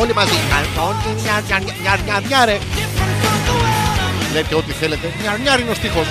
Όλοι μαζί. Λέει και ό,τι θέλετε. Νιαρ νιάρ είναι ο στίχος.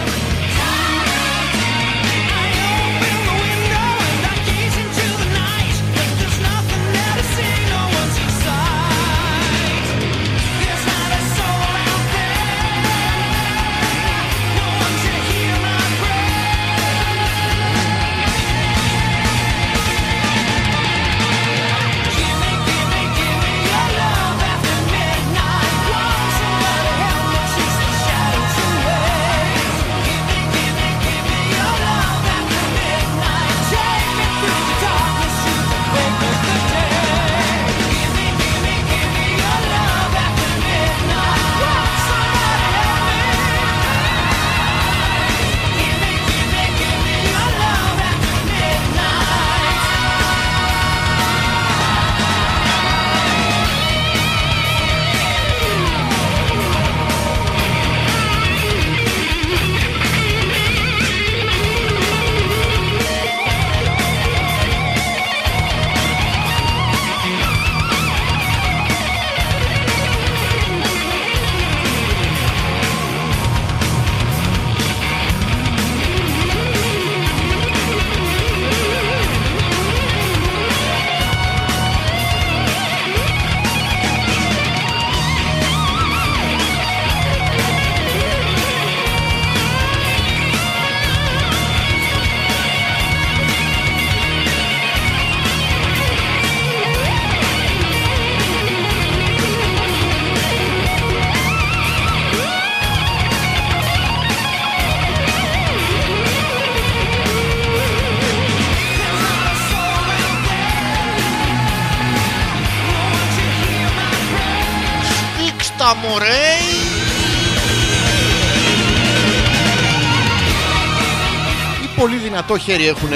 Δυνατό χέρι έχουνε.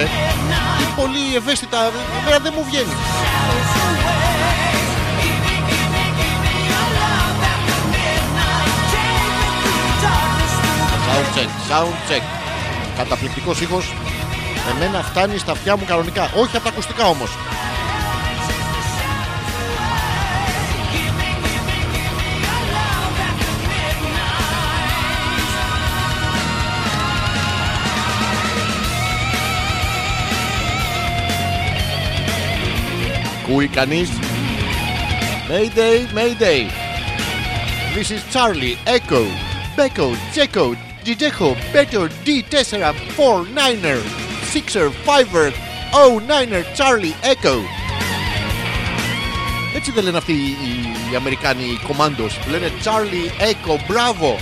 Ή πολύ ευαίσθητα Εμένα δεν μου βγαίνει. Sound check, sound check. Καταπληκτικός ήχος. Εμένα φτάνει στα αυτιά μου κανονικά. Όχι από τα ακουστικά όμως Ακούει κανείς; Mayday, Mayday. This is Charlie, Echo, Beko, Jeko, Dijeco, Beto, D4, 4, 9er, 6er, 5er, 0, 9er, Charlie, Echo. Έτσι δεν λένε αυτοί οι, οι Αμερικάνοι κομμάντος Λένε Charlie, Echo, μπράβο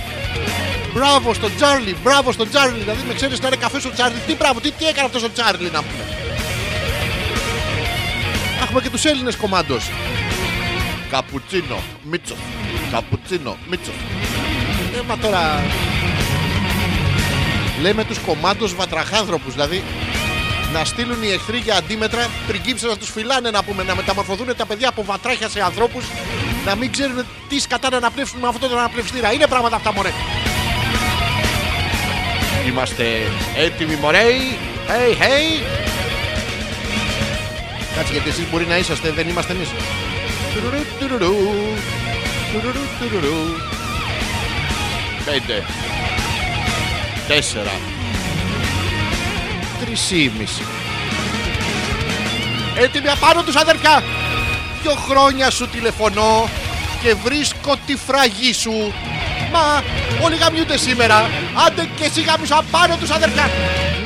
Μπράβο στον Charlie, μπράβο στον Charlie. Δηλαδή με ξέρεις να είναι καφέ στο Charlie. Τι μπράβο, τι, τι έκανε αυτός ο Charlie να πούμε; Έχουμε και τους Έλληνες κομμάντος. Καπουτσίνο, Μίτσο Καπουτσίνο, Μίτσο Ε, μα τώρα Λέμε τους κομμάντος βατραχάνθρωπους Δηλαδή να στείλουν οι εχθροί για αντίμετρα πριγκίψε να τους φυλάνε να πούμε να μεταμορφωθούν τα παιδιά από βατράχια σε ανθρώπους να μην ξέρουν τι σκατά να αναπνεύσουν με αυτόν τον αναπνευστήρα. Είναι πράγματα αυτά μωρέ. Είμαστε έτοιμοι μωρέ. Hey hey Κάτσε γιατί εσείς μπορεί να είσαστε, δεν είμαστε εμείς. Τουρουρου, τουρουρου. Τουρουρου, τουρουρου. Πέντε. Τέσσερα. Τρισήμιση. Έτοιμοι απάνω τους αδερφιά. Δυο χρόνια σου τηλεφωνώ και βρίσκω τη φραγή σου. Μα όλοι γαμιούνται σήμερα. Άντε και εσύ γάμισου απάνω τους αδερφιά.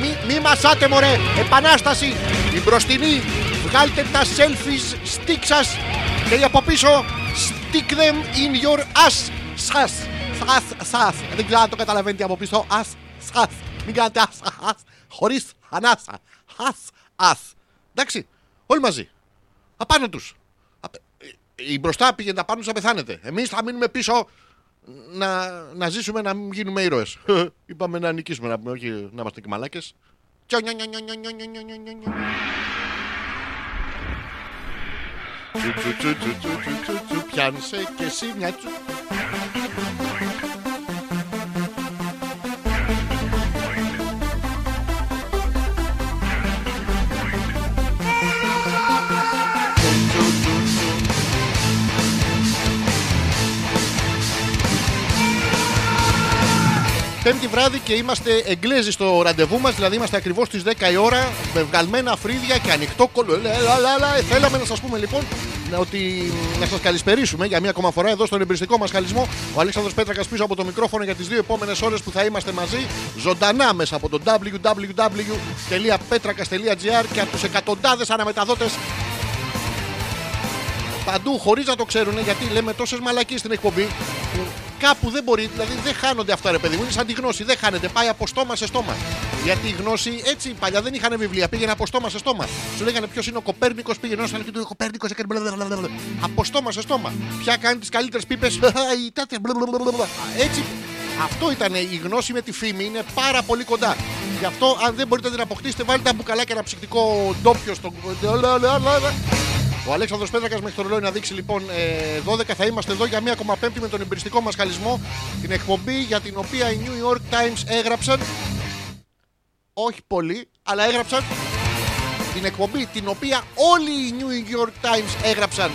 Μη, μη μασάτε μωρέ. Επανάσταση. Την μπροστινή βγάλτε τα selfies stick σας και οι από πίσω stick them in your ass σας σας σας. Δεν ξέρω αν το καταλαβαίνετε από πίσω as σας. Μην κάνετε as as χωρίς ανάσα. As as εντάξει όλοι μαζί. Απάνω τους. Απ- η μπροστά πήγαινε απάνω τους να πεθάνετε. Εμείς θα μείνουμε πίσω να, να ζήσουμε να μην γίνουμε ήρωες. Είπαμε να νικήσουμε να πούμε όχι να είμαστε και μαλάκες Πιάνσε και εσύ μια τσου. Πέμπτη βράδυ και είμαστε εγγλέζοι στο ραντεβού μας, δηλαδή είμαστε ακριβώς στις 10 η ώρα με βγαλμένα φρύδια και ανοιχτό κόλλο. Λε, λα, λα, λα. Ε, Θέλαμε να σας πούμε λοιπόν να- ότι να σας καλησπερίσουμε για μία ακόμα φορά εδώ στον εμπριστικό μας χαλισμό. Ο Αλέξανδρος Πέτρακας πίσω από το μικρόφωνο για τις δύο επόμενες ώρες που θα είμαστε μαζί ζωντανά μέσα από το www.petrakas.gr και από τους εκατοντάδες αναμεταδότες παντού χωρίς να το ξέρουν γιατί λέμε τόσες μαλακίες στην εκπομπή που κάπου δεν μπορεί, δηλαδή δεν χάνονται αυτά ρε παιδί μου. Είναι σαν τη γνώση, δεν χάνεται. Πάει από στόμα σε στόμα. Γιατί η γνώση έτσι παλιά δεν είχαν βιβλία, πήγαινε από στόμα σε στόμα. Σου λέγανε ποιος είναι ο Κοπέρνικος, πήγαινε ένα και του Κοπέρνικος έκανε μπλα Από στόμα σε στόμα. Ποια κάνει τις καλύτερες πίπες, η τέτοια μπλα Έτσι. Αυτό ήταν η γνώση με τη φήμη, είναι πάρα πολύ κοντά. Γι' αυτό, αν δεν μπορείτε να την αποκτήσετε, βάλτε ένα μπουκαλάκι ένα ψυκτικό ντόπιο στον. Ο Αλέξανδρος Πέτρακας μέχρι το ρολόι να δείξει λοιπόν ε, 12 θα είμαστε εδώ για μία ακόμα πέμπτη με τον εμπειριστικό μας χαλισμό. Την εκπομπή για την οποία οι New York Times έγραψαν. Όχι πολύ, αλλά έγραψαν. Την εκπομπή την οποία όλοι οι New York Times έγραψαν.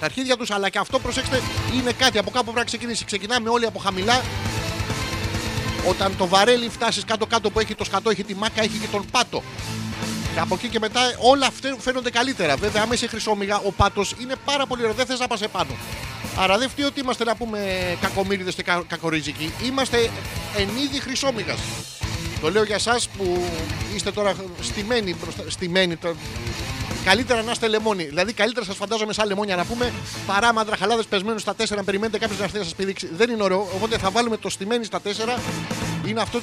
Τα αρχίδια τους, αλλά και αυτό προσέξτε είναι κάτι από κάπου πρέπει να ξεκινήσει. Ξεκινάμε όλοι από χαμηλά. Όταν το βαρέλι φτάσει κάτω-κάτω που έχει το σκατό, έχει τη μάκα, έχει και τον πάτο. Και από εκεί και μετά όλα αυτά φαίνονται καλύτερα. Βέβαια, άμα είσαι χρυσόμυγα, ο πάτος είναι πάρα πολύ ωραίος. Δεν θες να πας επάνω. Άρα δεν φταίει ότι είμαστε να πούμε κακομύριδες και κα, κακορίζικοι. Είμαστε εν είδη χρυσόμυγας. Το λέω για εσάς που είστε τώρα στημένοι μπροστά. Στημένοι, το... Καλύτερα να είστε λεμόνι. Δηλαδή, καλύτερα σας φαντάζομαι σαν λεμόνια να πούμε παρά μαντραχαλάδες πεσμένους στα 4 να περιμένετε κάποιος να έρθει να σας πηδήξει. Δεν είναι ωραίο. Οπότε θα βάλουμε το στημένοι στα 4. Είναι αυτό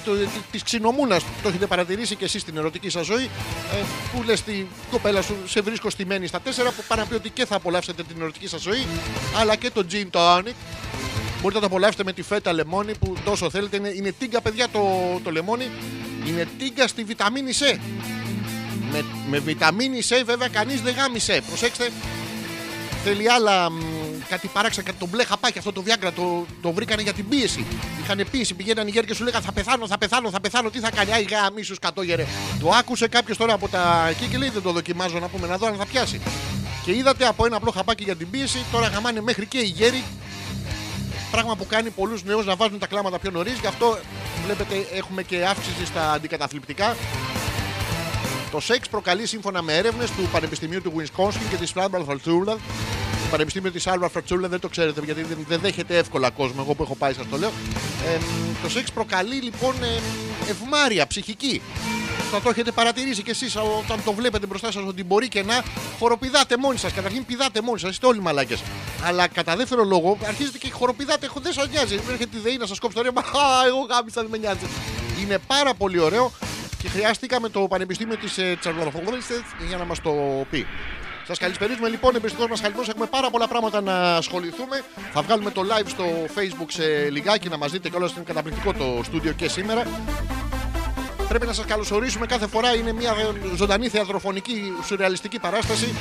της ξινομούνας. Το έχετε παρατηρήσει και εσείς στην ερωτική σας ζωή. Ε, που λες τη κοπέλα σου, σε βρίσκω στημένη στα 4. Που πάνε να πει ότι και θα απολαύσετε την ερωτική σας ζωή. Αλλά και το gin tonic. Μπορείτε να το απολαύσετε με τη φέτα λεμόνι που τόσο θέλετε. Είναι, είναι τίγκα, παιδιά, το, το λεμόνι. Είναι τίγκα στη βιταμίνη C. Με, με βιταμίνη C, βέβαια, κανείς δεν γάμισε. Προσέξτε. Θέλει άλλα. Μ, κάτι παράξενα, κάτι το μπλε χαπάκι. Αυτό το Viagra το, το βρήκανε για την πίεση. Είχαν πίεση. Πηγαίναν οι γέροι και σου λέγανε Θα πεθάνω, θα πεθάνω, θα πεθάνω. Τι θα κάνει. Άι, γάμι σου κατόγερε. Το άκουσε κάποιος τώρα από τα εκεί και λέει Δεν το δοκιμάζω να πούμε να δω αν θα πιάσει. Και είδατε από ένα απλό χαπάκι για την πίεση. Τώρα γαμάνε μέχρι και οι γέροι Πράγμα που κάνει πολλούς νέους να βάζουν τα κλάματα πιο νωρίς. Γι' αυτό βλέπετε έχουμε και αύξηση στα αντικαταθλιπτικά. Το σεξ προκαλεί σύμφωνα με έρευνες του Πανεπιστημίου του Wisconsin και της Albert Φρατσούλα. Το Πανεπιστήμιο της Albert Φρατσούλα δεν το ξέρετε γιατί δεν, δεν δέχεται εύκολα κόσμο. Εγώ που έχω πάει, σας το λέω. Ε, το σεξ προκαλεί λοιπόν ε, ευμάρεια ψυχική. Θα το έχετε παρατηρήσει κι εσείς όταν το βλέπετε μπροστά σας ότι μπορεί και να χοροπηδάτε μόνοι σας. Καταρχήν πηδάτε μόνοι σας, είστε όλοι μαλάκες. Αλλά κατά δεύτερο λόγο αρχίζετε και χοροπηδάτε. Έχω- Δεν σας νοιάζει. Έρχεται η ΔΕΗ να σας κόψει το ρεύμα. Α, εγώ γάμισα, δεν με νοιάζει. Είναι πάρα πολύ ωραίο και χρειάστηκαμε το Πανεπιστήμιο της ε, Τσαρλαφοβόλης για να μας το πει. Σα καλησπερίζουμε λοιπόν, εμπιστικό μα χαλιμό. Έχουμε πάρα πολλά πράγματα να ασχοληθούμε. Θα βγάλουμε το live στο facebook σε λιγάκι να μας δείτε και όλα είναι καταπληκτικό το στούντιο και σήμερα. Πρέπει να σας καλωσορίσουμε κάθε φορά. Είναι μια ζωντανή θεατροφωνική σουρεαλιστική παράσταση.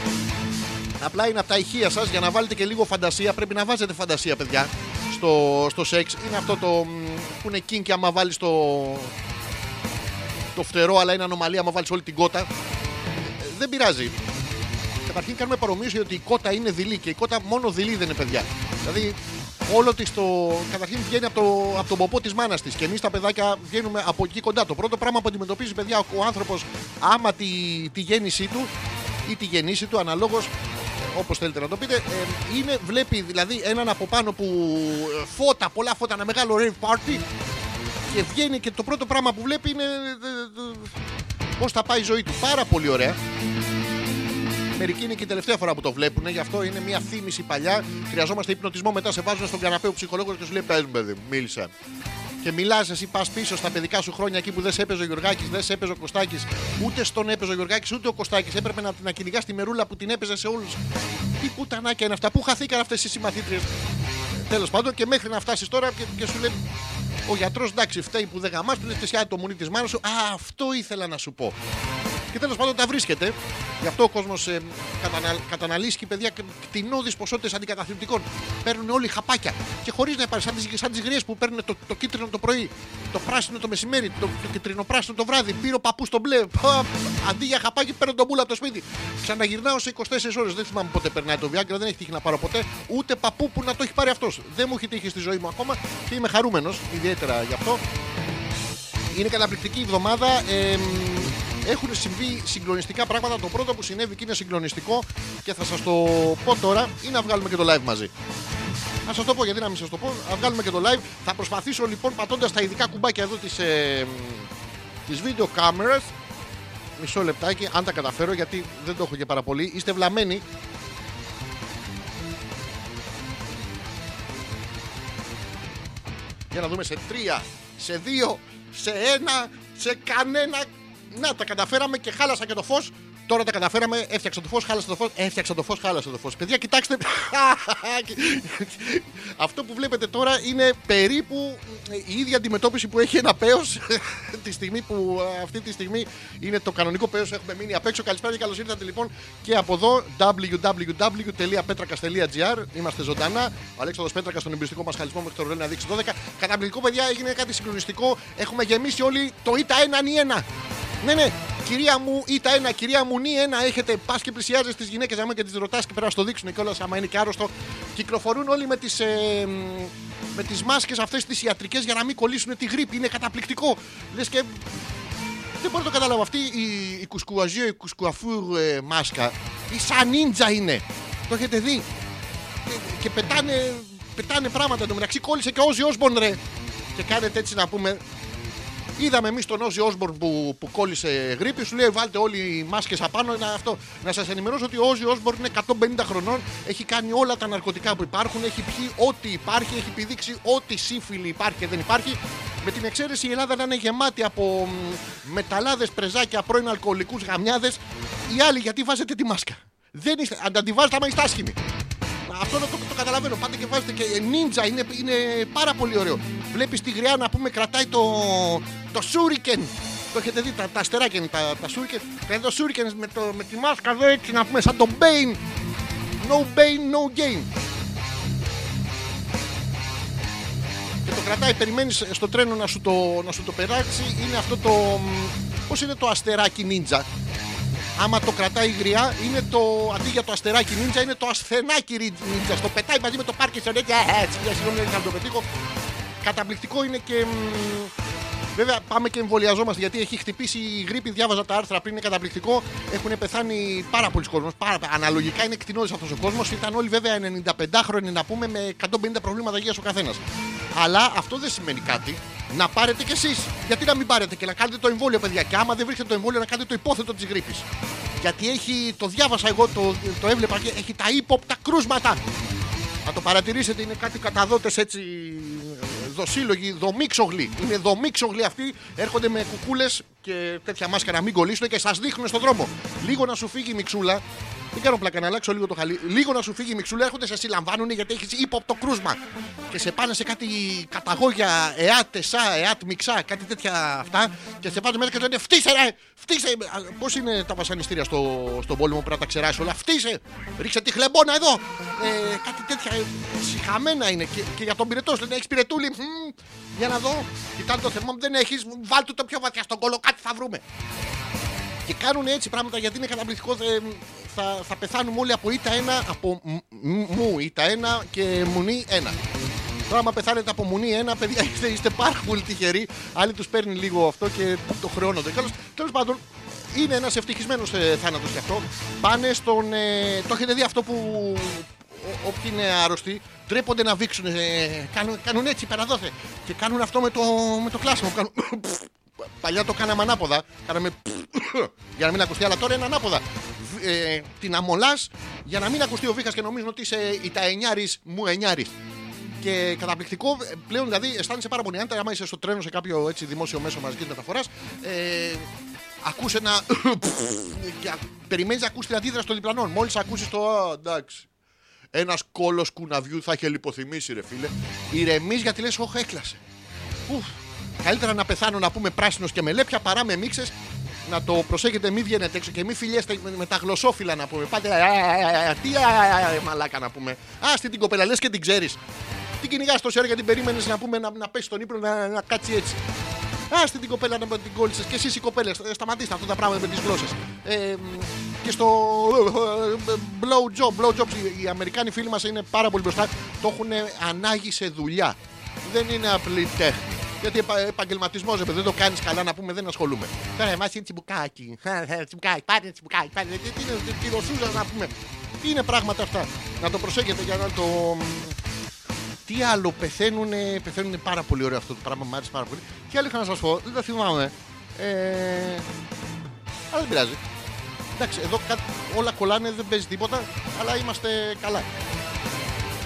Απλά είναι από τα ηχεία σας για να βάλετε και λίγο φαντασία. Πρέπει να βάζετε φαντασία, παιδιά, στο, στο σεξ. Είναι αυτό το μ, που είναι κίνκι άμα βάλεις το, το φτερό, αλλά είναι ανομαλία άμα βάλεις όλη την κότα. Ε, δεν πειράζει. Καταρχήν κάνουμε παρομοίωση ότι η κότα είναι δειλή και η κότα μόνο δειλή δεν είναι παιδιά. Δηλαδή όλο της το. Καταρχήν βγαίνει από, το, από τον ποπό της μάνας της και εμείς τα παιδάκια βγαίνουμε από εκεί κοντά. Το πρώτο πράγμα που αντιμετωπίζει παιδιά ο, ο άνθρωπος άμα τη, τη γέννησή του ή τη γεννήση του αναλόγως όπως θέλετε να το πείτε, ε, είναι, βλέπει δηλαδή έναν από πάνω που ε, φώτα, πολλά φώτα, ένα μεγάλο rave party και βγαίνει και το πρώτο πράγμα που βλέπει είναι ε, ε, πώς θα πάει η ζωή του. Πάρα πολύ ωραία. Μερικοί είναι και η τελευταία φορά που το βλέπουν, γι' αυτό είναι μια θύμηση παλιά. Χρειαζόμαστε υπνοτισμό, μετά σε βάζουν στον καναπέ ο ψυχολόγος και σου λέει: Πε παιδί, μου, μίλησα. Και μιλάς, εσύ πας πίσω στα παιδικά σου χρόνια εκεί που δεν σε έπαιζε ο Γιωργάκης, δεν σε έπαιζε ο Κωστάκης, ούτε στον έπαιζε ο Γιωργάκης, ούτε ο Κωστάκης. Έπρεπε να, να κυνηγάς τη μερούλα που την έπαιζε σε όλους. Τι πουτανάκια είναι αυτά, πού χαθήκαν αυτές οι συμμαθήτριες. Τέλος πάντων και μέχρι να φτάσεις τώρα και, και σου λέει ο γιατρός εντάξει, φταίει που δεν γαμάς, του λέει το μουνί της μάνας σου. Α, αυτό ήθελα να σου πω. Και τέλος πάντων τα βρίσκεται. Γι' αυτό ο κόσμος ε, κατανα, καταναλύσει παιδιά κτηνώδεις ποσότητες αντικαταθλιπτικών. Παίρνουν όλοι χαπάκια. Και χωρίς να υπάρχει, σαν τις σαν τις γριές που παίρνουν το, το κίτρινο το πρωί, το πράσινο το μεσημέρι, το, το κίτρινο πράσινο το βράδυ. Πήρε ο παππούς στο μπλε. Πα, αντί για χαπάκι παίρνω τον μπούλα από το σπίτι. Ξαναγυρνάω σε 24 ώρες. Δεν θυμάμαι πότε περνάει το Viagra, δεν έχει τύχει να πάρω ποτέ. Ούτε παππού που να το έχει πάρει αυτός. Δεν μου έχει τύχει στη ζωή μου ακόμα και είμαι χαρούμενος ιδιαίτερα γι' αυτό. Είναι καταπληκτική εβδομάδα. Ε, έχουν συμβεί συγκλονιστικά πράγματα. Το πρώτο που συνέβη και είναι συγκλονιστικό και θα σας το πω τώρα είναι να βγάλουμε και το live μαζί. Να σας το πω γιατί να μην σας το πω. Να βγάλουμε και το live. Θα προσπαθήσω λοιπόν πατώντας τα ειδικά κουμπάκια εδώ της ε, της video cameras. Μισό λεπτάκι, αν τα καταφέρω γιατί δεν το έχω και πάρα πολύ. Είστε βλαμμένοι. Για να δούμε σε τρία, σε δύο, σε ένα, σε κανένα. Να, τα καταφέραμε και χάλασα και το φως. Τώρα τα καταφέραμε, έφτιαξα το φως, χάλασα το φως, έφτιαξα το φως, χάλασα το φως. Παιδιά, κοιτάξτε. Αυτό που βλέπετε τώρα είναι περίπου η ίδια αντιμετώπιση που έχει ένα πέος τη στιγμή που ε, αυτή τη στιγμή είναι το κανονικό πέος. Έχουμε μείνει απ' έξω. Καλησπέρα και καλώς ήρθατε λοιπόν και από εδώ www.petrakas.gr. Είμαστε ζωντανά. Ο Αλέξανδρος Πέτρακας στον εμπιστικό μας χαλισμό μέχρι το ρολόι να δείξει 12. Καταπληκτικό, παιδιά, έγινε κάτι συγκλονιστικό. Έχουμε γεμίσει όλοι το ΙΤΑ 1 1. Ναι, ναι, κυρία μου, ΙΤΑ 1, κυρία μου, νη 1. Έχετε πας και πλησιάζεις τις γυναίκες άμα και τις ρωτάς και πρέπει να στο δείξουν κιόλας άμα είναι και άρρωστο. Κυκλοφορούν όλοι με τις ε, με τις μάσκες αυτές τις ιατρικές για να μην κολλήσουν τη γρήπη. Είναι καταπληκτικό. Λες και δεν μπορώ να το καταλάβω. Αυτή η, η κουσκουαζιό, η κουσκουαφούρ ε, μάσκα, η σαν νίντζα είναι. Το έχετε δει; Και, και πετάνε, πετάνε πράγματα. Εν μεταξύ κόλλησε και ο Όζι Όσμπορν ρε. Και κάνετε έτσι να πούμε. Είδαμε εμείς τον Όζι Όσμπορν που, που κόλλησε γρήπη. Σου λέει: Βάλτε όλοι οι μάσκες απάνω. Είναι αυτό. Να σας ενημερώσω ότι ο Όζι Όσμπορν είναι 150 χρονών. Έχει κάνει όλα τα ναρκωτικά που υπάρχουν. Έχει πιει ό,τι υπάρχει. Έχει επιδείξει ό,τι σύμφιλη υπάρχει και δεν υπάρχει. Με την εξαίρεση η Ελλάδα να είναι γεμάτη από μεταλλάδες, πρεζάκια, πρώην αλκοολικούς γαμιάδες. Οι άλλοι γιατί βάζετε τη μάσκα; Δεν είστε, αν τα τη βάζετε, άμα είστε άσχημοι. Αυτό το, το, το καταλαβαίνω. Πάτε και βάζετε και νίντζα. Είναι, είναι πάρα πολύ ωραίο. Βλέπεις τη γριά να πούμε κρατάει το, το σούρικεν. Το έχετε δει, τα, τα αστεράκια είναι τα, τα σούρικεν. Κρατάει το σούρικεν με, το, με τη μάσκα εδώ έτσι να πούμε σαν το Bane. No pain, no gain. Και το κρατάει, περιμένεις στο τρένο να σου το, να σου το περάξει. Είναι αυτό το. Πώς είναι το αστεράκι νίντζα. Άμα το κρατάει γριά, είναι το. Αντί για το αστεράκι νίντζα, είναι το ασθενάκι νίντζα. Στο πετάει μαζί με το πάρκινσον έτσι. «Ε, Έτσι, μια συγγνώμη, δεν θα το πετύχω. Καταπληκτικό είναι και. μ, Βέβαια, πάμε και εμβολιαζόμαστε γιατί έχει χτυπήσει η γρήπη. Διάβαζα τα άρθρα πριν, είναι καταπληκτικό. Έχουν πεθάνει πάρα πολλοί κόσμοι. Πάρα... Αναλογικά είναι κτηνόδης αυτός ο κόσμος. Ήταν όλοι βέβαια 95χρονοι να πούμε με 150 προβλήματα υγείας ο καθένας. Αλλά αυτό δεν σημαίνει κάτι. Να πάρετε κι εσείς. Γιατί να μην πάρετε και να κάνετε το εμβόλιο, παιδιά. Και άμα δεν βρίσκετε το εμβόλιο, να κάνετε το υπόθετο της γρήπης. Γιατί έχει, το διάβασα εγώ, το, το έβλεπα και έχει τα ύποπτα κρούσματα. Να το παρατηρήσετε, είναι κάτι καταδότες έτσι δοσύλλογοι, δομήξογλοι. Είναι δομήξογλοι αυτοί, έρχονται με κουκούλες και τέτοια μάσκα να μην κολλήσουν και σας δείχνουν στον δρόμο. Λίγο να σου φύγει η μιξούλα. Δεν κάνω πλάκα να αλλάξω λίγο το χαλί. Λίγο να σου φύγει η μιξούλα, έρχονται σε συλλαμβάνουν γιατί έχεις ύποπτο κρούσμα. Και σε πάνε σε κάτι καταγόγια ΕΑΤ, ΕΣΑ, ΕΑΤ, μιξά, κάτι τέτοια αυτά. Και σε πάνε μέσα και λένε Φτύσε ρε! Φτύσε! Πώς είναι τα βασανιστήρια στο, στον πόλεμο που να τα ξεράσει όλα. Φτύσε! Ρίξε τη χλεμπόνα εδώ! Ε, κάτι τέτοια ε, συχαμένα είναι. Και, και για τον πυρετός λένε Έχεις πυρετούλη. Μμμ, για να δω. Κοιτάνε το θερμό, δεν έχεις. Βάλ το πιο βαθιά στον κόλλο, κάτι θα βρούμε. Και κάνουν έτσι πράγματα γιατί είναι καταπληκτικό. ε, θα, θα πεθάνουμε όλοι από ήττα ένα, από μ- μ- μου ήττα ένα και μουνί ένα. Τώρα, άμα πεθάνετε από μουνί ένα, παιδιά, είστε, είστε πάρα πολύ τυχεροί. Άλλοι τους παίρνει λίγο αυτό και το χρεώνονται. Τέλος πάντων, είναι ένας ευτυχισμένος ε, θάνατος κι αυτό. Πάνε στον. Ε, το έχετε δει αυτό που. ό- Όποιοι είναι άρρωστοι, ντρέπονται να βήξουν. Ε, κάνουν, κάνουν έτσι, παραδόθε. Και κάνουν αυτό με το, με το κλάσιμο. Κάνουν, Παλιά το κάναμε ανάποδα. Κάναμε για να μην ακουστεί, αλλά τώρα είναι ανάποδα. Β- Ε, την αμολάς για να μην ακουστεί ο βήχα και νομίζουν ότι είσαι ηταενιάρη μου εννιάρη. Και καταπληκτικό ε, πλέον, δηλαδή αισθάνεσαι πάρα πολύ άνετα. Άμα είσαι στο τρένο σε κάποιο έτσι, δημόσιο μέσο μαζικής μεταφοράς, ε, ακούς ένα. και περιμένεις να ακούσει την αντίδραση των διπλανών. Μόλις ακούσεις το. «Α, εντάξει. Ένας κόλος κουναβιού θα είχε λιποθυμήσει, ρε φίλε. Ηρεμείς γιατί λες, Όχι, έκλασε. Ουφ. Καλύτερα να πεθάνω να πούμε πράσινος και μελέπια παρά με μίξες. να το προσέχετε, μην βγαίνετε έξω και μην φιλιέστε με, με τα γλωσσόφυλλα να πούμε. Πάτε. «Α, α, α, Τι α, α, α, μαλάκα να πούμε. Α, αυτή την κοπέλα λες και την ξέρεις. Την κυνηγάς τόση ώρα γιατί περίμενες να πούμε να, να πέσει στον ύπνο να, να κάτσει έτσι. Α, αυτή την κοπέλα να την κόλλησες και εσείς οι κοπέλες. Σταματήστε αυτά τα πράγματα με τις γλώσσες. Ε, μ, και στο ε, blow job, blow jobs, οι- οι Αμερικάνοι φίλοι μας είναι πάρα πολύ μπροστά. Το έχουν ανάγει σε δουλειά. Δεν είναι απλή τέχνη. Γιατί επαγγελματισμός, δεν το κάνεις καλά να πούμε, δεν ασχολούμαι. Τώρα εμάς είναι τσιμπουκάκι. τσιμπουκάκι, πάρε τσιμπουκάκι, πάρε. Τι τι είναι, τι ρωσούζα να πούμε. Τι είναι πράγματα αυτά. Να το προσέχετε για να το. Τι άλλο πεθαίνουν, πεθαίνουν πάρα πολύ ωραίο αυτό το πράγμα, μου άρεσε πάρα πολύ. Τι άλλο είχα να σας πω, δεν τα θυμάμαι. Ε, αλλά δεν πειράζει. Εντάξει, εδώ κά- όλα κολλάνε, δεν παίζει τίποτα, αλλά είμαστε καλά.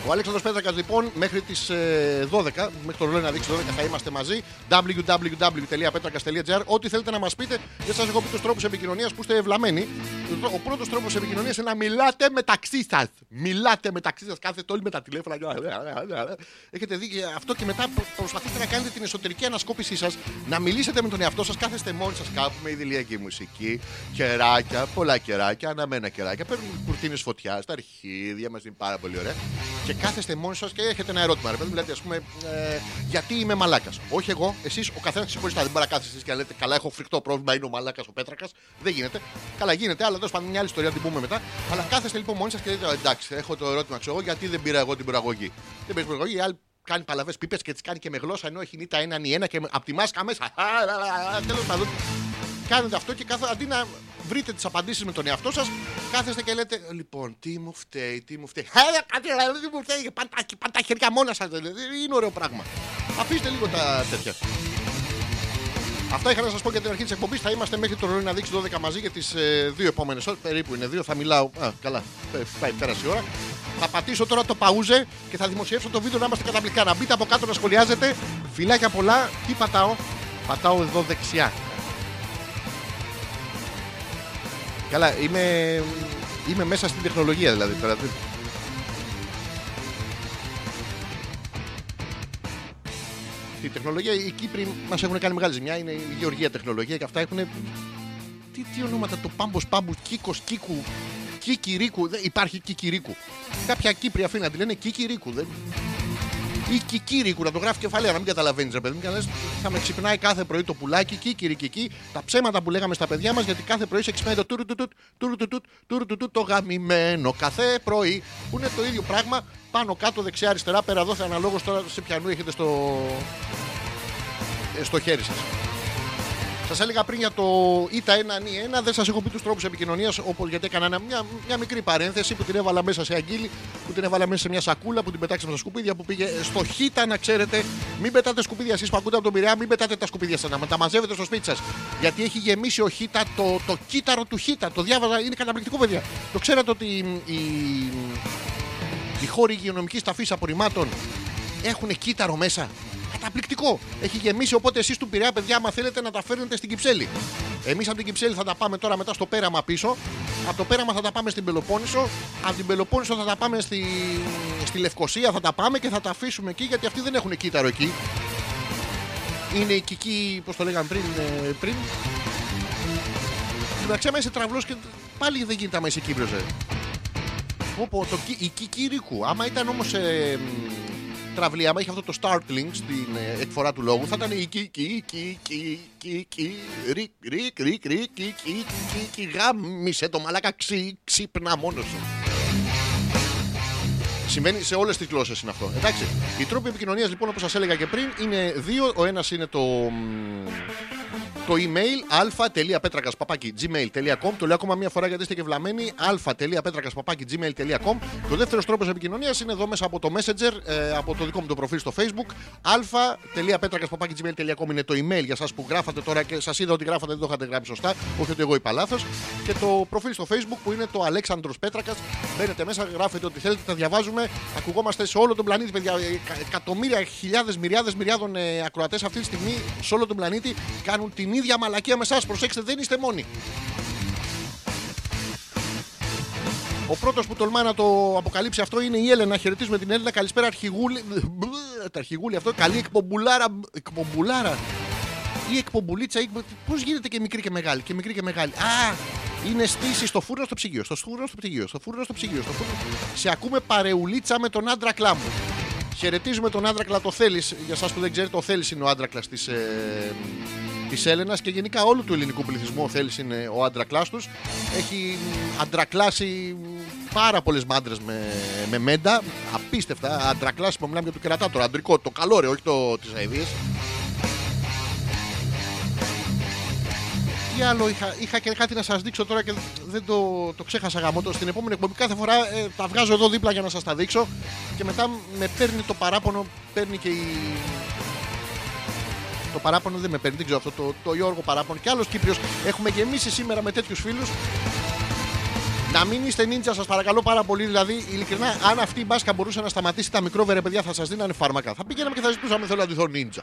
Ο Αλέξανδρος Πέτρακας λοιπόν μέχρι τις ε, 12, μέχρι το ρολόι να δείξει 12 θα είμαστε μαζί. www.petrakas.gr Ό,τι θέλετε να μας πείτε, δεν σας έχω πει τους τρόπους επικοινωνίας που είστε ευλαμμένοι Ο πρώτος τρόπος επικοινωνίας είναι να μιλάτε μεταξύ σας. Μιλάτε μεταξύ σας, κάθετε όλοι με τα τηλέφωνα. Έχετε δει και αυτό και μετά προ- προσπαθείτε να κάνετε την εσωτερική ανασκόπησή σας. Να μιλήσετε με τον εαυτό σας, κάθεστε μόνοι σας. Κάπου με ιδηλιακή μουσική Κεράκια, πολλά κεράκια, αναμένα κεράκια. Παίρνουν κουρτίνες φωτιά στα αρχίδια μας είναι πάρα πολύ ωραία. Και κάθεστε μόνοι σας και έχετε ένα ερώτημα. Ρε παιδί, μου, λέτε, ας πούμε, ε, γιατί είμαι μαλάκας; Όχι εγώ, εσείς ο καθένας ξεχωριστά. Δεν μπορεί να κάθεστε εσείς και να λέτε, Καλά, έχω φρικτό πρόβλημα, είναι ο μαλάκας ο Πέτρακας. Δεν γίνεται. Καλά, γίνεται, αλλά τέλος πάντων μια άλλη ιστορία την πούμε μετά. Αλλά κάθεστε λοιπόν μόνοι σας και λέτε, Εντάξει, έχω το ερώτημα, ξέρω εγώ, γιατί δεν πήρα εγώ την προαγωγή. Δεν πήρε προαγωγή, η άλλη κάνει παλαβές πίπες και τις κάνει και με γλώσσα ενώ έχει νύχτα έναν ή ένα και από τη μάσκα μέσα. Τέλος πάντων, κάνετε αυτό και κάθε, αντί να βρείτε τις απαντήσεις με τον εαυτό σας, κάθεστε και λέτε: Λοιπόν, τι μου φταίει, τι μου φταίει. Ε, κάτι δεν μου φταίει, πάντα, πάντα τα χέρια μόνα σας. Είναι ωραίο πράγμα. Αφήστε λίγο τα τέτοια. Αυτά είχα να σας πω για την αρχή της εκπομπής. Θα είμαστε μέχρι το ρολόι να δείξει 12 μαζί για τις ε, δύο επόμενες ώρες. Περίπου είναι δύο. Θα μιλάω. Α, καλά. Ε, Πάει, πέρασε η ώρα. Θα πατήσω τώρα το παούζε και θα δημοσιεύσω το βίντεο να είμαστε καταπληκτικά. Να μπείτε από κάτω να σχολιάζετε. Φιλάκια πολλά. Τι πατάω; Πατάω εδώ δεξιά. Καλά, είμαι, είμαι μέσα στην τεχνολογία δηλαδή τώρα. Η τεχνολογία, οι Κύπροι μας έχουν κάνει μεγάλη ζημιά. Είναι η γεωργία τεχνολογία και αυτά έχουν. Τι, τι ονόματα, το πάμπος πάμπους, κίκος, κίκου, κίκυρίκου. Δεν υπάρχει κίκυρίκου. Κάποια Κύπρια αφήνει να τη λένε κίκυρίκου. Δεν... Ή κικύρικου, να το γράφει κεφαλαία, να μην καταλαβαίνεις, ρε παιδί μου. Και να λες, θα με ξυπνάει κάθε πρωί το πουλάκι, κίκυρικική. Τα ψέματα που λέγαμε στα παιδιά μας, γιατί κάθε πρωί σε ξυπνάει το τουρου-τουτουτ, τουρου-τουτουτ, τουρου-τουτουτ, το γαμημένο. Κάθε πρωί που είναι το ίδιο πράγμα, πάνω κάτω, δεξιά, αριστερά, πέρα δόθε αναλόγως τώρα σε πιανού έχετε στο, ε, στο χέρι σας. Σας έλεγα πριν για το ΙΤΑ 1 νι 1, δεν σας έχω πει τους τρόπους επικοινωνίας, όπως γιατί έκανα ένα- μια, μια μικρή παρένθεση που την έβαλα μέσα σε αγγίλη, που την έβαλα μέσα σε μια σακούλα, που την πετάξαμε στα σκουπίδια, που πήγε στο ΧΙΤΑ να ξέρετε. Μην πετάτε σκουπίδια εσείς που ακούτε από τον Πειραιά, μην πετάτε τα σκουπίδια σα, να τα μαζεύετε στο σπίτι σας. Γιατί έχει γεμίσει ο ΧΙΤΑ το, το κύτταρο του ΧΙΤΑ. Το διάβαζα, είναι καταπληκτικό, παιδιά. Το ξέρατε ότι οι, οι χώροι υγειονομικής ταφής απορριμμάτων έχουν κύτταρο μέσα; Καταπληκτικό. Έχει γεμίσει οπότε εσείς του Πειραιά, παιδιά, άμα θέλετε να τα φέρνετε στην Κυψέλη. Εμείς από την Κυψέλη θα τα πάμε τώρα μετά στο πέραμα πίσω. Από το πέραμα θα τα πάμε στην Πελοπόννησο. Από την Πελοπόννησο θα τα πάμε στη, στη Λευκοσία. Θα τα πάμε και θα τα αφήσουμε εκεί γιατί αυτοί δεν έχουν κύτταρο εκεί. Είναι η κική, πώς το λέγαμε πριν. ε, πριν. Εντάξει, άμα είσαι τραυλός και πάλι δεν γίνεται άμα είσαι Κύπριος, ε. Πω, πω, το, κι- η Κικυρίκου. Άμα ήταν όμως ε, μ, τραυλή, άμα είχε αυτό το stuttering στην ε, εκφορά του λόγου, θα ήταν η Κική, Κική, Κική, Ρικ, Ρικ, Ρικ, Ρικ, Κική, Κική, γάμησε το μαλάκα, ξύ, ξύπνα μόνος σου. Συμβαίνει σε όλες τις γλώσσες είναι αυτό. Εντάξει. Οι τρόποι επικοινωνίας λοιπόν, όπως σας έλεγα και πριν, είναι δύο. Ο ένας είναι το, μ, το email αλφα.πέτρακα.gmail.com. Το λέω ακόμα μία φορά γιατί είστε και βλαμμένοι. αλφα.πέτρακα.gmail.com. Και ο δεύτερος τρόπος επικοινωνίας είναι εδώ μέσα από το Messenger, ε, από το δικό μου το προφίλ στο Facebook. αλφα.πέτρακα.gmail.com είναι το email για εσά που γράφατε τώρα και σας είδα ότι γράφατε, δεν το είχατε γράψει σωστά. Όχι ότι εγώ είπα λάθος. Και το προφίλ στο Facebook που είναι το Αλέξανδρος Πέτρακας. Μπαίνετε μέσα, γράφετε ό,τι θέλετε, τα διαβάζουμε. Ακουγόμαστε σε όλο τον πλανήτη, παιδιά. Ε, εκα- Εκατομμύρια, χιλιάδες, μυριάδες, μυριάδων ε, ακροατές αυτή τη στιγμή σε όλο τον πλανήτη κάνουν την ίδια μαλακία με εσάς. Προσέξτε, δεν είστε μόνοι. Ο πρώτος που τολμά να το αποκαλύψει αυτό είναι η Έλενα. Χαιρετίζουμε την Έλληνα. Καλησπέρα, αρχηγούλη. Τα αρχηγούλη αυτό. Καλή εκπομπουλάρα. Εκπομπουλάρα. ή εκπομπουλίτσα. Ή... Πώς γίνεται και μικρή και μεγάλη. Και μικρή και μεγάλη. Α, είναι στήση στο φούρνο στο ψυγείο. Στο φούρνο στο ψυγείο. Στο φούρνο στο ψυγείο. Στο φούρνο... Σε ακούμε παρεουλίτσα με τον άντρα κλάμπου. Χαιρετίζουμε τον άντρακλα το Θέλεις. Για εσά που δεν ξέρετε, ο Θέλει είναι ο άντρακλας της ε, της Έλενας και γενικά όλου του ελληνικού πληθυσμού ο Θέλει είναι ο άντρακλά του. Έχει αντρακλάσει πάρα πολλές μάντρες με, με μέντα. Απίστευτα. Αντρακλάσει που μιλάμε για το κερατά, το αντρικό, το καλό ρε, όχι το της αειδίε. Τι άλλο είχα, είχα και κάτι να σας δείξω τώρα και δεν το, το ξέχασα γαμότο. Στην επόμενη εκπομπή κάθε φορά ε, τα βγάζω εδώ δίπλα για να σας τα δείξω και μετά με παίρνει το παράπονο, παίρνει και η. Το παράπονο δεν με παίρνει, δεν ξέρω αυτό το, το Γιώργο παράπονο. Και άλλος Κύπριος έχουμε γεμίσει σήμερα με τέτοιους φίλους. Να μην είστε νίντζα, σας παρακαλώ πάρα πολύ. Δηλαδή, ειλικρινά, αν αυτή η μπάσκα μπορούσε να σταματήσει τα μικρόβερα, παιδιά, θα σας δίνανε φάρμακα. Θα πήγαιναμε και θα ζητούσαμε θέλω να ντυθώ νίντζα.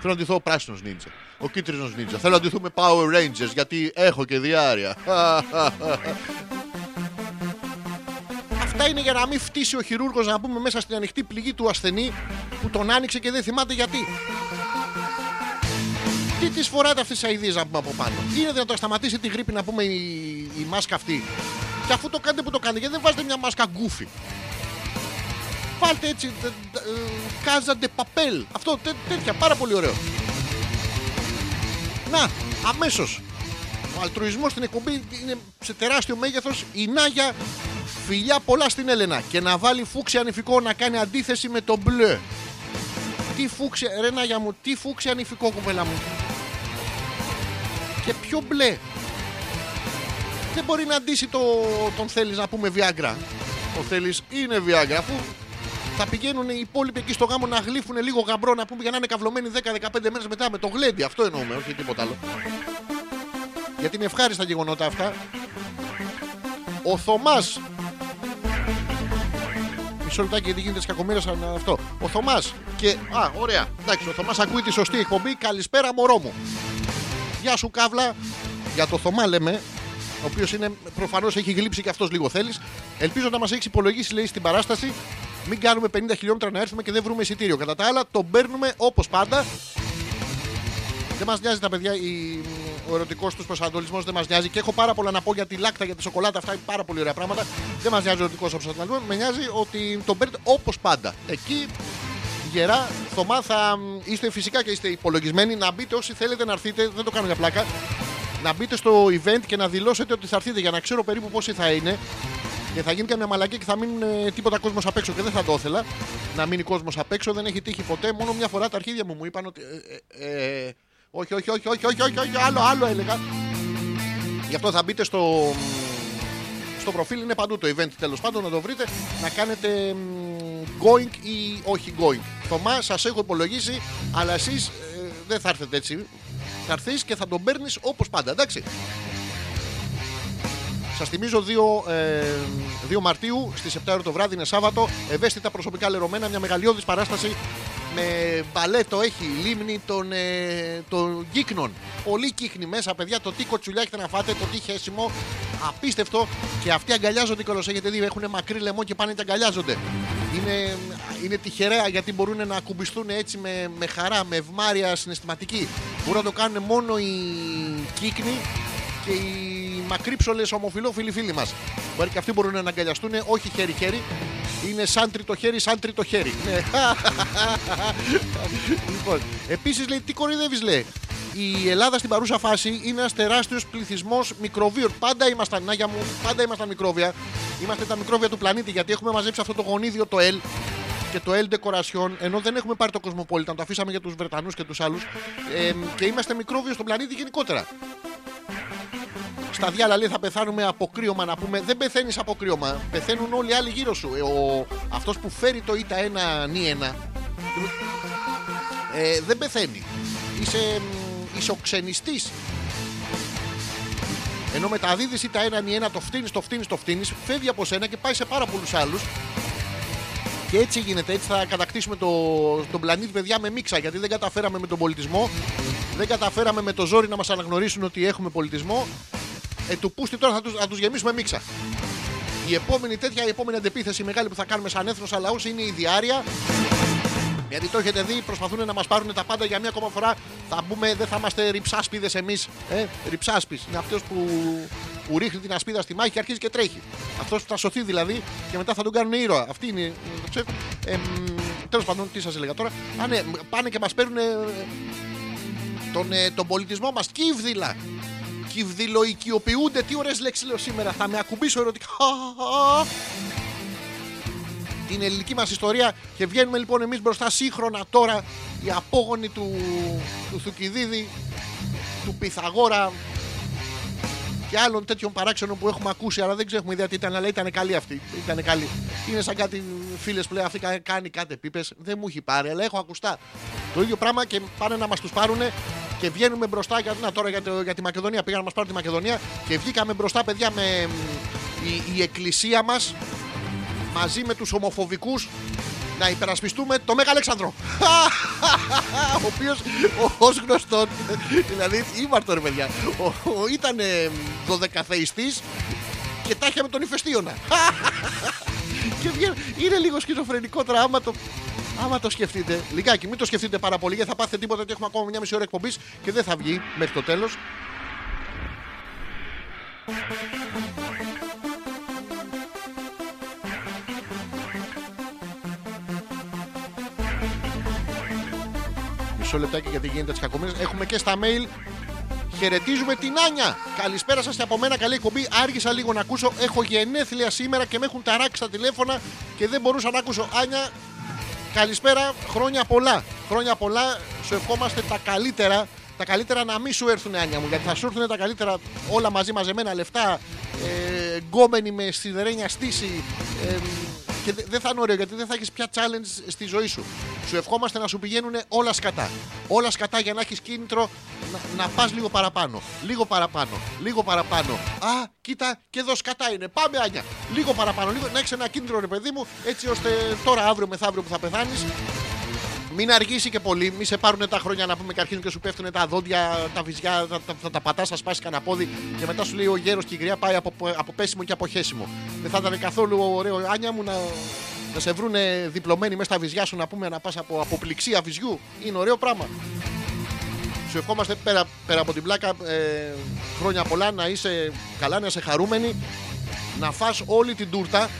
Θέλω να ντυθώ ο πράσινος νίντζα. Ο κίτρινος νίντζα. Θέλω να ντυθούμε Power Rangers γιατί έχω και διάρκεια. Αυτά είναι για να μην φτύσει ο χειρούργος να πούμε μέσα στην ανοιχτή πληγή του ασθενή που τον άνοιξε και δεν θυμάται γιατί. Τι τη φοράτε αυτέ τι αειδίε να πούμε από πάνω. Είναι δυνατόν να σταματήσει τη γρήπη να πούμε η, η μάσκα αυτή. Και αφού το κάνετε που το κάνετε, γιατί δεν βάζετε μια μάσκα γκούφι. Βάλτε έτσι. Κάζαντε παπέλ. Αυτό τέ, τέτοια. Πάρα πολύ ωραίο. Να, αμέσως. Ο αλτρουισμός στην εκπομπή είναι σε τεράστιο μέγεθος. Η Νάγια φιλιά πολλά στην Έλενα. Και να βάλει φούξι ανηφικό να κάνει αντίθεση με το μπλε. Τι φούξι, ρε Νάγια μου, τι φούξι ανηφικό κουβέλα μου. Και πιο μπλε. Δεν μπορεί να αντίσει το, τον θέλεις να πούμε Viagra. Ο θέλεις είναι Viagra. Αφού θα πηγαίνουν οι υπόλοιποι εκεί στο γάμο να γλύφουν λίγο γαμπρό να πούμε για να είναι καυλωμένοι 10-15 μέρες μετά με το γλέντι. Αυτό εννοούμε, όχι τίποτα άλλο. Γιατί είναι ευχάριστα γεγονότα αυτά. Ο Θωμάς. Μισό λεπτάκι γιατί γίνεται κακομοίρα σαν αυτό. Ο Θωμάς. Και. Α, ωραία. Εντάξει, ο Θωμάς ακούει τη σωστή εκπομπή. Καλησπέρα, μωρό μου. Γεια σου, Καύλα. Για το Θωμά λέμε. Ο οποίος είναι προφανώς έχει γλύψει και αυτός λίγο θέλεις. Ελπίζω να μας έχει υπολογίσει, λέει, στην παράσταση. Μην κάνουμε 50 χιλιόμετρα να έρθουμε και δεν βρούμε εισιτήριο. Κατά τα άλλα, τον παίρνουμε όπως πάντα. Δεν μας νοιάζει τα παιδιά, η, ο ερωτικός τους προσανατολισμός δεν μας νοιάζει. Και έχω πάρα πολλά να πω για τη λάκτα, για τη σοκολάτα. Αυτά είναι πάρα πολύ ωραία πράγματα. Δεν μας νοιάζει ο ερωτικός προσανατολισμός. Με νοιάζει ότι τον παίρνετε όπως πάντα. Εκεί γερά, Θωμά, θα είστε φυσικά και είστε υπολογισμένοι να μπείτε όσοι θέλετε να έρθετε. Δεν το κάνω για πλάκα. Να μπείτε στο event και να δηλώσετε ότι θα έρθετε για να ξέρω περίπου πόσοι θα είναι. Και θα γίνει καμιά μαλακή και θα μείνουν ε, τίποτα κόσμος απ' έξω και δεν θα το ήθελα. Να μείνει κόσμος απ' έξω, δεν έχει τύχει ποτέ. Μόνο μια φορά τα αρχίδια μου μου είπαν ότι. Ε, ε, ε, όχι, όχι, όχι, όχι, όχι, όχι, όχι, άλλο, άλλο έλεγα. Γι' αυτό θα μπείτε στο, στο προφίλ, είναι παντού το event τέλος πάντων, να το βρείτε. Να κάνετε going ή όχι going. Θωμά, σας έχω υπολογίσει, αλλά εσείς ε, δεν θα έρθετε έτσι. Θα έρθεις και θα τον παίρνεις όπως πάντα, εντάξει. Σας θυμίζω 2, ε, 2 Μαρτίου στις 7 ώρα το βράδυ είναι Σάββατο. Ευαίσθητα προσωπικά λερωμένα, μια μεγαλειώδης παράσταση με μπαλέτο έχει λίμνη των, ε, των κύκνων. Πολύ κύκνη μέσα, παιδιά. Το τι κοτσουλιά έχετε να φάτε, το τι χέσιμο. Απίστευτο. Και αυτοί αγκαλιάζονται κιόλας. Έχετε δει, έχουν μακρύ λαιμό και πάνε και αγκαλιάζονται. Είναι, είναι τυχερέα γιατί μπορούν να ακουμπιστούν έτσι με, με χαρά, με ευμάρεια συναισθηματική. Μπορούν να το κάνουν μόνο οι κύκνοι και οι μακρύψολε ομοφυλόφιλοι φίλοι μας. Μπορεί και αυτοί μπορούν να αγκαλιαστούν, όχι χέρι-χέρι. Είναι σαν τρίτο χέρι, σαν τρίτο χέρι. Ναι. λοιπόν, επίσης λέει, τι κορυδεύει, λέει. Η Ελλάδα στην παρούσα φάση είναι ένας τεράστιος πληθυσμός μικροβίων. Πάντα ήμασταν, Νάγια μου, πάντα ήμασταν μικρόβια. Είμαστε τα μικρόβια του πλανήτη γιατί έχουμε μαζέψει αυτό το γονίδιο το L και το L Decoration, ενώ δεν έχουμε πάρει το Cosmopolitan, το αφήσαμε για τους Βρετανούς και τους άλλους. Ε, και είμαστε μικρόβιος στον πλανήτη γενικότερα στα διάλα λέει θα πεθάνουμε από κρύωμα να πούμε. Δεν πεθαίνεις από κρύωμα. Πεθαίνουν όλοι οι άλλοι γύρω σου. Ε, ο, αυτός που φέρει το ΙΤΑ 1 νι 1 ε, δεν πεθαίνει. Είσαι, είσαι ο ξενιστής. Ενώ μεταδίδεις ΙΤΑ 1 νι 1 το φτύνεις, το φτύνεις, το φτύνεις, φεύγει από σένα και πάει σε πάρα πολλούς άλλους. Και έτσι γίνεται, έτσι θα κατακτήσουμε το, τον πλανήτη, παιδιά, με μίξα. Γιατί δεν καταφέραμε με τον πολιτισμό, δεν καταφέραμε με το ζόρι να μας αναγνωρίσουν ότι έχουμε πολιτισμό. Ε, του πούστη τώρα θα του τους γεμίσουμε μίξα. Η επόμενη τέτοια, η επόμενη αντεπίθεση μεγάλη που θα κάνουμε σαν έθνος αλλά είναι η διάρεια. Γιατί το έχετε δει, προσπαθούν να μας πάρουν τα πάντα για μια ακόμα φορά. Θα μπούμε, δεν θα είμαστε ριψάσπιδες εμείς. Ε, ριψάσπης. Είναι αυτός που, που ρίχνει την ασπίδα στη μάχη και αρχίζει και τρέχει. Αυτός που θα σωθεί δηλαδή και μετά θα τον κάνουν ήρωα. Αυτή είναι. Ε, ε, Τέλος πάντων, τι σας έλεγα τώρα. Α, ναι, πάνε και μας παίρνουν ε, τον, ε, τον πολιτισμό μας. Κύβδηλα. Κυβδηλοοικιοποιούνται. Τι ωραίες λέξεις λέω σήμερα. Θα με ακουμπήσω ερωτικά. Την ελληνική μας ιστορία και βγαίνουμε λοιπόν εμείς μπροστά σύγχρονα τώρα οι απόγονοι του, του Θουκυδίδη, του Πυθαγόρα και άλλων τέτοιων παράξενων που έχουμε ακούσει, αλλά δεν ξέρουμε ιδέα τι ήταν, αλλά ήταν καλή αυτή. Ήταν καλή. Είναι σαν κάτι φίλες που λέει αυτή κα- κάνει κάτι επίπες. Δεν μου έχει πάρει, αλλά έχω ακουστά. Το ίδιο πράγμα και πάνε να μας τους πάρουν και βγαίνουμε μπροστά. Για, να, τώρα για, το- για τη Μακεδονία. Πήγαν να μας πάρουν τη Μακεδονία και βγήκαμε μπροστά, παιδιά, με μ, η, η εκκλησία μας μαζί με τους ομοφοβικούς να υπερασπιστούμε το Μέγα Αλέξανδρο. ο οποίος ως γνωστόν, δηλαδή ήμαρτο ρε παιδιά, ο, ο, ήταν δωδεκαθεϊστής και τα είχε με τον ηφαιστίωνα. και βγαίνει, είναι λίγο σχιζοφρενικό τώρα άμα το, άμα το σκεφτείτε. Λιγάκι, μην το σκεφτείτε πάρα πολύ γιατί θα πάθετε τίποτα ότι έχουμε ακόμα μια μισή ώρα εκπομπής και δεν θα βγει μέχρι το τέλος. Μισό λεπτάκι γιατί γίνεται τις κακομοίρες. Έχουμε και στα mail. Χαιρετίζουμε την Άνια. Καλησπέρα σας και από μένα. Καλή εκπομπή. Άργησα λίγο να ακούσω. Έχω γενέθλια σήμερα και με έχουν ταράξει τα τηλέφωνα και δεν μπορούσα να ακούσω. Άνια, καλησπέρα. Χρόνια πολλά. Χρόνια πολλά. Σου ευχόμαστε τα καλύτερα. Τα καλύτερα να μην σου έρθουν, Άνια μου. Γιατί θα σου έρθουν τα καλύτερα όλα μαζί μαζεμένα λεφτά. Ε, γκόμενοι με σιδερένια στήση. Ε, και δε- δεν θα είναι ωραίο γιατί δεν θα έχεις πια challenge στη ζωή σου. Σου ευχόμαστε να σου πηγαίνουν όλα σκατά. Όλα σκατά για να έχεις κίνητρο να, να πας λίγο παραπάνω. Λίγο παραπάνω. Λίγο παραπάνω. Α, κοίτα, και εδώ σκατά είναι. Πάμε, Άνια. Λίγο παραπάνω. Λίγο, να έχεις ένα κίνητρο, ρε παιδί μου, έτσι ώστε τώρα, αύριο μεθαύριο που θα πεθάνεις, μην αργήσει και πολύ, μην σε πάρουν τα χρόνια να πούμε και αρχίζουν και σου πέφτουν τα δόντια, τα βυζιά, θα, θα, θα τα πατάς, θα σπάσεις κανένα πόδι και μετά σου λέει ο γέρος και η γριά πάει από, από πέσιμο και από χέσιμο. Δεν θα ήταν καθόλου ωραίο, Άνια μου, να, να σε βρούνε διπλωμένοι μέσα στα βυζιά σου να πούμε να πας από αποπληξία βυζιού. Είναι ωραίο πράγμα. Σου ευχόμαστε πέρα, πέρα από την πλάκα ε, χρόνια πολλά να είσαι καλά, να είσαι χαρούμενη, να φας όλη την τούρτα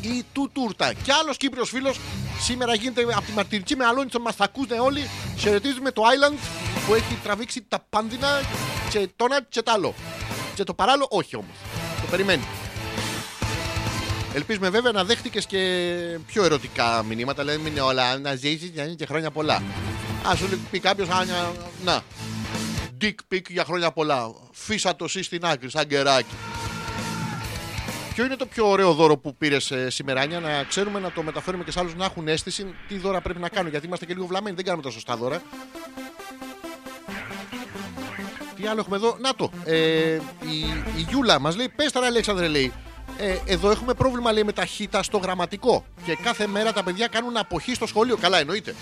ή του τούρτα. Και άλλος Κύπριος φίλος σήμερα γίνεται από τη μαρτυρική με αλόνιτο μας θα ακούτε όλοι. Χαιρετίζουμε το Island που έχει τραβήξει τα πάνδυνα και το ένα και το άλλο. Και το παράλληλο όχι όμως. Το περιμένει. Ελπίζουμε βέβαια να δέχτηκες και πιο ερωτικά μηνύματα. Δηλαδή, μην είναι όλα να ζήσεις να είναι και χρόνια πολλά. Α σου πει κάποιος, να. Dick pic για χρόνια πολλά. Φύσα το εσύ στην άκρη, σαν κεράκι. Ποιο είναι το πιο ωραίο δώρο που πήρες σήμερα, Άνια, να ξέρουμε να το μεταφέρουμε και σε άλλους να έχουν αίσθηση τι δώρα πρέπει να κάνουν. Γιατί είμαστε και λίγο βλαμμένοι, δεν κάνουμε τα σωστά δώρα. Τι άλλο έχουμε εδώ, Να το. Ε, η, η Γιούλα μας λέει: Πες τώρα, Αλέξανδρε, λέει. Ε, εδώ έχουμε πρόβλημα λέει, με τα χήτα στο γραμματικό. Και κάθε μέρα τα παιδιά κάνουν αποχή στο σχολείο. Καλά, εννοείται.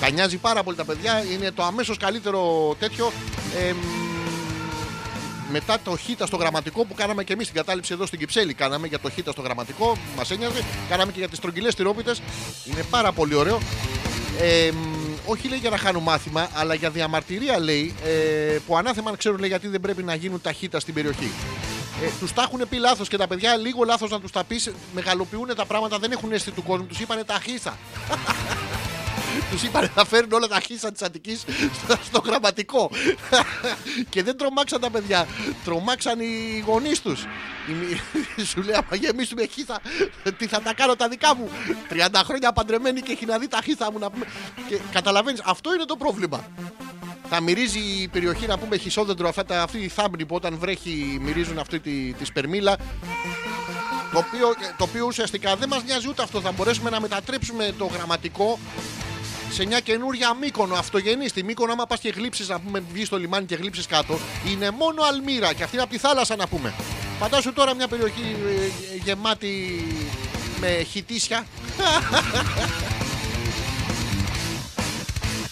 Τα νοιάζει πάρα πολύ τα παιδιά. Είναι το αμέσως καλύτερο τέτοιο. Ε, μετά το χήτα στο γραμματικό που κάναμε και εμείς στην κατάληψη εδώ στην Κυψέλη. Κάναμε για το χήτα στο γραμματικό, μας ένοιαζε. Κάναμε και για τις τρογγυλέ τυρόπιτες. Είναι πάρα πολύ ωραίο. Ε, μ, όχι λέει για να χάνουν μάθημα, αλλά για διαμαρτυρία λέει ε, που ανάθεμα ξέρουν λέει, γιατί δεν πρέπει να γίνουν τα χήτα στην περιοχή. Ε, τους τα έχουν πει λάθος και τα παιδιά λίγο λάθος να τους τα πεις, μεγαλοποιούν τα πράγματα, δεν έχουν αίσθηση του κόσμου. Τους είπανε τα χίσα. Τους είπαν να φέρουν όλα τα χίσα της Αττικής στο, στο γραμματικό. και δεν τρομάξαν τα παιδιά. Τρομάξαν οι γονείς τους. Σου λέει, άμα γεμίσουμε χίσα, τι θα τα κάνω τα δικά μου; 30 χρόνια παντρεμένη και έχει να δει τα χίσα μου να πούμε. Και καταλαβαίνεις, αυτό είναι το πρόβλημα. Θα μυρίζει η περιοχή να πούμε χισόδεντρο αυτά, τα- αυτή η θάμπνη που όταν βρέχει μυρίζουν αυτή τη, της σπερμίλα. Το οποίο, το οποίο ουσιαστικά δεν μας νοιάζει ούτε αυτό. Θα μπορέσουμε να μετατρέψουμε το γραμματικό σε μια καινούρια μήκονο αυτογενή. Στη μήκονο, άμα πας και γλύψεις, να πούμε, βγεις στο λιμάνι και γλύψεις κάτω, είναι μόνο αλμύρα και αυτή είναι από τη θάλασσα να πούμε. Φαντάσου τώρα μια περιοχή ε, γεμάτη με χιτήσια.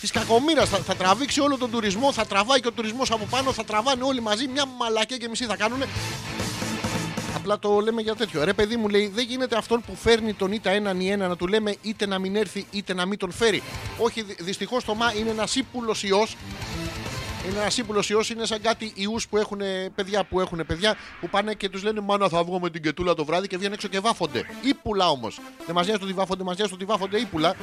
Της κακομοίρας θα, θα τραβήξει όλο τον τουρισμό, θα τραβάει και ο τουρισμός από πάνω, θα τραβάνε όλοι μαζί. Μια μαλακία και μισή θα κάνουν. Απλά το λέμε για τέτοιο. Ρε, παιδί μου λέει, δεν γίνεται αυτόν που φέρνει τον είτε έναν ή ένα να του λέμε είτε να μην έρθει είτε να μην τον φέρει. Όχι, δυστυχώς το μα είναι ένας ύπουλος ιός Είναι ένας ύπουλος ιός, είναι σαν κάτι ιούς που έχουν παιδιά που έχουν παιδιά που πάνε και τους λένε Μάνα θα βγω με την κετούλα το βράδυ και βγαίνουν έξω και βάφονται. Ήπουλα όμως. Δεν μας νοιάζει το ότι βάφονται, μας νοιάζει το ότι βάφονται ύπουλα.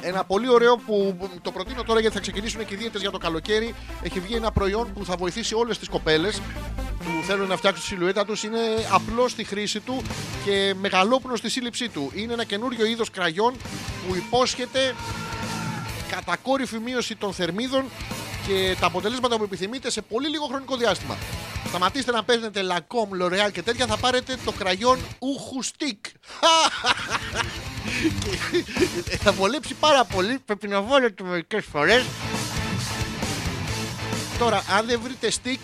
Ένα πολύ ωραίο που το προτείνω τώρα γιατί θα ξεκινήσουν και οι δίαιτες για το καλοκαίρι. Έχει βγει ένα προϊόν που θα βοηθήσει όλες τις κοπέλες που θέλουν να φτιάξουν τη σιλουέτα τους. Είναι απλό στη χρήση του και μεγαλόπνος στη σύλληψή του. Είναι ένα καινούριο είδος κραγιόν που υπόσχεται κατακόρυφη μείωση των θερμίδων και τα αποτελέσματα που επιθυμείτε σε πολύ λίγο χρονικό διάστημα. Σταματήστε να παίρνετε Lacombe, L'Oreal και τέτοια, θα πάρετε το κραγιόν Ούχου Stick. Και θα βολέψει πάρα πολύ, πρέπει να βάλετε μερικές φορές. Τώρα, αν δεν βρείτε stick,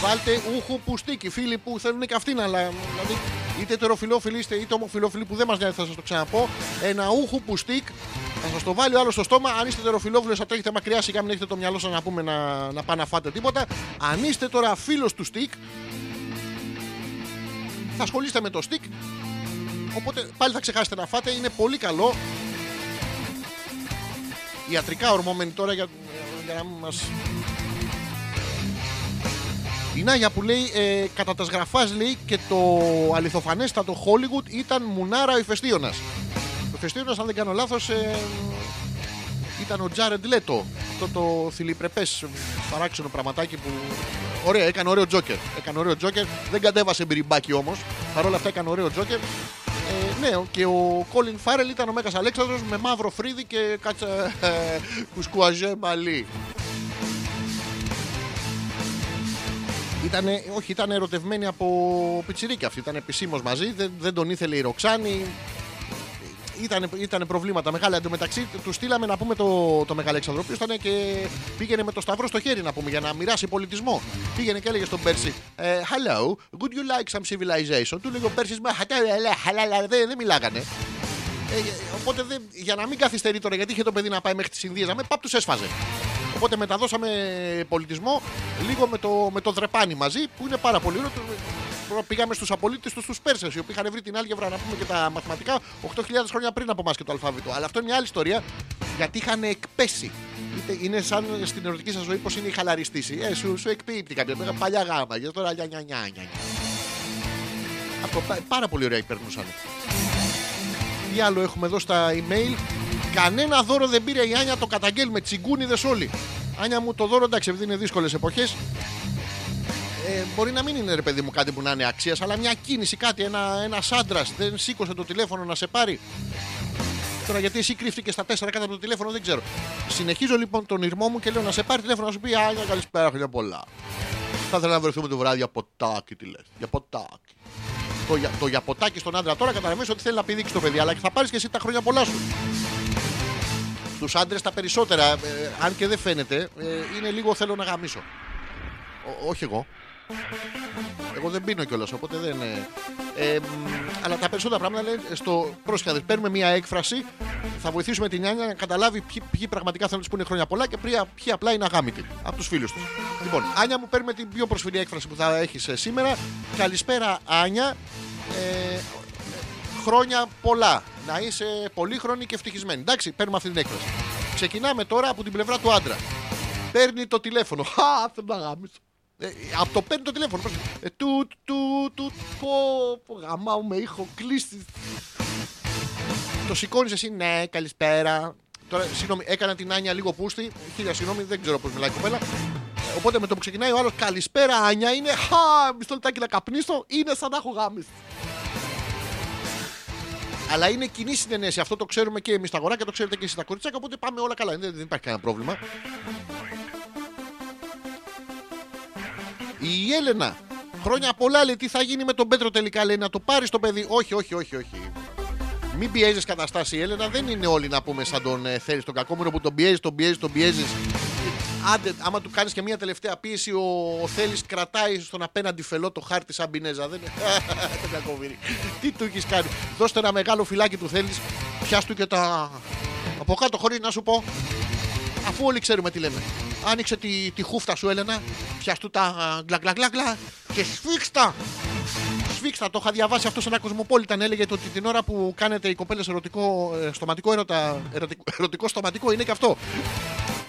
βάλτε ούχου που stick. Οι φίλοι που θέλουν και αυτήν, αλλά δηλαδή, είτε τεροφιλόφιλοι είστε είτε ομοφιλόφιλοι που δεν μας νοιάζει, θα σας το ξαναπώ. Ένα ούχου που stick θα σας το βάλει ο άλλος στο στόμα. Αν είστε τεροφιλόφιλοι, θα τρέχετε μακριά σιγά μην έχετε το μυαλό σας να πούμε να, να πάτε να φάτε τίποτα. Αν είστε τώρα φίλος του stick, θα ασχολείστε με το stick. Οπότε πάλι θα ξεχάσετε να φάτε. Είναι πολύ καλό. Ιατρικά ορμόμενοι τώρα για, για να μην μας... Η Νάγια που λέει ε, κατά τα σγραφάς λέει και το αληθοφανέστατο Hollywood ήταν μουνάρα ο ηφαιστίωνας. Ο ηφαιστίωνας αν δεν κάνω λάθος ε, ήταν ο Τζάρεντ Λέτο. Αυτό το θηλυπρεπές παράξενο πραγματάκι που Ωραία, έκανε ωραίο τζόκερ. Έκανε ωραίο τζόκερ. Δεν κατέβασε μπυριμπάκι όμως. Παρ' όλα αυτά έκανε ωραίο τζόκερ. Ε, ναι, και ο Κόλιν Φάρελ ήταν ο Μέγας Αλέξανδρος με μαύρο φρύδι και κάτσα ε, κουσκουαζέ μαλλί. Ήτανε, όχι, ήταν ερωτευμένη από πιτσιρίκια αυτή. Ήταν επισήμως μαζί. Δεν, δεν τον ήθελε η Ροξάνη. Ήταν, ήταν προβλήματα μεγάλα. Εν τω μεταξύ, του στείλαμε να πούμε το, το Μεγαλέξανδρο, ο οποίος ήταν και πήγαινε με το σταυρό στο χέρι να πούμε για να μοιράσει πολιτισμό. Πήγαινε και έλεγε στον Πέρσι, ε, Hello, would you like some civilization? Του λέγει ο Πέρσις, Μα χαλάλα, δεν δεν μιλάγανε. Ε, οπότε δεν, για να μην καθυστερεί τώρα, γιατί είχε το παιδί να πάει μέχρι τις Ινδίες, να με παπ τους έσφαζε. Οπότε μεταδώσαμε πολιτισμό λίγο με το, με το δρεπάνι μαζί, που είναι πάρα πολύ ωραίο. Το- Πήγαμε στους απολύτες τους, στου Πέρσες, οι οποίοι είχαν βρει την άλγευρα να πούμε και τα μαθηματικά 8.000 χρόνια πριν από εμάς και το αλφάβητο. Αλλά αυτό είναι μια άλλη ιστορία, γιατί είχαν εκπέσει. Είτε είναι σαν στην ερωτική σας ζωή, πώς είναι η χαλαριστήση. Ε, σου, σου εκπίπτει κάποιος. Τώρα παλιά γάμα, και τώρα νια, νια, νια, νια, νια. Αυτό πά- πάρα πολύ ωραία περνούσαν. Τι άλλο έχουμε εδώ στα email; Κανένα δώρο δεν πήρε η Άνια, το καταγγέλνουμε. Τσιγκούνιδες όλοι. Άνια μου, το δώρο εντάξει, επειδή είναι δύσκολες εποχές. Ε, μπορεί να μην είναι ρε παιδί μου κάτι που να είναι αξίας, αλλά μια κίνηση, κάτι, ένα ένας άντρας δεν σήκωσε το τηλέφωνο να σε πάρει. Τώρα γιατί εσύ κρύφτηκε στα τέσσερα κάτω από το τηλέφωνο, δεν ξέρω. Συνεχίζω λοιπόν τον ήρμό μου και λέω να σε πάρει τηλέφωνο να σου πει Άνια, καλησπέρα, χρόνια πολλά. Θα ήθελα να βρεθούμε το βράδυ για ποτάκι, τι λες. Για ποτάκι. Το, για- το για ποτάκι στον άντρα τώρα καταλαβαίνει ότι θέλει να πηδήξει το παιδί, αλλά και θα πάρεις και εσύ τα χρόνια πολλά σου. Στου άντρες τα περισσότερα, ε, αν και δεν φαίνεται, ε, είναι λίγο θέλω να γαμίσω. Ό- όχι εγώ. Εγώ δεν πίνω κιόλας, οπότε δεν. Ε, ε, μ, αλλά τα περισσότερα πράγματα λένε στο πρόσχεδε. Παίρνουμε μια έκφραση, θα βοηθήσουμε την Νιάνια να καταλάβει ποιοι, ποιοι πραγματικά θέλουν να τους πούνε χρόνια πολλά και ποιοι, ποιοι απλά είναι αγάμητοι από τους φίλους τους. Λοιπόν, Άνια μου, παίρνουμε την πιο προσφυλή έκφραση που θα έχεις σήμερα. Καλησπέρα, Άνια. Ε, χρόνια πολλά. Να είσαι πολύχρονη και ευτυχισμένη. Εντάξει, παίρνουμε αυτή την έκφραση. Ξεκινάμε τώρα από την πλευρά του άντρα. Παίρνει το τηλέφωνο. Χα, θέλω να γάμισω. Ε, από το παίρνει το τηλέφωνο. πώς- Ε, του, του, του, πω, πω, γαμάω με ήχο, κλείσει. Το σηκώνεις εσύ, ναι, καλησπέρα. Τώρα, συγγνώμη, έκανα την Άνια λίγο πούστη. Χίλια συγγνώμη, δεν ξέρω πώς μιλάει η κοπέλα. Ε, Οπότε με το που ξεκινάει ο άλλος, καλησπέρα Άνια, είναι χα, μισό λεπτάκι να καπνίσω, είναι σαν να έχω γάμιση. Αλλά είναι κοινή συνενέση. Αυτό το ξέρουμε και εμείς τα αγοράκια, το ξέρετε και εσείς τα κοριτσάκια. Οπότε πάμε όλα καλά. Δεν, δεν υπάρχει κανένα πρόβλημα. Η Έλενα. Χρόνια πολλά λέει τι θα γίνει με τον Πέτρο τελικά. Λέει να το πάρεις το παιδί. Όχι, όχι, όχι, όχι. Μην πιέζεις καταστάσει, Έλενα. Δεν είναι όλοι να πούμε σαν τον ε, θέλεις τον κακόμοιρο που τον πιέζεις, τον πιέζεις, τον πιέζεις. Άντε, άμα του κάνεις και μια τελευταία πίεση, ο, ο Θέλει κρατάει στον απέναντι φελό το χάρτη σαν πινέζα. Δεν είναι. Το κακόμοιρι. Τι του έχεις κάνει; Δώστε ένα μεγάλο φυλάκι του Θέλει. Πιάστου και τα. Από κάτω χωρίς να σου πω. Αφού όλοι ξέρουμε τι λέμε. Άνοιξε τη, τη χούφτα σου, Έλενα. Πιάστου τα α, γκλα γκλα γκλα γκλα και σφίξτα. Σφίξτα, το είχα διαβάσει αυτό σε ένα κοσμοπόλιταν. Έλεγε ότι την ώρα που κάνετε οι κοπέλες ερωτικό, ε, στοματικό έρωτα, ερωτικό, ερωτικό στοματικό είναι και αυτό.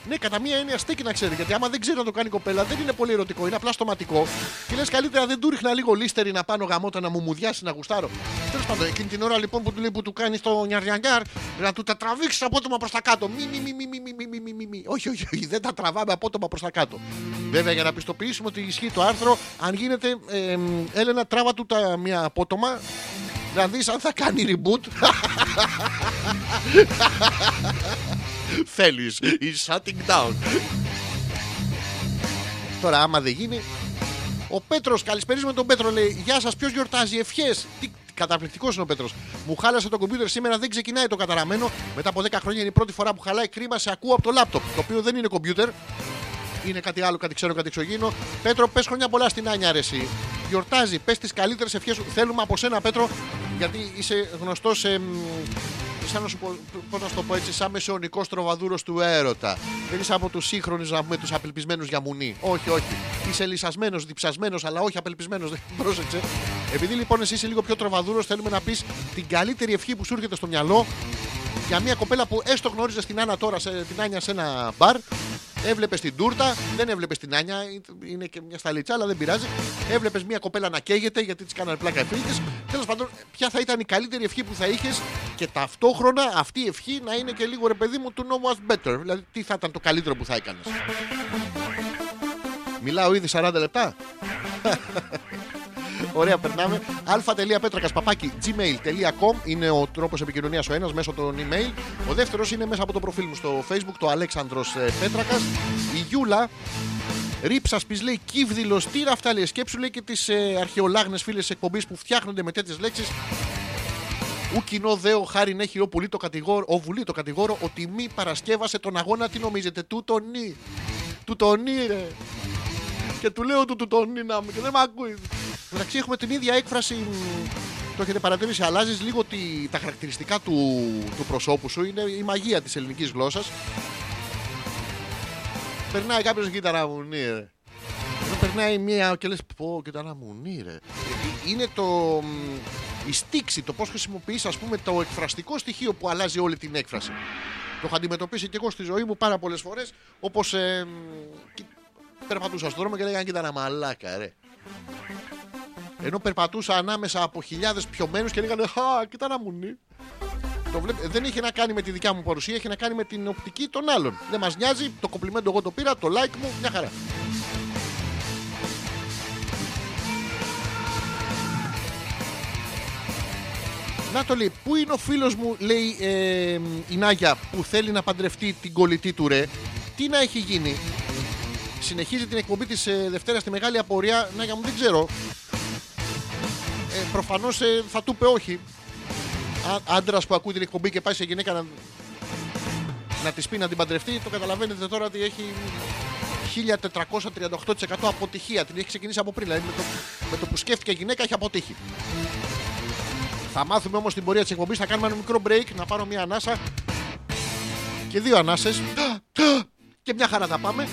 Ναι, κατά μία έννοια στέκει να ξέρει. Γιατί άμα δεν ξέρει να το κάνει η κοπέλα, δεν είναι πολύ ερωτικό, είναι απλά στοματικό. Και λες καλύτερα δεν του ρίχνα λίγο λίστερη να πάνω γαμότα να μου μουδιάσει να γουστάρω. Τέλος πάντων, εκείνη την ώρα λοιπόν που του λέει που του κάνει το νιαρνιανιάρ, να του τα τραβήξεις απότομα προς τα κάτω. Μη, μη, μη, μη, μη, μη, μη, μη, μη, μη. Όχι, όχι, όχι, δεν τα τραβάμε απότομα προς τα κάτω. Βέβαια, για να πιστοποιήσουμε ότι ισχύει το άρθρο, αν γίνεται, ε, Έλενα, τράβα του τα μία απότομα. Να δεις αν θα κάνει reboot. Θέλεις. Is shutting down. Τώρα, άμα δεν γίνει. Ο Πέτρος, καλησπέριζουμε τον Πέτρο, λέει: Γεια σας, ποιος γιορτάζει, ευχές. Τι καταπληκτικός είναι ο Πέτρος. Μου χάλασε το κομπιούτερ σήμερα, δεν ξεκινάει το καταραμένο. Μετά από 10 χρόνια είναι η πρώτη φορά που χαλάει κρίμα, σε ακούω από το λάπτοπ. Το οποίο δεν είναι κομπιούτερ. Είναι κάτι άλλο, κάτι ξέρω, κάτι εξωγήινο. Πέτρο, πες χρόνια πολλά στην Άνια, αρέσει. Γιορτάζει, πες τις καλύτερες ευχές σου. Θέλουμε από σένα, Πέτρο, γιατί είσαι γνωστός σε. Σαν να σου πω, πώς να σου το πω έτσι, σαν μεσαιωνικός τροβαδούρος του έρωτα. Δεν είσαι από τους σύγχρονους να πούμε τους απελπισμένους για μουνή. Όχι, όχι. Είσαι λυσασμένος, διψασμένος, αλλά όχι απελπισμένος. Πρόσεξε. Επειδή λοιπόν εσύ είσαι λίγο πιο τροβαδούρος, θέλουμε να πεις την καλύτερη ευχή που σου έρχεται στο μυαλό για μια κοπέλα που έστω γνώριζες την Άννα τώρα, σε, την Άνια σε ένα μπαρ. Έβλεπες την τούρτα, δεν έβλεπες την Άνια, είναι και μια σταλίτσα, αλλά δεν πειράζει. Έβλεπες μια κοπέλα να καίγεται γιατί της κάνανε πλάκα οι φίλοι τη. Τέλος πάντων, ποια θα ήταν η καλύτερη ευχή που θα είχες και ταυτόχρονα αυτή η ευχή να είναι και λίγο ρε παιδί μου του know what's better. Δηλαδή, τι θα ήταν το καλύτερο που θα έκανες; Μιλάω ήδη 40 λεπτά; Ωραία, περνάμε. αλφα.πέτρακα παπάκι gmail.com είναι ο τρόπος επικοινωνίας ο ένας μέσω των email. Ο δεύτερος είναι μέσα από το προφίλ μου στο facebook, το Αλέξανδρος Πέτρακας. Η Γιούλα Ρίψα πεις λέει κύβδηλος, τι είναι αυτά λέει. Σκέψου λέει και τις ε, αρχαιολάγνες φίλες εκπομπής που φτιάχνονται με τέτοιες λέξεις. Ου κοινό δέο χάρη έχει ο, πουλί το κατηγόρο, ο βουλή το κατηγόρο ότι μη παρασκεύασε τον αγώνα. Τι νομίζετε, του τον νι. Του τον νι, ρε. Και του λέω του, του τον νι να μου και δεν με ακούει. Εντάξει, έχουμε την ίδια έκφραση. Το έχετε παρατηρήσει, αλλάζεις λίγο τη, τα χαρακτηριστικά του, του προσώπου σου. Είναι η μαγεία της ελληνικής γλώσσας. Περνάει κάποιος κοίτα μου, ναι, ρε. Εδώ περνάει μία και λες: Πω, κοίτα να μου, ναι, ρε. Είναι το. Η στίξη, το πώς χρησιμοποιείς, ας πούμε, το εκφραστικό στοιχείο που αλλάζει όλη την έκφραση. Το έχω αντιμετωπίσει και εγώ στη ζωή μου πάρα πολλές φορές. Όπως ε, περπατούσα στον δρόμο και λέγανε: Κοίτα να μαλάκα, ρε. Ενώ περπατούσα ανάμεσα από χιλιάδες πιωμένους και λέγανε Χα, κοίτα να μουνί. Το βλέπ... Δεν είχε να κάνει με τη δικιά μου παρουσία, είχε να κάνει με την οπτική των άλλων. Δεν μας νοιάζει, το κομπλιμέντο εγώ το πήρα, το like μου, μια χαρά. Να το λέει, πού είναι ο φίλος μου, λέει ε, η Νάγια, που θέλει να παντρευτεί την κολλητή του ρε; Τι να έχει γίνει; Συνεχίζει την εκπομπή της ε, Δευτέρας στη Μεγάλη Απορία. Νάγια μου δεν ξέρω ε, προφανώς ε, θα του είπε όχι. Άντρας που ακούει την εκπομπή και πάει σε γυναίκα να, να της πει να την παντρευτεί, το καταλαβαίνετε τώρα ότι έχει 1438% αποτυχία. Την έχει ξεκινήσει από πριν. Δηλαδή με το, με το που σκέφτηκε η γυναίκα έχει αποτύχει. Θα μάθουμε όμως την πορεία της εκπομπής. Θα κάνουμε ένα μικρό break να πάρω μια ανάσα και δύο ανάσες. Και μια χαρά θα πάμε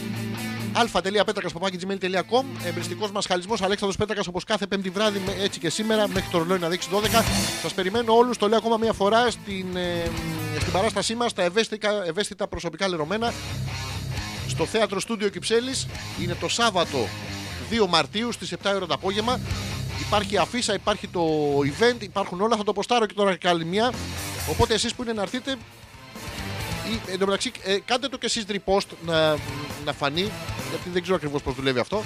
αλφα.πέτρακα.gmail.com Εμπριστικός μας χαλισμό Αλέξανδρος Πέτρακας όπως κάθε πέμπτη βράδυ έτσι και σήμερα μέχρι το ρολόι να δείξει 12. Σας περιμένω όλους, το λέω ακόμα μια φορά στην, ε, στην παράστασή μας τα ευαίσθητα, ευαίσθητα προσωπικά λερωμένα στο θέατρο Στούντιο Κυψέλης. Είναι το Σάββατο 2 Μαρτίου στις 7 ώρα το απόγευμα. Υπάρχει αφίσα, υπάρχει το event, υπάρχουν όλα. Θα το ποστάρω και τώρα και άλλη μια. Οπότε εσείς που είναι να έρθετε, εν τω μεταξύ, ε, κάντε το και εσείς repost να, να φανεί, γιατί δεν ξέρω ακριβώς πώς δουλεύει αυτό.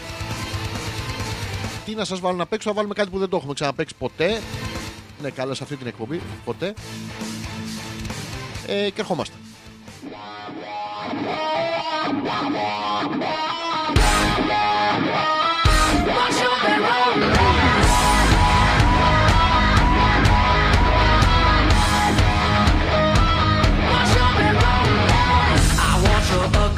Τι να σας βάλω να παίξω, θα βάλουμε κάτι που δεν το έχουμε ξαναπέξει ποτέ. Ναι, καλά σε αυτή την εκπομπή, ποτέ. Ε, και ερχόμαστε.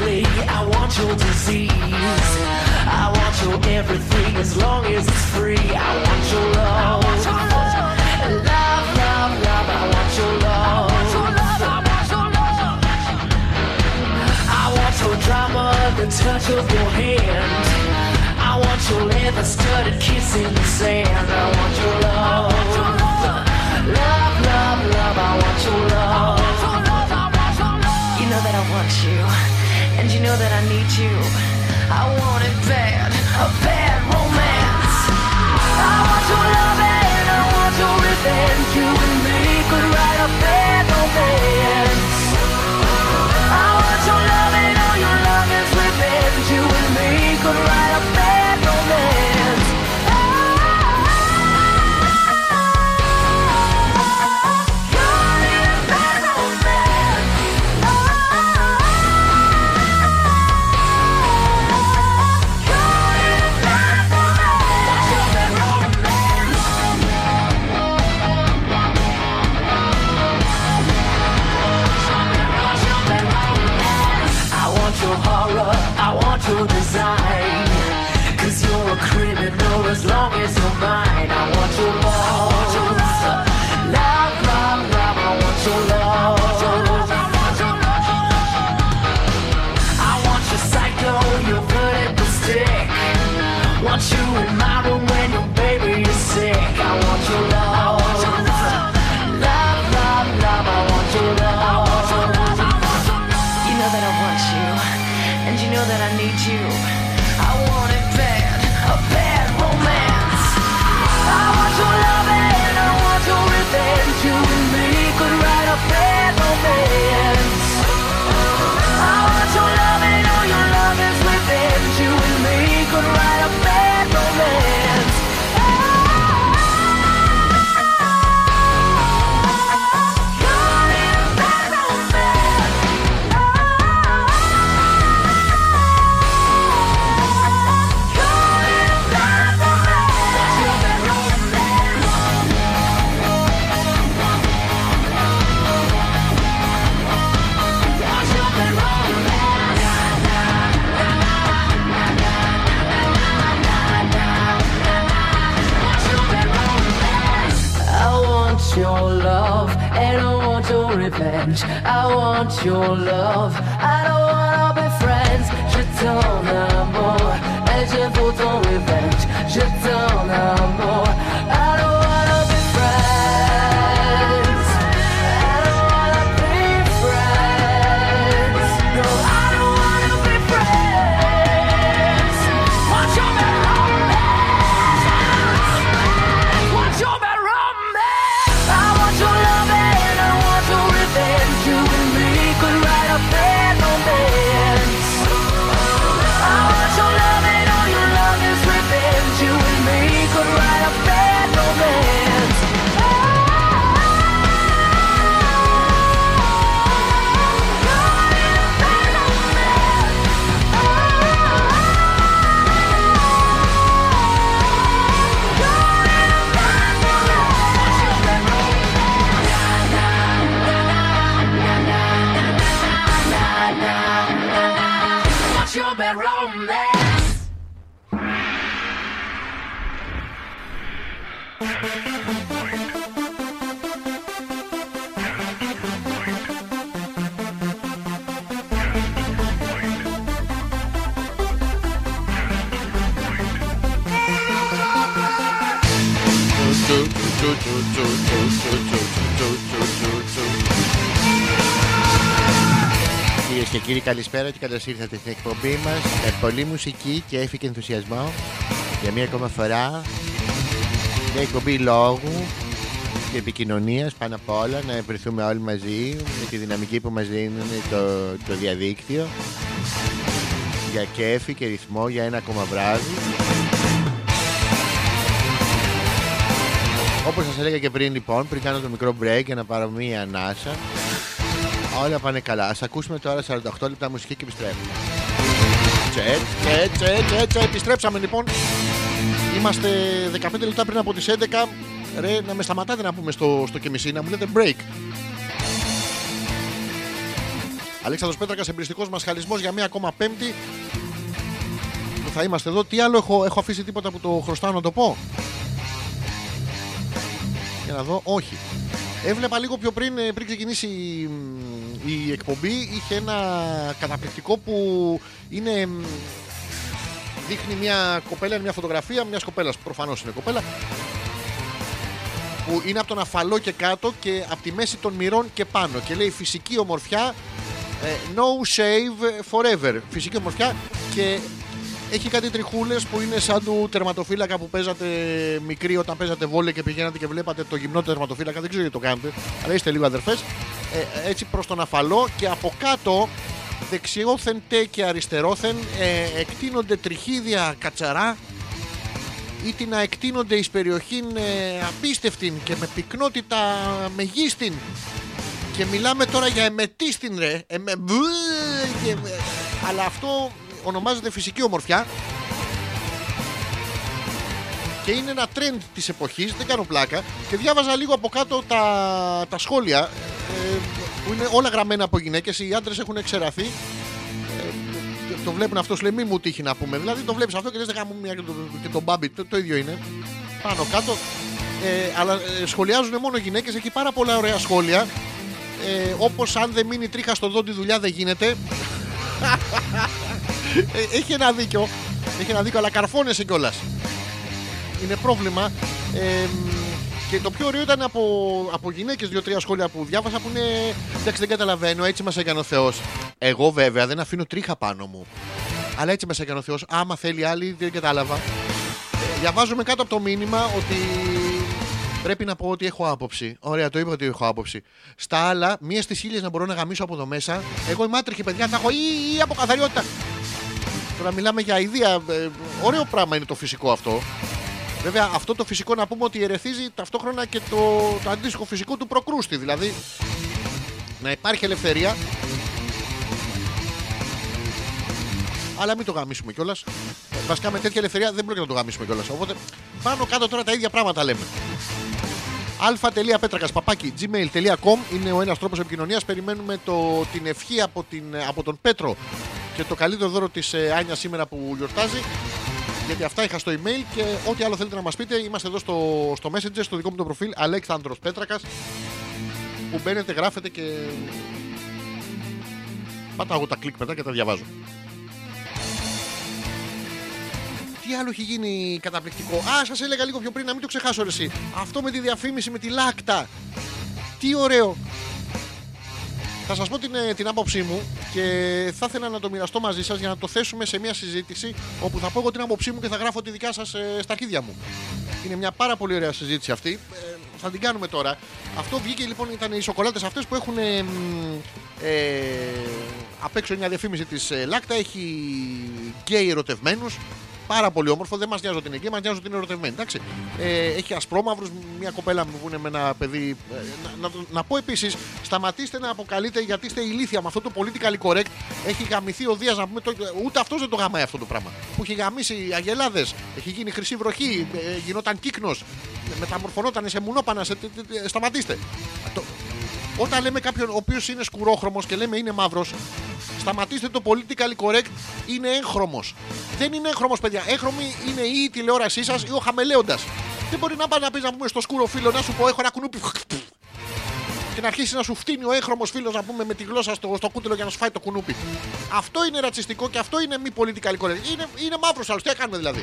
I want your disease. I want your everything as long as it's free. I want your love. Love, love, love. I want your love. I want your drama, the touch of your hand. I want your leather studded kiss in the sand. I want your love. Love, love, love. I want your love. You know that I want you. And you know that I need you. I want it bad, a bad romance. I want your love καλησπέρα και καλώς ήρθατε στην εκπομπή μας. Με πολλή μουσική και έφη και ενθουσιασμό για μία ακόμα φορά. Μια εκπομπή λόγου και επικοινωνίας πάνω απ' όλα. Να βρεθούμε όλοι μαζί με τη δυναμική που μας δίνουν το, το διαδίκτυο. Για κέφι και ρυθμό για ένα ακόμα βράδυ. Όπως σας έλεγα και πριν λοιπόν, πριν κάνω το μικρό break για να πάρω μία ανάσα Όλα πάνε καλά. Ας ακούσουμε τώρα 48 λεπτά μουσική και επιστρέφουμε. Τσετ, τσετ, τσετ, τσετ, τσετ. Επιστρέψαμε λοιπόν. Είμαστε 15 λεπτά πριν από τις 11. Ρε, να με σταματάτε να πούμε στο, στο και μισή, να μου λέτε break. Αλέξανδρος Πέτρακας, εμπριστικός μας χαλισμός για μία ακόμα πέμπτη. Που θα είμαστε εδώ. Τι άλλο έχω, έχω αφήσει τίποτα που το χρωστάω να το πω; Για να δω, όχι. Έβλεπα λίγο πιο πριν, ε, πριν ξεκινήσει η, η εκπομπή, είχε ένα καταπληκτικό που είναι. μ, Δείχνει μια κοπέλα, είναι μια φωτογραφία μιας κοπέλας. Προφανώς είναι κοπέλα. Που είναι από τον αφαλό και κάτω και από τη μέση των μυρών και πάνω. Και λέει φυσική ομορφιά Ε, no shave forever. Φυσική ομορφιά και έχει κάτι τριχούλες που είναι σαν του τερματοφύλακα που παίζατε μικρή όταν παίζατε βόλε και πηγαίνατε και βλέπατε το γυμνό τερματοφύλακα. Δεν ξέρω γιατί το κάνετε, αλλά είστε λίγο αδερφές. Ε, έτσι προς τον αφαλό και από κάτω δεξιόθεν τε και αριστερόθεν ε, εκτείνονται τριχίδια κατσαρά ή να εκτείνονται εις περιοχήν ε, απίστευτην και με πυκνότητα μεγίστην και μιλάμε τώρα για εμετίστην ρε εμε... και... αλλά αυτό ονομάζεται φυσική ομορφιά και είναι ένα trend της εποχής, δεν κάνω πλάκα και διάβαζα λίγο από κάτω τα, τα σχόλια ε, που είναι όλα γραμμένα από γυναίκες οι άντρες έχουν εξεραθεί ε, το βλέπουν αυτός, σου λέει μη μου τύχει να πούμε. Δηλαδή το βλέπεις αυτό και λες: Δεν μια και, το, και τον Μπάμπι. Το, το ίδιο είναι. Πάνω κάτω. Ε, αλλά ε, σχολιάζουν μόνο γυναίκες. Έχει πάρα πολλά ωραία σχόλια. Ε, Όπως αν δεν μείνει τρίχα στο δόντι δουλειά δεν γίνεται. Ε, έχει ένα δίκιο. Έχει ένα δίκιο, αλλά καρφώνεσαι κιόλας. Είναι πρόβλημα. Ε, και το πιο ωραίο ήταν από, από γυναίκες δύο-τρία σχόλια που διάβασα που είναι. Εντάξει, δεν καταλαβαίνω, έτσι μας έκανε ο Θεός. Εγώ βέβαια δεν αφήνω τρίχα πάνω μου. Αλλά έτσι μας έκανε ο Θεός. Άμα θέλει άλλη, δεν κατάλαβα. Ε, διαβάζουμε κάτω από το μήνυμα ότι πρέπει να πω ότι έχω άποψη. Ωραία, το είπα ότι έχω άποψη. Στα άλλα, μία στις χίλιες να μπορώ να γαμίσω από εδώ μέσα. Εγώ είμαι άτριχη, παιδιά, θα έχω ή, ή από καθαριότητα. Τώρα μιλάμε για ιδέα. Ε, ωραίο πράγμα είναι το φυσικό αυτό. Βέβαια, αυτό το φυσικό να πούμε ότι ερεθίζει ταυτόχρονα και το, το αντίστοιχο φυσικό του προκρούστη. Δηλαδή, να υπάρχει ελευθερία. Αλλά μην το γαμίσουμε κιόλας. Βασικά με τέτοια ελευθερία δεν πρόκειται να το γαμίσουμε κιόλας. Οπότε πάνω κάτω τώρα τα ίδια πράγματα λέμε. αλφα.πέτρακα παπάκι gmail.com είναι ο ένας τρόπος επικοινωνίας. Περιμένουμε το, την ευχή από, την, από τον Πέτρο και το καλύτερο δώρο της ε, Άνια σήμερα που γιορτάζει. Γιατί αυτά είχα στο email και ό,τι άλλο θέλετε να μας πείτε, είμαστε εδώ στο, στο Messenger, στο δικό μου το προφίλ Αλέξανδρος Πέτρακας. Που μπαίνετε, γράφετε και. Πατάω τα κλικ μετά και τα διαβάζω. Τι άλλο έχει γίνει καταπληκτικό; Α, σας έλεγα λίγο πιο πριν να μην το ξεχάσω ρε, εσύ. Αυτό με τη διαφήμιση με τη Λάκτα. Τι ωραίο. Θα σας πω την, ε, την άποψή μου και θα ήθελα να το μοιραστώ μαζί σας για να το θέσουμε σε μια συζήτηση όπου θα πω εγώ την άποψή μου και θα γράφω τη δικιά σας ε, στα αρχίδια μου. Είναι μια πάρα πολύ ωραία συζήτηση αυτή. Ε, θα την κάνουμε τώρα. Αυτό βγήκε λοιπόν, ήταν οι σοκολάτες αυτές που έχουν. Ε, ε, απ' έξω μια διαφήμιση της Λάκτα. Έχει γκέι ερωτευμένους. Πάρα πολύ όμορφο, δεν μας νοιάζει ότι είναι εκεί, μας νοιάζει ότι είναι ερωτευμένη. Εντάξει. Ε, έχει ασπρόμαυρους, μια κοπέλα μου που είναι με ένα παιδί. Ε, να, να, να, πω επίσης, σταματήστε να αποκαλείτε γιατί είστε ηλίθια με αυτό το political correct. Έχει γαμηθεί ο Δίας να πούμε. Το, ούτε αυτός δεν το γαμάει αυτό το πράγμα. Που έχει γαμήσει αγελάδες, έχει γίνει χρυσή βροχή, ε, γινόταν κύκνος, μεταμορφωνόταν σε μουνόπανα. Σε, σταματήστε. Το, όταν λέμε κάποιον ο οποίος είναι σκουρόχρωμος και λέμε είναι μαύρος, σταματήστε το political correct, είναι έγχρωμος. Δεν είναι έγχρωμος, παιδιά. Έγχρωμη είναι ή η τηλεόρασή σας ή ο χαμελέοντας. Δεν μπορεί να πάει να πεις να πούμε στο σκούρο φίλο να σου πω: Έχω ένα κουνούπι. Και να αρχίσει να σου φτύνει ο έγχρωμος φίλος να πούμε με τη γλώσσα στο, στο κούτελο για να σου φάει το κουνούπι. Αυτό είναι ρατσιστικό και αυτό είναι μη political correct. Είναι, είναι μαύρος άλλος. Τι κάνουμε δηλαδή;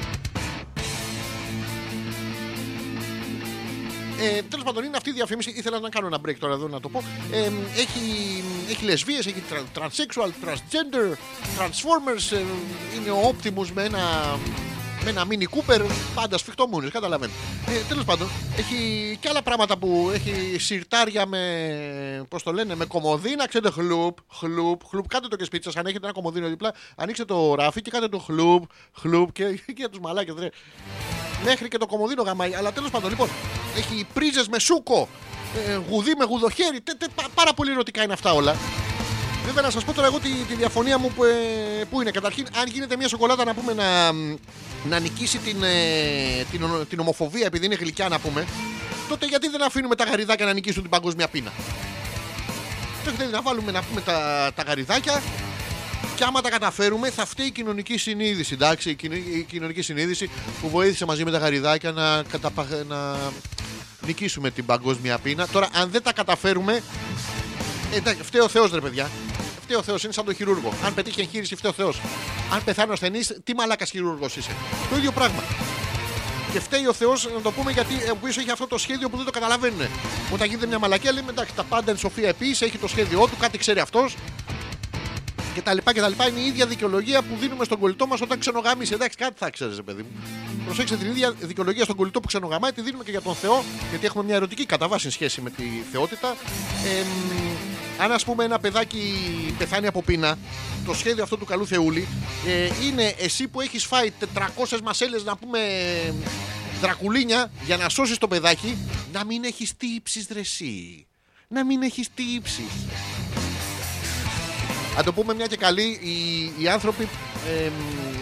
Ε, Τέλος πάντων, είναι αυτή η διαφήμιση. Ήθελα να κάνω ένα break τώρα εδώ να το πω. Ε, έχει έχει λεσβείες, έχει transsexual, transgender, transformers. Ε, είναι ο Optimus με ένα με ένα mini cooper, πάντα σφιχτό μούνις, καταλαβαίνω. Ε, Τέλος πάντων, έχει και άλλα πράγματα που έχει σιρτάρια με. Πώς το λένε, με κομμωδίνα, ξέρετε, χλουπ, χλουπ, χλουπ. Κάντε το και σπίτι σας, αν έχετε ένα κομμωδίνο δίπλα, ανοίξτε το ράφι και κάντε το χλουπ, χλουπ και, και για τους μαλάκες. Μέχρι και το κομμωδίνο γαμάει. Αλλά τέλος πάντων, λοιπόν, έχει πρίζες με σούκο, ε, γουδί με γουδοχέρι. Τε, τε, πάρα πολύ ερωτικά είναι αυτά όλα. Βέβαια, να σας πω τώρα εγώ τη, τη διαφωνία μου που, ε, που είναι. Καταρχήν, αν γίνεται μια σοκολάτα να πούμε να, να νικήσει την, ε, την, την ομοφοβία επειδή είναι γλυκιά να πούμε, τότε γιατί δεν αφήνουμε τα γαριδάκια να νικήσουν την παγκόσμια πείνα; Τότε να βάλουμε να πούμε τα, τα γαριδάκια και άμα τα καταφέρουμε, θα φταίει η κοινωνική συνείδηση. Εντάξει, η κοινωνική συνείδηση που βοήθησε μαζί με τα γαριδάκια να, καταπα... να νικήσουμε την παγκόσμια πείνα. Τώρα, αν δεν τα καταφέρουμε. Εντάξει, φταίει ο Θεός, ρε παιδιά. Φταίει ο Θεός, είναι σαν τον χειρούργο. Αν πετύχει εγχείρηση, φταίει ο Θεός. Αν πεθάνει ο ασθενής, τι μαλάκας χειρούργος είσαι. Το ίδιο πράγμα. Και φταίει ο Θεός να το πούμε γιατί ο οποίο έχει αυτό το σχέδιο που δεν το καταλαβαίνουν. Όταν γίνεται μια μαλακία, λέμε εντάξει, τα πάντα είναι σοφία επίσης, έχει το σχέδιό του, κάτι ξέρει αυτός. και τα λοιπά και τα λοιπά είναι η ίδια δικαιολογία που δίνουμε στον κολλητό μας όταν ξενογάμισε. Εντάξει, κάτι θα ξέρεις, παιδί μου. Προσέξτε την ίδια δικαιολογία στον κολλητό που ξενογαμάει, τη δίνουμε και για τον Θεό, γιατί έχουμε μια ερωτική κατά βάση σχέση με τη θεότητα. Ε, μ, αν ας πούμε ένα παιδάκι πεθάνει από πείνα, το σχέδιο αυτό του καλού Θεούλη ε, είναι εσύ που έχεις φάει 400 μασέλες να πούμε δρακουλίνια για να σώσεις το παιδάκι, να μην έχεις τύψεις δρεσί. Να μην έχεις τύψεις. Αν το πούμε μια και καλή, οι, οι άνθρωποι εμ,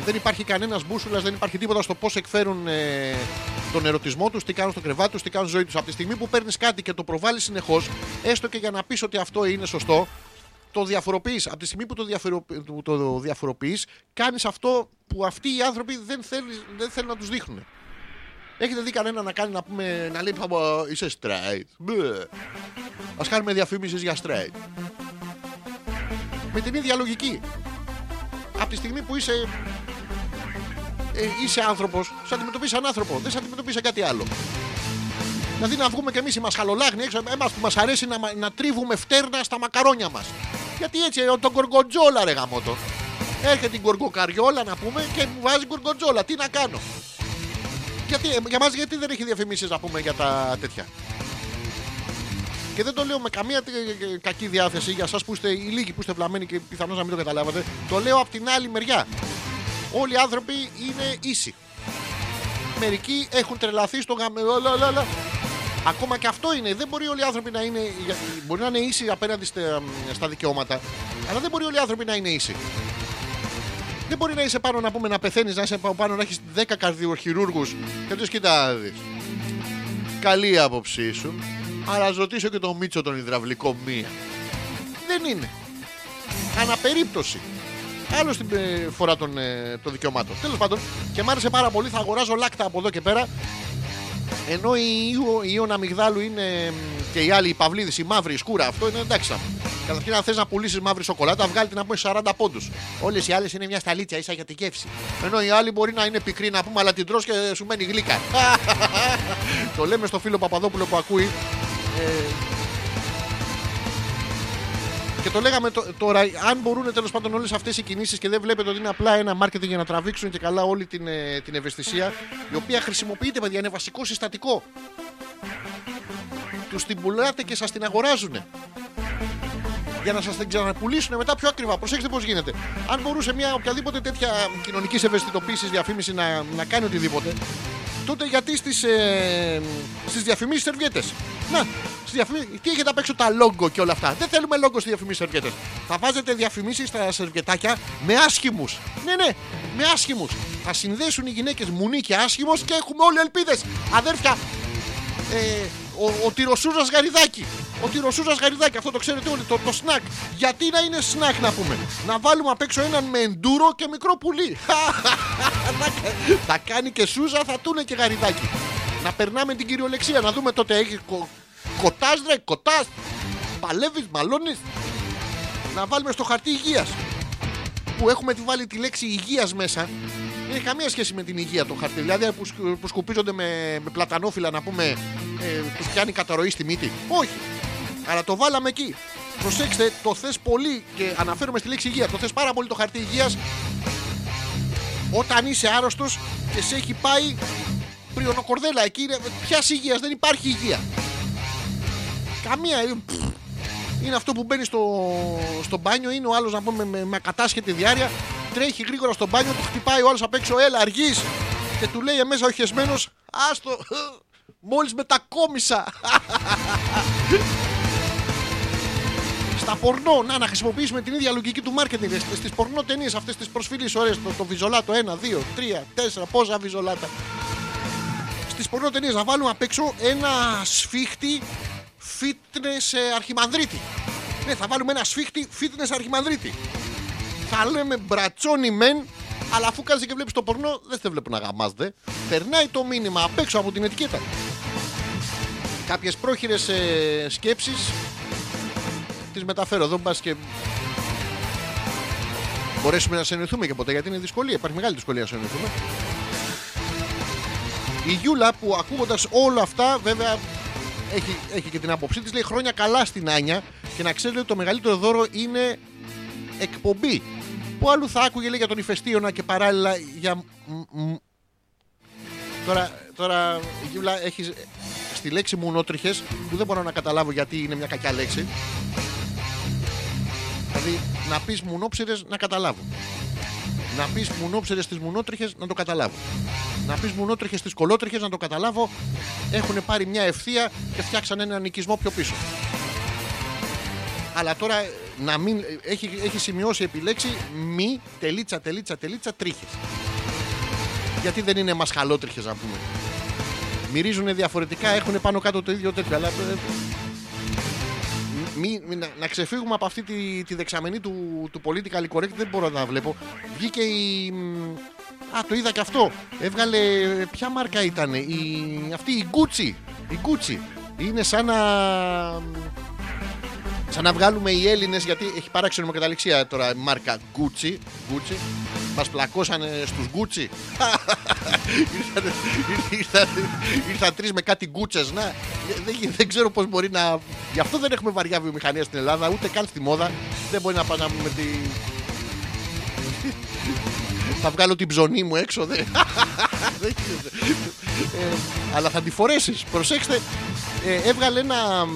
δεν υπάρχει κανένας μπούσουλας, δεν υπάρχει τίποτα στο πώς εκφέρουν ε, τον ερωτισμό τους, τι κάνουν στο κρεβάτι τους, τι κάνουν στη ζωή τους. Από τη στιγμή που παίρνεις κάτι και το προβάλλεις συνεχώς, έστω και για να πεις ότι αυτό είναι σωστό, το διαφοροποιείς. Από τη στιγμή που το, διαφορο... που το διαφοροποιείς, κάνεις αυτό που αυτοί οι άνθρωποι δεν θέλουν, δεν θέλουν να τους δείχνουν. Έχετε δει κανένα να κάνει να πούμε να λέει «Παπα, είσαι straight. Α κάνουμε διαφήμισης για straight. Με την ίδια λογική. Από τη στιγμή που είσαι ε, είσαι άνθρωπος, σε αντιμετωπίζει σαν άνθρωπο. Δεν σε αντιμετωπίζει σαν κάτι άλλο. Δηλαδή να βγούμε κι εμείς οι μασχαλολάγνοι έξω, εμάς που μας αρέσει να, μα- να τρίβουμε φτέρνα στα μακαρόνια μας. Γιατί έτσι, ε, τον κορκοτζόλα ρε γαμότο. Έρχεται την κορκοκαριόλα να πούμε και μου βάζει κορκοτζόλα. Τι να κάνω; Γιατί, ε, για μας γιατί δεν έχει διαφημίσεις να πούμε για τα τέτοια; Και δεν το λέω με καμία τε- ε, κακή διάθεση για εσά που είστε οι λίγοι που είστε βλαμμένοι και πιθανώς να μην το καταλάβατε. Το λέω από την άλλη μεριά. Όλοι οι άνθρωποι είναι ίσοι. Μερικοί έχουν τρελαθεί στο γαμελόλαλα. Ακόμα και αυτό είναι. Δεν μπορεί όλοι οι άνθρωποι να είναι. για- Μπορεί να είναι ίσοι απέναντι στα, στα δικαιώματα, αλλά δεν μπορεί όλοι οι άνθρωποι να είναι ίσοι. Δεν μπορεί να είσαι πάνω να πούμε να πεθαίνεις, να είσαι από πάνω να έχεις 10 καρδιοχειρούργους και τους κοιτά να δεις. Καλή η άποψή σου, αλλά ας ρωτήσω και τον Μίτσο τον υδραυλικό μία. Δεν είναι. Αναπερίπτωση. Άλλος στην ε, φορά των, ε, των δικαιωμάτων. Τέλος πάντων, και μ' άρεσε πάρα πολύ, θα αγοράζω λάκτα από εδώ και πέρα. Ενώ η, Ιω- η Ιων Αμυγδάλου είναι μ, και η άλλη, η Παυλίδης, η μαύρη, η σκούρα, αυτό είναι εντάξει. θα- Καταρχήν, αν θες να πουλήσεις μαύρη σοκολάτα, βγάλει την να πούμε 40 πόντους. Όλες οι άλλες είναι μια σταλίτσα, ίσα για την γεύση. Ενώ η άλλη μπορεί να είναι πικρή να πούμε, αλλά την τρως και σου μένει γλύκα. το λέμε στο φίλο Παπαδόπουλο που ακούει. Ε, και το λέγαμε τω- τώρα, αν μπορούν τέλος πάντων όλες αυτές οι κινήσεις και δεν βλέπετε ότι είναι απλά ένα marketing για να τραβήξουν και καλά όλη την, ε, την ευαισθησία, η οποία χρησιμοποιείται, παιδιά, είναι βασικό συστατικό. Τους την πουλάτε και σας την αγοράζουν. Για να σας την ξαναπουλήσουν μετά πιο ακριβά. Προσέξτε πώς γίνεται. Αν μπορούσε μια οποιαδήποτε τέτοια κοινωνικής ευαισθητοποίησης διαφήμιση να, να κάνει οτιδήποτε, τότε γιατί στις ε, στις διαφημίσεις σερβιέτες. Να, στις διαφημίσεις, τι έχετε απ' έξω τα λόγκο και όλα αυτά. Δεν θέλουμε λόγκο στις διαφημίσεις σερβιέτες. Θα βάζετε διαφημίσεις στα σερβιετάκια με άσχημους. Ναι, ναι, με άσχημους. Θα συνδέσουν οι γυναίκες μουνί και άσχημος και έχουμε όλοι ελπίδες. Αδέρφια, ε, ο, ο τυροσούζας γαριδάκι. Ο τυροσούζας γαριδάκι, αυτό το ξέρετε όλοι, το, το σνακ. Γιατί να είναι σνακ να πούμε; Να βάλουμε απ' έξω έναν με εντούρο και μικρό πουλί. Θα κα- θα κάνει και σούζα, θα τούνε και γαριδάκι. Να περνάμε την κυριολεξία, να δούμε τότε έχει κο, κοτάς ρε, κοτάς. Παλεύεις, μαλώνεις. Να βάλουμε στο χαρτί υγείας που έχουμε τη βάλει τη λέξη υγείας μέσα δεν έχει καμία σχέση με την υγεία το χαρτί. Δηλαδή που, σκου- που σκουπίζονται με, με πλατανόφυλλα να πούμε ε, τους πιάνει καταρροή στη μύτη. Όχι. Αλλά το βάλαμε εκεί. Προσέξτε, το θες πολύ και αναφέρομαι στη λέξη υγεία. Το θες πάρα πολύ το χαρτί υγείας όταν είσαι άρρωστος και σε έχει πάει πριονοκορδέλα. Εκεί είναι ποια υγείας, δεν υπάρχει υγεία. Καμία. ε, πφ. Είναι αυτό που μπαίνει στο, στο μπάνιο, είναι ο άλλος να πούμε με, με ακατάσχετη διάρκεια. Τρέχει γρήγορα στο μπάνιο, του χτυπάει ο άλλος απ' έξω, έλα αργείς. Και του λέει μέσα ο χεσμένο, άστο, μόλις μετακόμισα. Στα πορνό, να, να χρησιμοποιήσουμε την ίδια λογική του marketing. Στις πορνό ταινίες αυτές τις προσφυλεί ώρε, το, το βιζολάτο 1, 2, 3, 4, πόσα βιζολάτα. Στις πορνό ταινίες να βάλουμε απ' έξω ένα σφίχτη fitness ε, αρχιμανδρίτη. Ναι, θα βάλουμε ένα σφίχτη fitness αρχιμανδρίτη. Θα λέμε μπρατσόνι μεν, αλλά αφού κάθεσαι και βλέπεις το πορνό, δεν σε βλέπω να γαμάζετε. Περνάει το μήνυμα απ' έξω από την ετικέτα. Κάποιες πρόχειρες ε, σκέψεις τις μεταφέρω εδώ, μπας και μπορέσουμε να συνεννοηθούμε και ποτέ γιατί είναι δυσκολία. Υπάρχει μεγάλη δυσκολία να συνεννοηθούμε. Η Γιούλα που ακούγοντας όλα αυτά, βέβαια έχει, έχει και την άποψή της, λέει χρόνια καλά στην Άνια και να ξέρετε ότι το μεγαλύτερο δώρο είναι εκπομπή. Πού αλλού θα άκουγε λέει, για τον ηφαιστίωνα και παράλληλα για. μ- μ- Τώρα, τώρα Γιούλα, έχεις στη λέξη μουνότριχες που δεν μπορώ να καταλάβω γιατί είναι μια κακιά λέξη. Δηλαδή να πεις μουνόψυρες να καταλάβω. Να πεις μουνόψυρες στις μουνότριχες να το καταλάβω. Να πεις μουνότριχες στις κολότριχες να το καταλάβω. Έχουν πάρει μια ευθεία και φτιάξαν έναν οικισμό πιο πίσω. Αλλά τώρα ε, να μην, ε, έχει, έχει σημειώσει επιλέξει μη τελίτσα τελίτσα τελίτσα τρίχες. Γιατί δεν είναι μασχαλότριχες να πούμε. Μυρίζουν διαφορετικά, έχουν πάνω κάτω το ίδιο τέτοιο. Αλλά ε, μη, μη- να, να ξεφύγουμε από αυτή τη, τη δεξαμενή του, του political correct δεν μπορώ να βλέπω. Βγήκε η. μ, Α, το είδα και αυτό. Έβγαλε. Ποια μάρκα ήταν, η, αυτή η Gucci. Η Gucci. Είναι σαν να. Σαν να βγάλουμε οι Έλληνες, γιατί έχει παράξενο με καταληξία τώρα η μάρκα Gucci. Gucci. Μας πλακώσανε στους Gucci. ήρθαν, ήρθαν, ήρθαν τρεις με κάτι γκούτσε. Να, δεν, δεν ξέρω πώς μπορεί να. Γι' αυτό δεν έχουμε βαριά βιομηχανία στην Ελλάδα, ούτε καν στη μόδα. Δεν μπορεί να πάμε με τη. θα βγάλω την ψωνή μου έξω. Δεν, δεν γίνεται. Ε, αλλά θα τη φορέσεις. Προσέξτε, ε, έβγαλε ένα.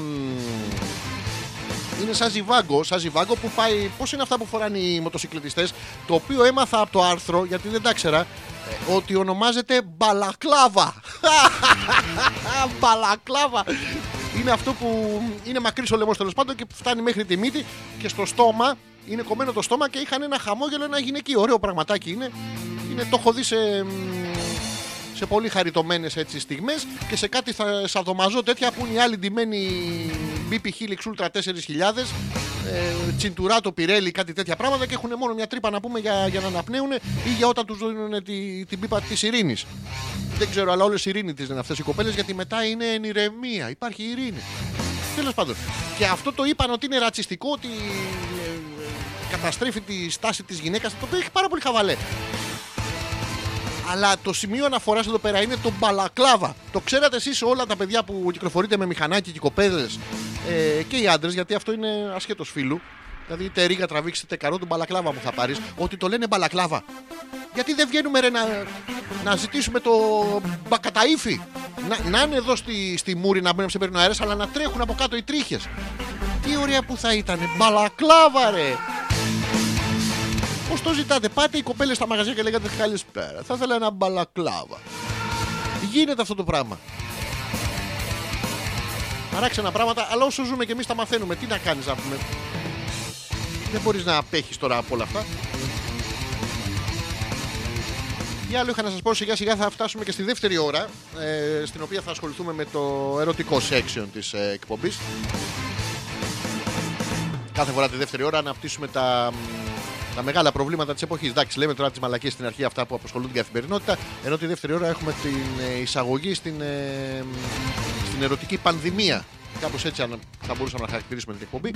Μ, είναι σαν ζιβάγκο, σαν ζιβάγκο που πάει. Πώς είναι αυτά που φοράνε οι μοτοσυκλετιστές, το οποίο έμαθα από το άρθρο, γιατί δεν τα ξέρα, ε, ότι ονομάζεται μπαλακλάβα. μπαλακλάβα. Είναι αυτό που είναι μακρύς ο λαιμός τέλος πάντων και φτάνει μέχρι τη μύτη και στο στόμα είναι κομμένο το στόμα και είχαν ένα χαμόγελο, ένα γυναικείο. Ωραίο πραγματάκι είναι. είναι το έχω δει σε, μ, σε πολύ χαριτωμένες έτσι στιγμές και σε κάτι θα, σαδομαζό τέτοια που είναι οι άλλοι ντυμένοι BP Helix Ultra 4000 ε, τσιντουράτο, πιρέλι, κάτι τέτοια πράγματα και έχουν μόνο μια τρύπα να πούμε για, για να αναπνέουν ή για όταν τους δίνουν τη, την πίπα της ειρήνης. Δεν ξέρω, αλλά όλες ειρήνη τις είναι αυτές οι κοπέλες γιατί μετά είναι εν ηρεμία, υπάρχει ειρήνη. Τέλος πάντων. Και αυτό το είπαν ότι είναι ρατσιστικό, ότι ε, ε, καταστρέφει τη στάση της γυναίκας, το οποίο έχει πάρα πολύ χαβαλέ. Αλλά το σημείο αναφοράς εδώ πέρα είναι το μπαλακλάβα. Το ξέρατε εσείς όλα τα παιδιά που κυκλοφορείτε με μηχανάκι και οι κοπέδες ε, και οι άντρες, γιατί αυτό είναι ασχέτω φίλου. Δηλαδή είτε ρίγα τραβήξει είτε καρό του μπαλακλάβα μου θα πάρεις. Ότι το λένε μπαλακλάβα. Γιατί δεν βγαίνουμε ρε, να, να ζητήσουμε το μπακαταήφι. Να, να είναι εδώ στη, στη μούρη να μπουν να ψεπέρνουν αέρας, αλλά να τρέχουν από κάτω οι τρίχες. Τι ωραία που θα ήταν. Μπαλακλάβα ρε. Πώ το ζητάτε, πάτε οι κοπέλες στα μαγαζιά και λέγατε καλησπέρα. Θα ήθελα ένα μπαλακλάβα. Γίνεται αυτό το πράγμα. Παράξενα πράγματα, αλλά όσο ζούμε και εμείς τα μαθαίνουμε. Τι να κάνεις, να πούμε. Δεν μπορείς να απέχεις τώρα από όλα αυτά. Τι άλλο είχα να σας πω, σιγά σιγά θα φτάσουμε και στη δεύτερη ώρα, ε, στην οποία θα ασχοληθούμε με το ερωτικό section της ε, εκπομπής. Κάθε φορά τη δεύτερη ώρα να αναπτύσσουμε τα, τα μεγάλα προβλήματα της εποχής. Εντάξει, λέμε τώρα τις μαλακίες στην αρχή αυτά που απασχολούν την καθημερινότητα, ενώ τη δεύτερη ώρα έχουμε την ε, εισαγωγή στην, ε, στην ερωτική πανδημία. Κάπως έτσι αν- θα μπορούσαμε να χαρακτηρίσουμε την εκπομπή.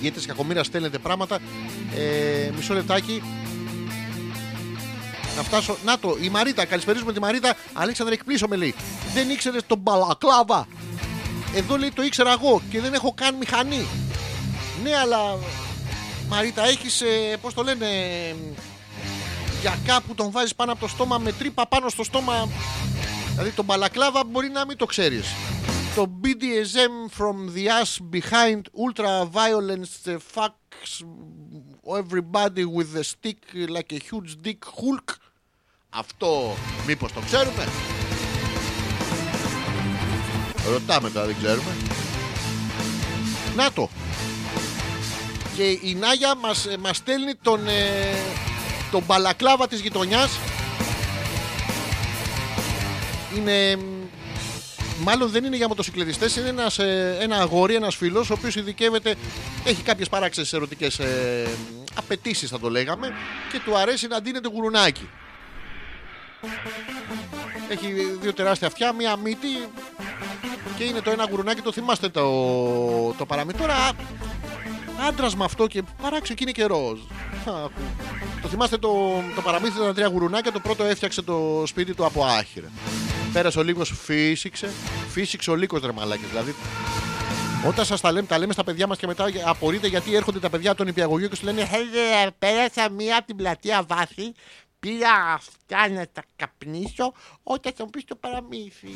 Γιατί κακομήρα στέλνετε πράγματα. Ε, μισό λεπτάκι. Να φτάσω. Να το, η Μαρίτα, καλησπέριζουμε τη Μαρίτα. Αλέξανδρε, εκπλήσω με λέει. Δεν ήξερες τον μπαλακλάβα; Εδώ λέει το ήξερα εγώ και δεν έχω καν μηχανή. Ναι, αλλά Μαρίτα, έχεις ε, πώς το λένε. Για κάπου τον βάζεις πάνω από το στόμα με τρύπα πάνω στο στόμα. Δηλαδή τον μπαλακλάβα μπορεί να μην το ξέρεις. Το BDSM from the ass behind ultra violence uh, fucks everybody with a stick like a huge dick hulk. Αυτό μήπως το ξέρουμε; Ρωτάμε τώρα, δεν ξέρουμε. Να το. Και η Νάγια μας, ε, μας στέλνει τον, ε, τον μπαλακλάβα της γειτονιάς. Είναι... μ, Μάλλον δεν είναι για μοτοσυκλετιστές, είναι ένας, ε, ένα αγόρι, ένας φίλος, ο οποίος ειδικεύεται, έχει κάποιες παράξενες ερωτικές ε, απαιτήσεις θα το λέγαμε και του αρέσει να ντύνεται γουρουνάκι. Έχει δύο τεράστια αυτιά, μία μύτη και είναι το ένα γουρουνάκι, το θυμάστε το, το παραμύθι. Τώρα άντρας με αυτό και παράξενο και είναι και ροζ. Αχ, Το θυμάστε το, το παραμύθι ήταν τρία γουρουνάκια. Το πρώτο έφτιαξε το σπίτι του από άχυρα. Πέρασε ο λύκος, φύσηξε. Φύσηξε ο λύκος ρε μαλάκες, Δηλαδή Όταν σας τα λέμε, τα λέμε στα παιδιά μας και μετά απορείτε γιατί έρχονται τα παιδιά των υπηαγωγείων και σου λένε «Ε, Πέρασα μία από την πλατεία βάση, πήρα αυτά να τα καπνίσω, όταν θα μου πεις το παραμύθι.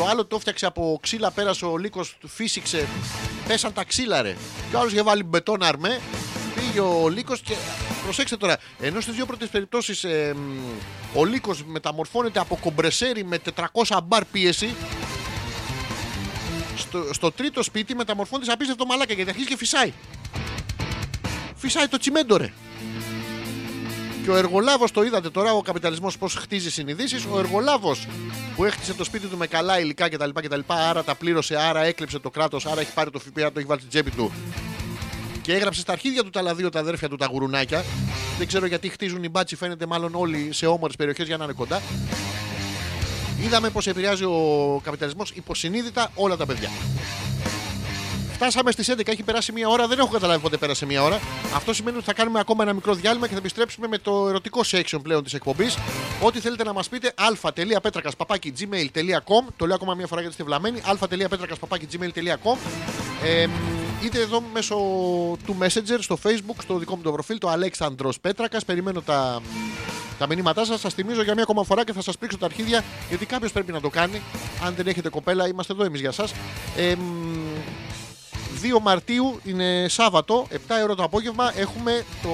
Το άλλο το έφτιαξε από ξύλα, πέρασε ο λύκος, του φύσηξε. Πέσαν τα ξύλα, ρε. Και ο άλλος είχε βάλει μπετόν αρμέ. Πήγε ο λύκος και. Προσέξτε τώρα, ενώ στις δύο πρώτες περιπτώσεις ο λύκος μεταμορφώνεται από κομπρεσέρι με 400 μπαρ πίεση. Στο, στο τρίτο σπίτι μεταμορφώνεται σε απίστευτο μαλάκα γιατί αρχίζει και φυσάει. Φυσάει το τσιμέντο, ρε. Και ο εργολάβος, το είδατε τώρα, ο καπιταλισμός πώς χτίζει συνειδήσεις. Ο εργολάβος που έχτισε το σπίτι του με καλά υλικά κτλ. κτλ άρα τα πλήρωσε, άρα έκλεψε το κράτος, άρα έχει πάρει το ΦΠΑ, το έχει βάλει στην τσέπη του. Και έγραψε στα αρχίδια του τα άλλα δύο τα αδέρφια του τα γουρουνάκια. Δεν ξέρω γιατί χτίζουν οι μπάτσι, φαίνεται μάλλον όλοι σε όμορφε περιοχές για να είναι κοντά. Είδαμε πώ επηρεάζει ο καπιταλισμός υποσυνείδητα όλα τα παιδιά. Φτάσαμε στις 11, έχει περάσει μία ώρα. Δεν έχω καταλάβει πότε πέρασε μία ώρα. Αυτό σημαίνει ότι θα κάνουμε ακόμα ένα μικρό διάλειμμα και θα επιστρέψουμε με το ερωτικό section πλέον της εκπομπής. Ό,τι θέλετε να μας πείτε, α.πέτρακα.gmail.com. Το λέω ακόμα μία φορά γιατί είστε βλαμμένοι. α.πέτρακα.gmail.com. Ε, είτε εδώ μέσω του Messenger, στο Facebook, στο δικό μου το προφίλ, το Αλέξανδρος Πέτρακας. Περιμένω τα, τα μηνύματά σας. Σας θυμίζω για μία ακόμα φορά και θα σας πρίξω τα αρχίδια γιατί κάποιος πρέπει να το κάνει. Αν δεν έχετε κοπέλα, είμαστε εδώ εμείς για εσά. Ε, 2 Μαρτίου είναι Σάββατο, 7 ώρα το απόγευμα. Έχουμε το...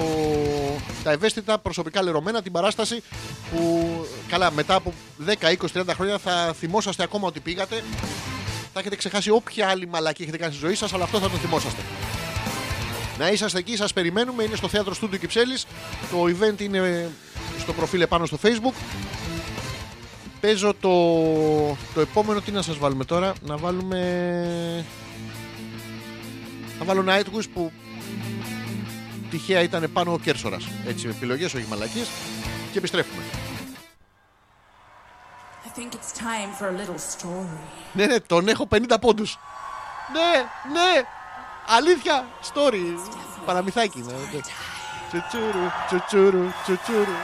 τα ευαίσθητα προσωπικά λερωμένα, την παράσταση που καλά μετά από 10, 20, 30 χρόνια θα θυμόσαστε ακόμα ότι πήγατε. Θα έχετε ξεχάσει όποια άλλη μαλακή έχετε κάνει στη ζωή σας, αλλά αυτό θα το θυμόσαστε. Να είσαστε εκεί, σας περιμένουμε. Είναι στο θέατρο Στούντιο Κυψέλης. Το event είναι στο προφίλ επάνω στο facebook. Παίζω το, το επόμενο, τι να σας βάλουμε τώρα, να βάλουμε θα βάλω Nightwish που τυχαία ήταν πάνω ο Κέρσορας. Έτσι, με επιλογές, όχι μαλακίες. Και επιστρέφουμε. I think it's time for a little story. Ναι, ναι, τον έχω 50 πόντους. Ναι, ναι, αλήθεια, story. Παραμυθάκι. Ναι. Τσουτσούρου, τσουτσούρου, τσουτσούρου.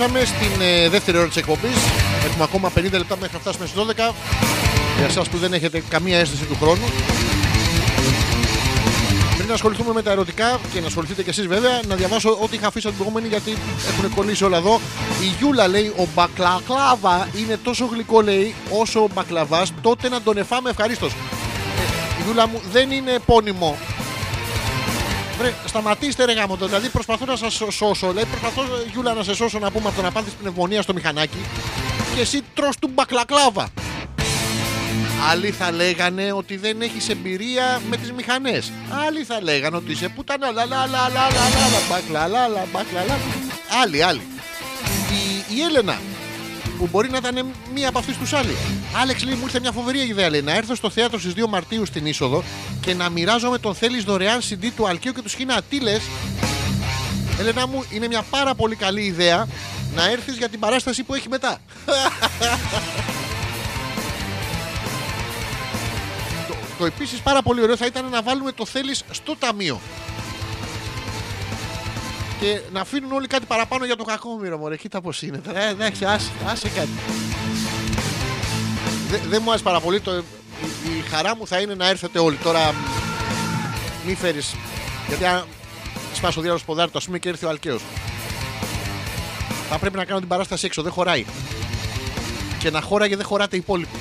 Επιστρέψαμε στην ε, δεύτερη ώρα της εκπομπής. Έχουμε ακόμα 50 λεπτά μέχρι να φτάσουμε στις 12. Για εσά που δεν έχετε καμία αίσθηση του χρόνου. Πριν ασχοληθούμε με τα ερωτικά και να ασχοληθείτε κι εσείς βέβαια, να διαβάσω ό,τι είχα αφήσει από την προηγούμενη γιατί έχουν κολλήσει όλα εδώ. Η Γιούλα λέει: Ο μπακλακλάβα είναι τόσο γλυκό λέει όσο ο μπακλαβάς, τότε να τον εφάμε ευχαρίστως. Ε, Γιούλα μου δεν είναι επώνυμο. Βρε, σταματήστε ρε γάμο το. Δηλαδή προσπαθώ να σας σώσω. Λέει, προσπαθώ Γιούλα να σε σώσω να πούμε από το να πάθει πνευμονίας στο μηχανάκι. Και εσύ τρως του μπακλακλάβα. Άλλοι θα λέγανε ότι δεν έχεις εμπειρία με τις μηχανές. Άλλοι θα λέγανε ότι είσαι πουτανά. Λα λα λα λα λα λα λα μπακλα λα λα μπακλα λα. Άλλοι, άλλοι. Η, η Έλενα που μπορεί να ήταν μία από αυτού τους άλλοι. Άλεξ λέει: Μου ήρθε μια φοβερή ιδέα. Λέει, να έρθω στο θέατρο στις 2 Μαρτίου στην είσοδο και να μοιράζομαι τον θέλει δωρεάν CD του Αλκαίου και του Σχοινά. Τι λε, Έλενα μου, είναι μια πάρα πολύ καλή ιδέα να έρθεις για την παράσταση που έχει μετά. το, το επίσης πάρα πολύ ωραίο θα ήταν να βάλουμε το θέλει στο ταμείο. Και να αφήνουν όλοι κάτι παραπάνω για το κακόμοιρο, μωρέ. Κοίτα πώ είναι. τώρα. Ε, εντάξει, άσε, άσε κάτι. Δε- Δεν μου άρεσε πάρα πολύ. Το, η, η χαρά μου θα είναι να έρθετε όλοι. Τώρα μη φέρει. Γιατί αν σπάσω διάλογο ποδάρι, α πούμε και έρθει ο Αλκαίο. Θα πρέπει να κάνω την παράσταση έξω. Δεν χωράει. Και να χώραγε δεν χωράτε οι υπόλοιποι.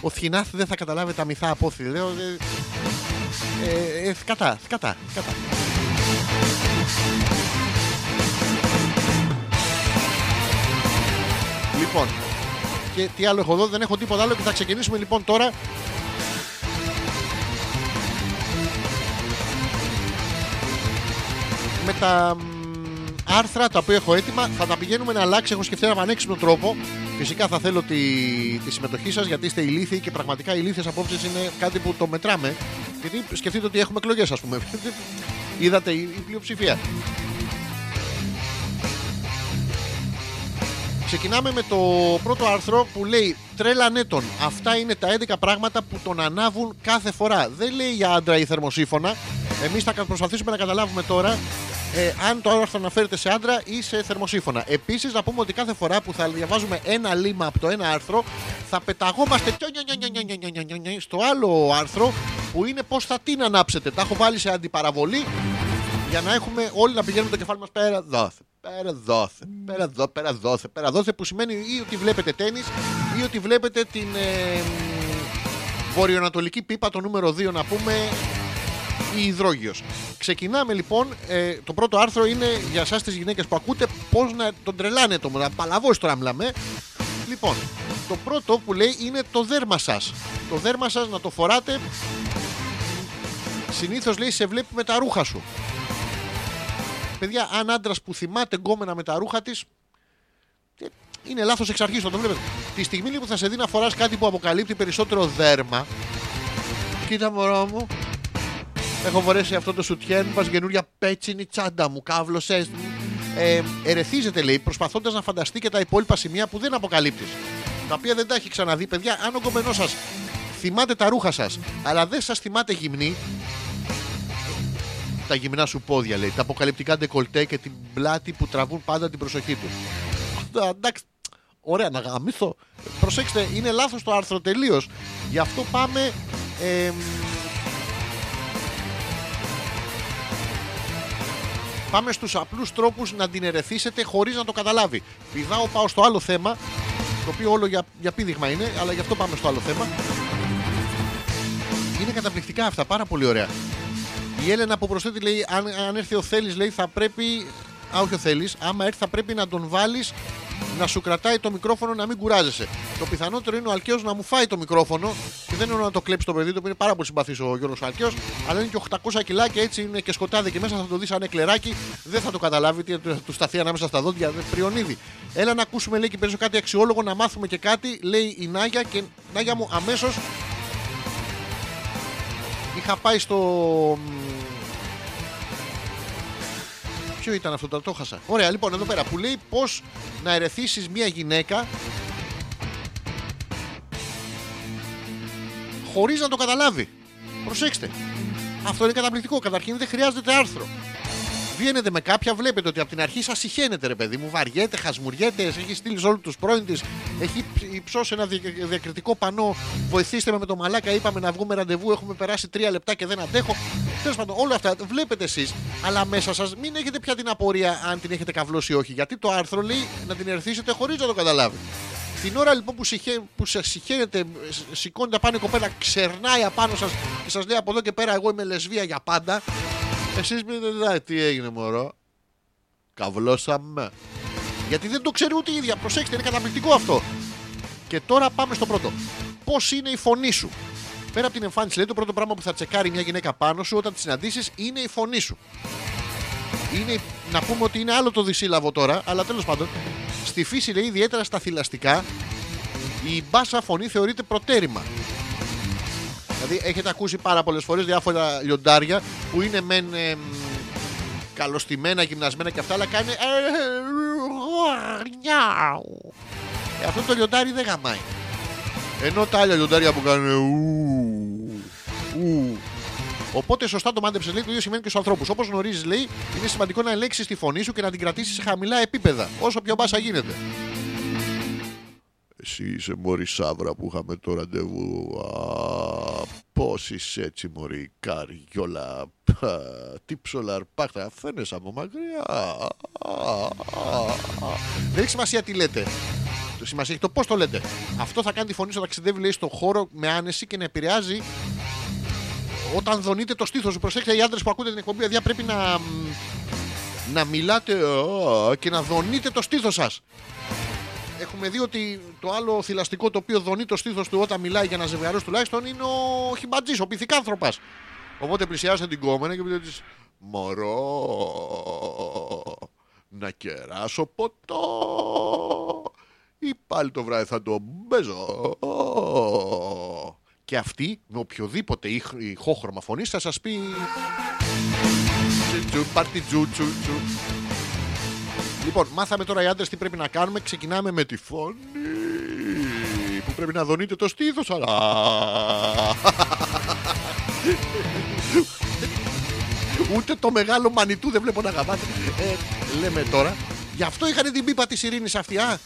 Ο Θηνάθ δεν θα καταλάβει τα μυθά απόθη. Λέω. Ε, ε, ε, κατά, κατά, κατά. Λοιπόν, και τι άλλο έχω εδώ, δεν έχω τίποτα άλλο και θα ξεκινήσουμε λοιπόν τώρα. Με τα μ, άρθρα τα οποία έχω έτοιμα θα τα πηγαίνουμε να αλλάξει. Έχω σκεφτεί έναν πανέξυπνο τρόπο. Φυσικά θα θέλω τη, τη συμμετοχή σας γιατί είστε ηλίθιοι και πραγματικά οι ηλίθιες απόψεις είναι κάτι που το μετράμε. Γιατί σκεφτείτε ότι έχουμε εκλογές, ας πούμε. Είδατε η, η πλειοψηφία. Ξεκινάμε με το πρώτο άρθρο που λέει Τρέλα νέτων. Αυτά είναι τα 11 πράγματα που τον ανάβουν κάθε φορά. Δεν λέει για άντρα ή θερμοσύφωνα. Εμείς θα προσπαθήσουμε να καταλάβουμε τώρα ε, αν το άρθρο αναφέρεται σε άντρα ή σε θερμοσύφωνα. Επίση, να πούμε ότι κάθε φορά που θα διαβάζουμε ένα λίμα από το ένα άρθρο, θα πεταγόμαστε στο άλλο άρθρο που είναι πώ θα την ανάψετε. Τα έχω βάλει σε αντιπαραβολή για να έχουμε όλοι να πηγαίνουμε το κεφάλι μα πέρα δόθε. Πέρα δόθε, πέρα, δό, πέρα δόθε, πέρα δόθε που σημαίνει ή ότι βλέπετε τέννις ή ότι βλέπετε την ε, βορειοανατολική πίπα το νούμερο 2 να πούμε η υδρόγειος. Ξεκινάμε λοιπόν, ε, το πρώτο άρθρο είναι για εσάς τις γυναίκες που ακούτε πώς να τον τρελάνε το να παλαβώσει τώρα μιλάμε. Λοιπόν, το πρώτο που λέει είναι το δέρμα σας. Το δέρμα σας να το φοράτε Συνήθως λέει σε βλέπει με τα ρούχα σου. Παιδιά, αν άντρας που θυμάται γκόμενα με τα ρούχα της. Είναι λάθος εξ αρχής, το βλέπετε. Τη στιγμή λοιπόν, που θα σε δει να φοράς κάτι που αποκαλύπτει περισσότερο δέρμα. Κοίτα, μωρό μου. Έχω φορέσει αυτό το σουτιέν, πα καινούρια πέτσινη τσάντα μου, κάβλωσε. Ε, ερεθίζεται λέει, προσπαθώντας να φανταστεί και τα υπόλοιπα σημεία που δεν αποκαλύπτεις. Τα οποία δεν τα έχει ξαναδεί, παιδιά. Αν ο κομμενό σας θυμάται τα ρούχα σας, αλλά δεν σας θυμάται γυμνή, τα γυμνά σου πόδια λέει, τα αποκαλυπτικά ντεκολτέ και την πλάτη που τραβούν πάντα την προσοχή τους. Α, Εντάξει, ωραία να γαμίσω. Προσέξτε, είναι λάθος το άρθρο τελείως. Γι' αυτό πάμε. εμ, Πάμε στους απλούς τρόπους να την ερεθίσετε χωρίς να το καταλάβει. Πηδάω, πάω στο άλλο θέμα, το οποίο όλο για, για πήδηγμα είναι, αλλά γι' αυτό πάμε στο άλλο θέμα. Είναι καταπληκτικά αυτά, πάρα πολύ ωραία. Η Έλενα που προσθέτει λέει: Αν, αν έρθει ο Θέλει, λέει θα πρέπει. Α, όχι ο Θέλει. Άμα έρθει, θα πρέπει να τον βάλεις να σου κρατάει το μικρόφωνο να μην κουράζεσαι. Το πιθανότερο είναι ο Αλκαίος να μου φάει το μικρόφωνο και δεν εννοώ να το κλέψει το παιδί του που είναι πάρα πολύ συμπαθής ο Γιώργος Αλκαίος, αλλά είναι και 800 κιλά και έτσι είναι και σκοτάδι και μέσα θα το δεις σαν εκλεράκι. Δεν θα το καταλάβει, τι θα του σταθεί ανάμεσα στα δόντια. Δεν πριονίδι. Έλα να ακούσουμε λέει και παίζω κάτι αξιόλογο, να μάθουμε και κάτι, λέει η Νάγια και Νάγια μου αμέσως Είχα πάει στο. Μ, Ποιο ήταν αυτό, τώρα το χάσα. Ωραία, λοιπόν, εδώ πέρα που λέει πώς να ερεθίσεις μια γυναίκα χωρίς να το καταλάβει. Προσέξτε. Αυτό είναι καταπληκτικό. Καταρχήν δεν χρειάζεται άρθρο. Βγαίνετε με κάποια, βλέπετε ότι από την αρχή σας συχαίνεται, ρε παιδί μου. Βαριέται, χασμουριέται, έχει στείλει σε όλους τους πρώην της. Έχει υψώσει ένα δια- διακριτικό πανό. Βοηθήστε με με το μαλάκα. Είπαμε να βγούμε ραντεβού. Έχουμε περάσει τρία λεπτά και δεν αντέχω. Τέλος πάντων, όλα αυτά βλέπετε εσείς. Αλλά μέσα σας μην έχετε πια την απορία αν την έχετε καυλώσει ή όχι. Γιατί το άρθρο λέει να την ερθίσετε χωρίς να το καταλάβει. Την ώρα λοιπόν που, συχε, που σε συχαίνεται, σ- σηκώνεται απάνω η κοπέλα, ξερνάει απάνω σας και σας λέει από εδώ και πέρα: Εγώ είμαι λεσβία για πάντα. Εσείς πείτε, «Α, τι έγινε, Μωρό; Καυλώσαμε. Γιατί δεν το ξέρει ούτε η ίδια. Προσέξτε, είναι καταπληκτικό αυτό. Και τώρα πάμε στο πρώτο. Πώς είναι η φωνή σου; Πέρα από την εμφάνιση, λέει το πρώτο πράγμα που θα τσεκάρει μια γυναίκα πάνω σου όταν τη συναντήσεις είναι η φωνή σου. Είναι, να πούμε ότι είναι άλλο το δυσύλλαβο τώρα, αλλά τέλος πάντων, στη φύση λέει ιδιαίτερα στα θηλαστικά, η μπάσα φωνή θεωρείται προτέρημα. Δηλαδή έχετε ακούσει πάρα πολλές φορές διάφορα λιοντάρια που είναι μεν εμ, καλοστημένα, γυμνασμένα και αυτά, αλλά κάνει. ε, νιάου. Ε, αυτό το λιοντάρι δεν γαμάει. Ενώ τα άλλα λιοντάρια που κάνουν. ου, ου. Οπότε σωστά το μάντεψες λέει το ίδιο σημαίνει και στους ανθρώπους. Όπως γνωρίζεις, λέει, είναι σημαντικό να ελέγξεις τη φωνή σου και να την κρατήσεις σε χαμηλά επίπεδα. Όσο πιο μπάσα γίνεται. Εσύ είσαι μωρή σάβρα που είχαμε το ραντεβού. Α, πώς είσαι έτσι μωρή καριόλα. Α, Τι ψολαρπάχτα. Φαίνεσαι από μακριά. Α, α, α. Δεν έχει σημασία τι λέτε. Το σημασία έχει το πώς το λέτε. Αυτό θα κάνει τη φωνή σου να ταξιδεύει λέει, στον χώρο με άνεση και να επηρεάζει όταν δονείτε το στήθος σου. Προσέξτε οι άντρες που ακούτε την εκπομπή, παιδιά πρέπει να, μ, να μιλάτε α, και να δονείτε το στήθος σας. Έχουμε δει ότι το άλλο θηλαστικό το οποίο δονεί το στήθος του όταν μιλάει για να ζευγαρώσει τουλάχιστον είναι ο χιμπατζής, ο πυθικάνθρωπας. Οπότε πλησιάζετε την κόμενα και πείτε της Μωρό, να κεράσω ποτό. Ή πάλι το βράδυ θα το μπέζω. Και αυτή με οποιοδήποτε ηχ- ηχόχρωμα φωνής θα σας πει Τσου, τσου, πάρτι τσου, τσου, τσου. Λοιπόν, μάθαμε τώρα οι άντρες τι πρέπει να κάνουμε. Ξεκινάμε με τη φωνή που πρέπει να δονείτε το στήθος αλλά Ούτε το μεγάλο μανιτού δεν βλέπω να γαμάτε. Ε, λέμε τώρα. Γι' αυτό είχαν την πίπα της ειρήνης αυτή, α.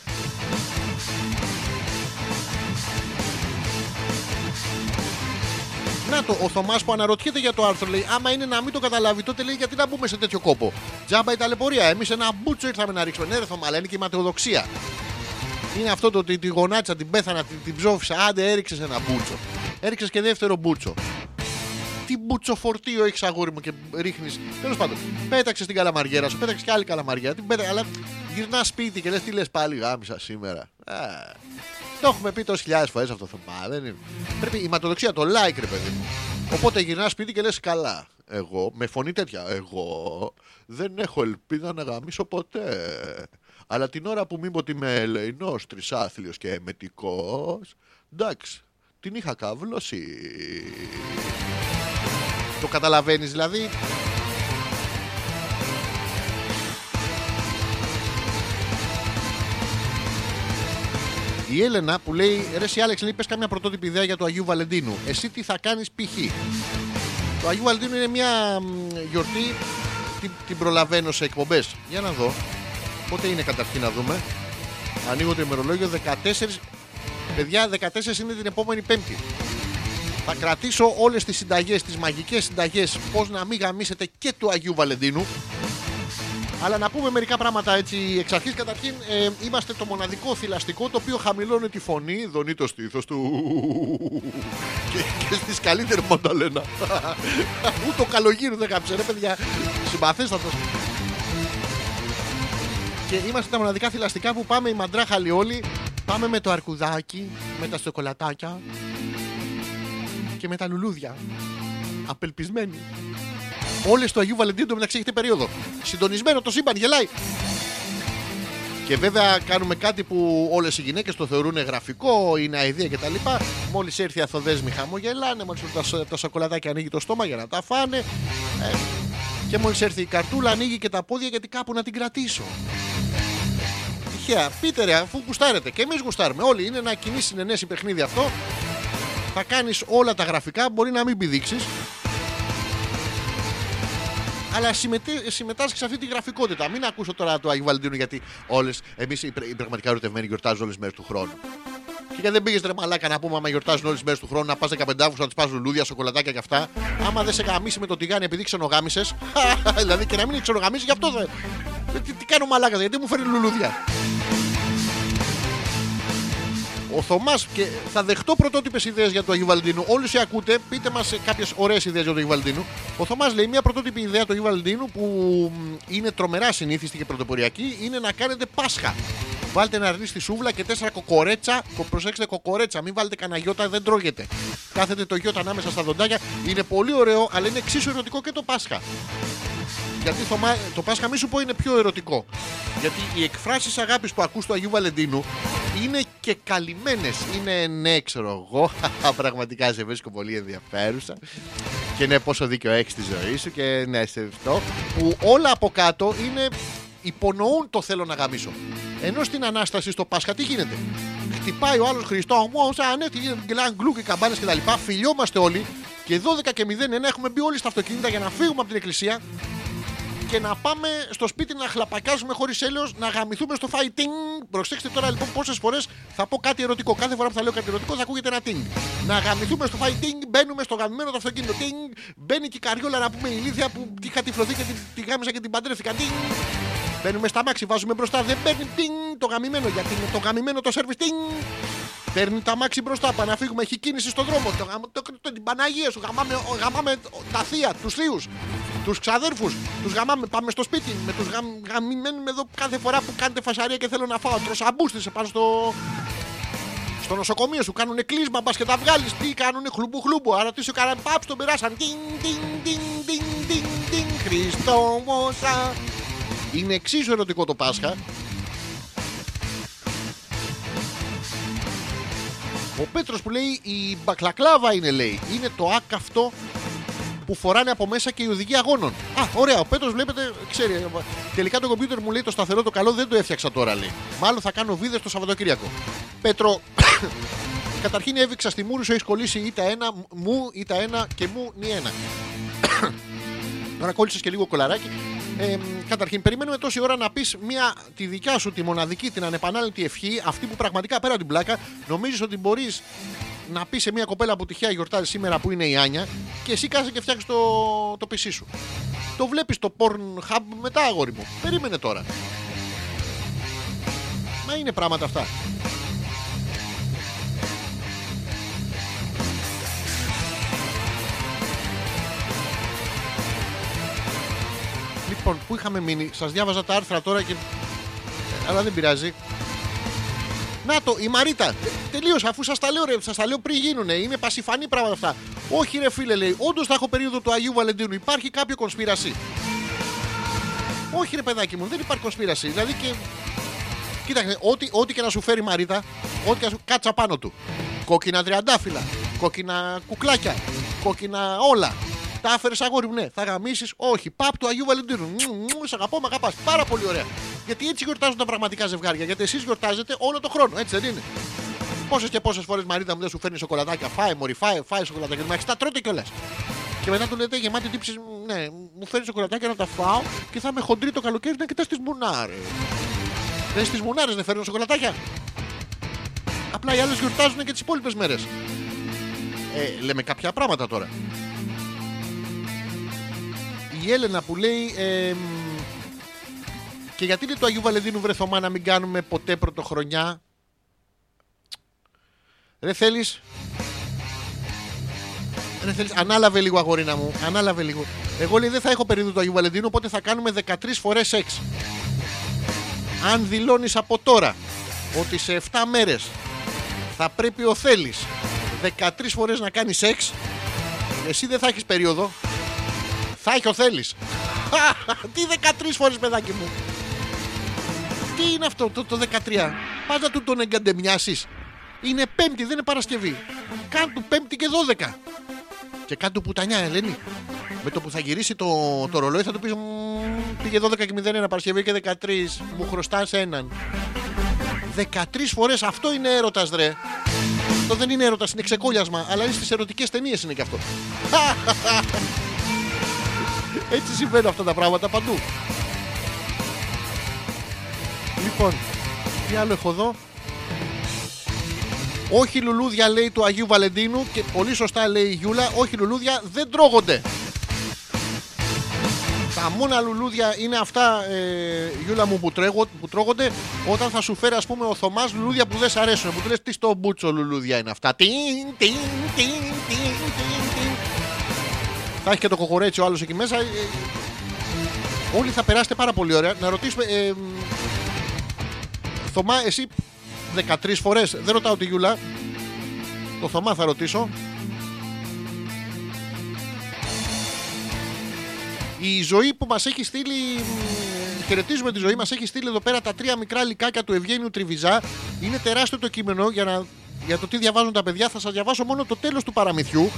Να το, ο Θωμάς που αναρωτιέται για το άρθρο λέει: Άμα είναι να μην το καταλάβει, τότε λέει γιατί να μπούμε σε τέτοιο κόπο. Τζάμπα η ταλαιπωρία. Εμείς ένα μπούτσο ήρθαμε να ρίξουμε. Ναι, ρε Θωμά, αλλά είναι και η ματαιοδοξία. Είναι αυτό το ότι τη γονάτσα την πέθανα, την, την ψόφισα. Άντε, έριξες ένα μπούτσο. Έριξες και δεύτερο μπούτσο. Τι μπουτσοφορτίο έχεις αγόρι μου και ρίχνεις. Τέλος πάντων, πέταξες την καλαμαριέρα σου, πέταξες και άλλη καλαμαριά. Την πέτα... Αλλά γυρνάς σπίτι και λες τι λες πάλι γάμισα σήμερα. Α, το έχουμε πει τόσες χιλιάδες φορές αυτό το θέμα. Δεν είναι. Πρέπει η ματοδοξία, το like, ρε παιδί μου. Οπότε γυρνάς σπίτι και λες καλά. Εγώ, με φωνή τέτοια, εγώ δεν έχω ελπίδα να γαμίσω ποτέ. Αλλά την ώρα που μείνω ότι είμαι ελεηνός, τρισάθλιος και εμετικός, εντάξει, την είχα καύλωση. Το καταλαβαίνεις δηλαδή. Η Έλενα που λέει Ρε εσύ Άλεξ λέει πες καμιά πρωτότυπη ιδέα για το Αγίου Βαλεντίνου. Εσύ τι θα κάνεις π.χ. Το Αγίου Βαλεντίνου είναι μια μ, γιορτή την, την προλαβαίνω σε εκπομπές. Για να δω Πότε είναι καταρχήν να δούμε. Ανοίγω το ημερολόγιο 14 Παιδιά 14 είναι την επόμενη πέμπτη. Θα κρατήσω όλες τις συνταγές, τις μαγικές συνταγές πώς να μην γαμίσετε και του Αγίου Βαλεντίνου αλλά να πούμε μερικά πράγματα έτσι εξ αρχής. Καταρχήν, ε, είμαστε το μοναδικό θηλαστικό το οποίο χαμηλώνει τη φωνή, δονεί το στήθος του και, και στις καλύτερες μονταλένα. Ούτε ο καλογύρου δεν κάψε, ρε παιδιά. Συμπαθέστατος. Και είμαστε τα μοναδικά θηλαστικά που πάμε οι μαντράχαλοι όλοι. Πάμε με το αρκουδάκι, με τα σοκολατάκια και με τα λουλούδια. Απελπισμένοι. Όλε του Αγίου Βαλεντίνου το μεταξύ έχετε περίοδο. Συντονισμένο το σύμπαν, γελάει. Και βέβαια κάνουμε κάτι που όλες οι γυναίκες το θεωρούν γραφικό, είναι αηδία κτλ. Μόλις έρθει η Αθοδέσμη χαμογελάνε, μόλις τα, τα σοκολατάκια ανοίγει το στόμα για να τα φάνε. Ε, και μόλις έρθει η καρτούλα, ανοίγει και τα πόδια γιατί κάπου να την κρατήσω. Τυχαία. Πείτε ρε, αφού γουστάρετε. Και εμείς γουστάρουμε. Όλοι είναι ένα κοινή συνενέση παιχνίδι αυτό. Θα κάνεις όλα τα γραφικά, μπορεί να μην πηδήξεις. Αλλά συμμετέ- συμμετάσχει σε αυτή τη γραφικότητα. Μην ακούσω τώρα του Αγίου Βαλεντίνου γιατί όλες, εμείς οι, πρε- οι πραγματικά ερωτευμένοι γιορτάζουν όλες τις μέρες του χρόνου. Και γιατί δεν πήγες ρε μαλάκα να πούμε άμα γιορτάζουν όλες τις μέρες του χρόνου να πας 15 Αύγουστο να του πας λουλούδια, σοκολατάκια και αυτά. Άμα δεν σε γαμίσει με το τηγάνι επειδή ξενογάμισες. δηλαδή και να μην ξενογαμίσεις γι' αυτό δεν. Τι, τι κάνω μαλάκα, γιατί μου φέρνει λουλούδια. Ο Θωμάς και θα δεχτώ πρωτότυπες ιδέες για το Αγίου Βαλεντίνου. Όλοι όσοι ακούτε, πείτε μας κάποιες ωραίες ιδέες για το Αγίου Βαλεντίνου. Ο Θωμάς λέει μια πρωτότυπη ιδέα του Αγίου Βαλεντίνου που μ, είναι τρομερά συνήθιστη και πρωτοποριακή είναι να κάνετε Πάσχα. Βάλτε ένα αρνί στη σούβλα και τέσσερα κοκορέτσα. Κο- Προσέξτε κοκορέτσα, μην βάλετε κανένα γιώτα, δεν τρώγεται. Κάθετε το γιώτα ανάμεσα στα δοντάκια. Είναι πολύ ωραίο, αλλά είναι εξίσου ερωτικό και το Πάσχα. Γιατί Θωμά, το Πάσχα, μη σου πω, είναι πιο ερωτικό. Γιατί οι εκφράσεις αγάπης που ακούς του Αγίου Βαλεντίνου είναι και καλυμμένες. Είναι ναι, ξέρω εγώ. Πραγματικά σε βρίσκω πολύ ενδιαφέρουσα. Και ναι, πόσο δίκιο έχεις στη ζωή σου. Και ναι, σε αυτό. Που όλα από κάτω είναι. υπονοούν το θέλω να γαμίσω. Ενώ στην ανάσταση στο Πάσχα τι γίνεται; Χτυπάει ο άλλος Χριστό μου, σαν ναι, τι γίνεται, γκλάν, γκλου και καμπάνες κτλ. Φιλιόμαστε όλοι. Και 12 και 01 έχουμε μπει όλοι στα αυτοκίνητα για να φύγουμε από την εκκλησία και να πάμε στο σπίτι να χλαπακάζουμε χωρίς έλεος, να γαμηθούμε στο fighting. Προσέξτε τώρα λοιπόν πόσες φορές θα πω κάτι ερωτικό. Κάθε φορά που θα λέω κάτι ερωτικό θα ακούγεται ένα ting. Να γαμηθούμε στο fighting, μπαίνουμε στο γαμημένο το αυτοκίνητο ting. Μπαίνει και η καριόλα να πούμε η ηλίθεια που τη είχα τυφλωθεί και την, τη γάμισα και την παντρεύτηκα. Ting. Μπαίνουμε στα μάξι, βάζουμε μπροστά. Δεν παίρνει ting, το γαμημένο γιατί είναι το γαμημένο το service ting. Παίρνει τα μάξι μπροστά, πάμε να φύγουμε. Έχει κίνηση στον δρόμο. Το, γαμ- το, το, την Παναγία σου. Γαμάμε, γαμάμε τα θεία, τους θείους, τους ξαδέρφους. Τους γαμάμε. Πάμε στο σπίτι. Με τους γαμ, γαμημένου εδώ κάθε φορά που κάνετε φασαρία και θέλω να φάω. Τροσαμπούστε πάνω στο. Στο νοσοκομείο σου κάνουν κλείσμα, μπα και τα βγάλεις. Τι κάνουν, χλουμπού χλουμπού. Άρα τι σου κάναν, παπ, τον περάσαν. Τιν, τιν, τιν, τιν, τιν, τιν, Χριστόμωσα. Είναι εξίσου ερωτικό το Πάσχα. Ο Πέτρος που λέει η μπακλακλάβα είναι λέει. Είναι το άκαυτο που φοράνε από μέσα και οι οδηγοί αγώνων. Α, ωραία. Ο Πέτρος βλέπετε, ξέρει. Τελικά το κομπιούτερ μου λέει το σταθερό το καλό δεν το έφτιαξα τώρα λέει. Μάλλον θα κάνω βίδες το Σαββατοκύριακο. Πέτρο, καταρχήν έβηξα στη μούρη σου έχει κολλήσει είτε ένα μου, είτε ένα και μου νι ένα. Τώρα κόλλησες και λίγο κολαράκι. Ε, καταρχήν, περιμένουμε τόση ώρα να πεις μια τη δικιά σου, τη μοναδική, την ανεπανάληπτη ευχή, αυτή που πραγματικά πέρα από την πλάκα νομίζεις ότι μπορείς να πει σε μια κοπέλα που τυχαία γιορτάζει σήμερα που είναι η Άνια και εσύ κάθεσαι και φτιάχνει το, το PC σου. Το βλέπεις το Pornhub μετά, αγόρι μου. Περίμενε τώρα. Μα είναι πράγματα αυτά. Λοιπόν, πού είχαμε μείνει, σας διάβαζα τα άρθρα τώρα και. Ε, Αλλά δεν πειράζει. Να το, η Μαρίτα. Τελείωσα, αφού σας τα λέω, ρε, σας τα λέω πριν γίνουνε. Είναι πασιφανή πράγματα αυτά. Όχι, ρε φίλε, λέει, όντως θα έχω περίοδο του Αγίου Βαλεντίνου. Υπάρχει κάποιο κονσπίραση; Όχι, ρε παιδάκι μου, δεν υπάρχει κονσπίραση. Δηλαδή και. Κοίταξε, ό,τι, ό,τι και να σου φέρει η Μαρίτα, ό,τι και να σου κάτσα πάνω του. Κόκκινα τριαντάφυλλα, κόκκινα κουκλάκια, κόκκινα όλα. Τα άφερε αγόρι μου, ναι. Θα γαμίσεις, όχι. Παπ του Αγίου Βαλεντίνου. Μου, μου, σ' αγαπώ, με αγαπάς. Πάρα πολύ ωραία. Γιατί έτσι γιορτάζουν τα πραγματικά ζευγάρια. Γιατί εσείς γιορτάζετε όλο το χρόνο, έτσι δεν είναι; Πόσες και πόσες φορές Μαρίτα μου δεν σου φέρνει σοκολατάκια. Φάε, Μωρή, φάε, φάε σοκολατάκια. Μα τα τρώτε κιόλας. Και μετά του λέτε γεμάτη τύψη, ναι, μου φέρνει σοκολατάκια να τα φάω και θα με χοντρεί το καλοκαίρι να κοιτάς τις μουνάρες. Δεν στις μουνάρες δεν φέρνουν σοκολατάκια. Απλά οι άλλες γιορτάζουν και τις υπόλοιπες μέρες. Ε, λέμε κάποια πράγματα τώρα. Η Έλενα που λέει. ε, μ, και γιατί είναι το Αγίου Βαλεντίνου βρεθωμά να μην κάνουμε ποτέ πρωτοχρονιά; Ρε θέλεις; Ρε θέλεις, ανάλαβε λίγο αγορίνα μου. Ανάλαβε λίγο. Εγώ λέει δεν θα έχω περίοδο του Αγίου Βαλεντίνου, οπότε θα κάνουμε 13 φορές σεξ. Αν δηλώνεις από τώρα ότι σε 7 μέρες θα πρέπει ο θέλεις 13 φορές να κάνει σεξ, εσύ δεν θα έχεις περίοδο. Θα έχει ο θέλεις. Τι 13 φορές παιδάκι μου. Τι είναι αυτό το, το 13. Πας να του τον εγκαντεμιάσεις. Είναι Πέμπτη, δεν είναι Παρασκευή. Κάν του Πέμπτη και 12. Και κάν του πουτανιά, Ελένη. Με το που θα γυρίσει το, το ρολόι θα του πεις Πήγε 12 και 01 Παρασκευή και 13. Μου χρωστάς έναν. 13 φορές αυτό είναι έρωτας ρε. Αυτό δεν είναι έρωτας, είναι ξεκόλιασμα. Αλλά είναι στις ερωτικές ταινίες είναι και αυτό. Έτσι συμβαίνουν αυτά τα πράγματα παντού. Λοιπόν, τι άλλο έχω εδώ; Όχι λουλούδια λέει του Αγίου Βαλεντίνου και πολύ σωστά λέει η Γιούλα, όχι λουλούδια δεν τρώγονται. Τα μόνα λουλούδια είναι αυτά, ε, Γιούλα μου, που, τρέγω, που τρώγονται όταν θα σου φέρει, ας πούμε, ο Θωμάς λουλούδια που δεν σ' αρέσουν. Που του λες τι στο μπούτσο λουλούδια είναι αυτά. Τιν, τιν, τιν, τιν, τιν, τιν. Θα έχει και το κοκορέτσι ο άλλος εκεί μέσα. Ε, όλοι θα περάσετε πάρα πολύ ωραία. Να ρωτήσουμε, ε, Θωμά, εσύ 13 φορές, δεν ρωτάω τη Γιούλα. Το Θωμά θα ρωτήσω. Η ζωή που μας έχει στείλει μ, Χαιρετίζουμε τη ζωή μας Έχει στείλει εδώ πέρα τα τρία μικρά λικάκια του Ευγένιου Τριβιζά Είναι τεράστιο το κείμενο για, να, για το τι διαβάζουν τα παιδιά Θα σας διαβάσω μόνο το τέλος του παραμυθιού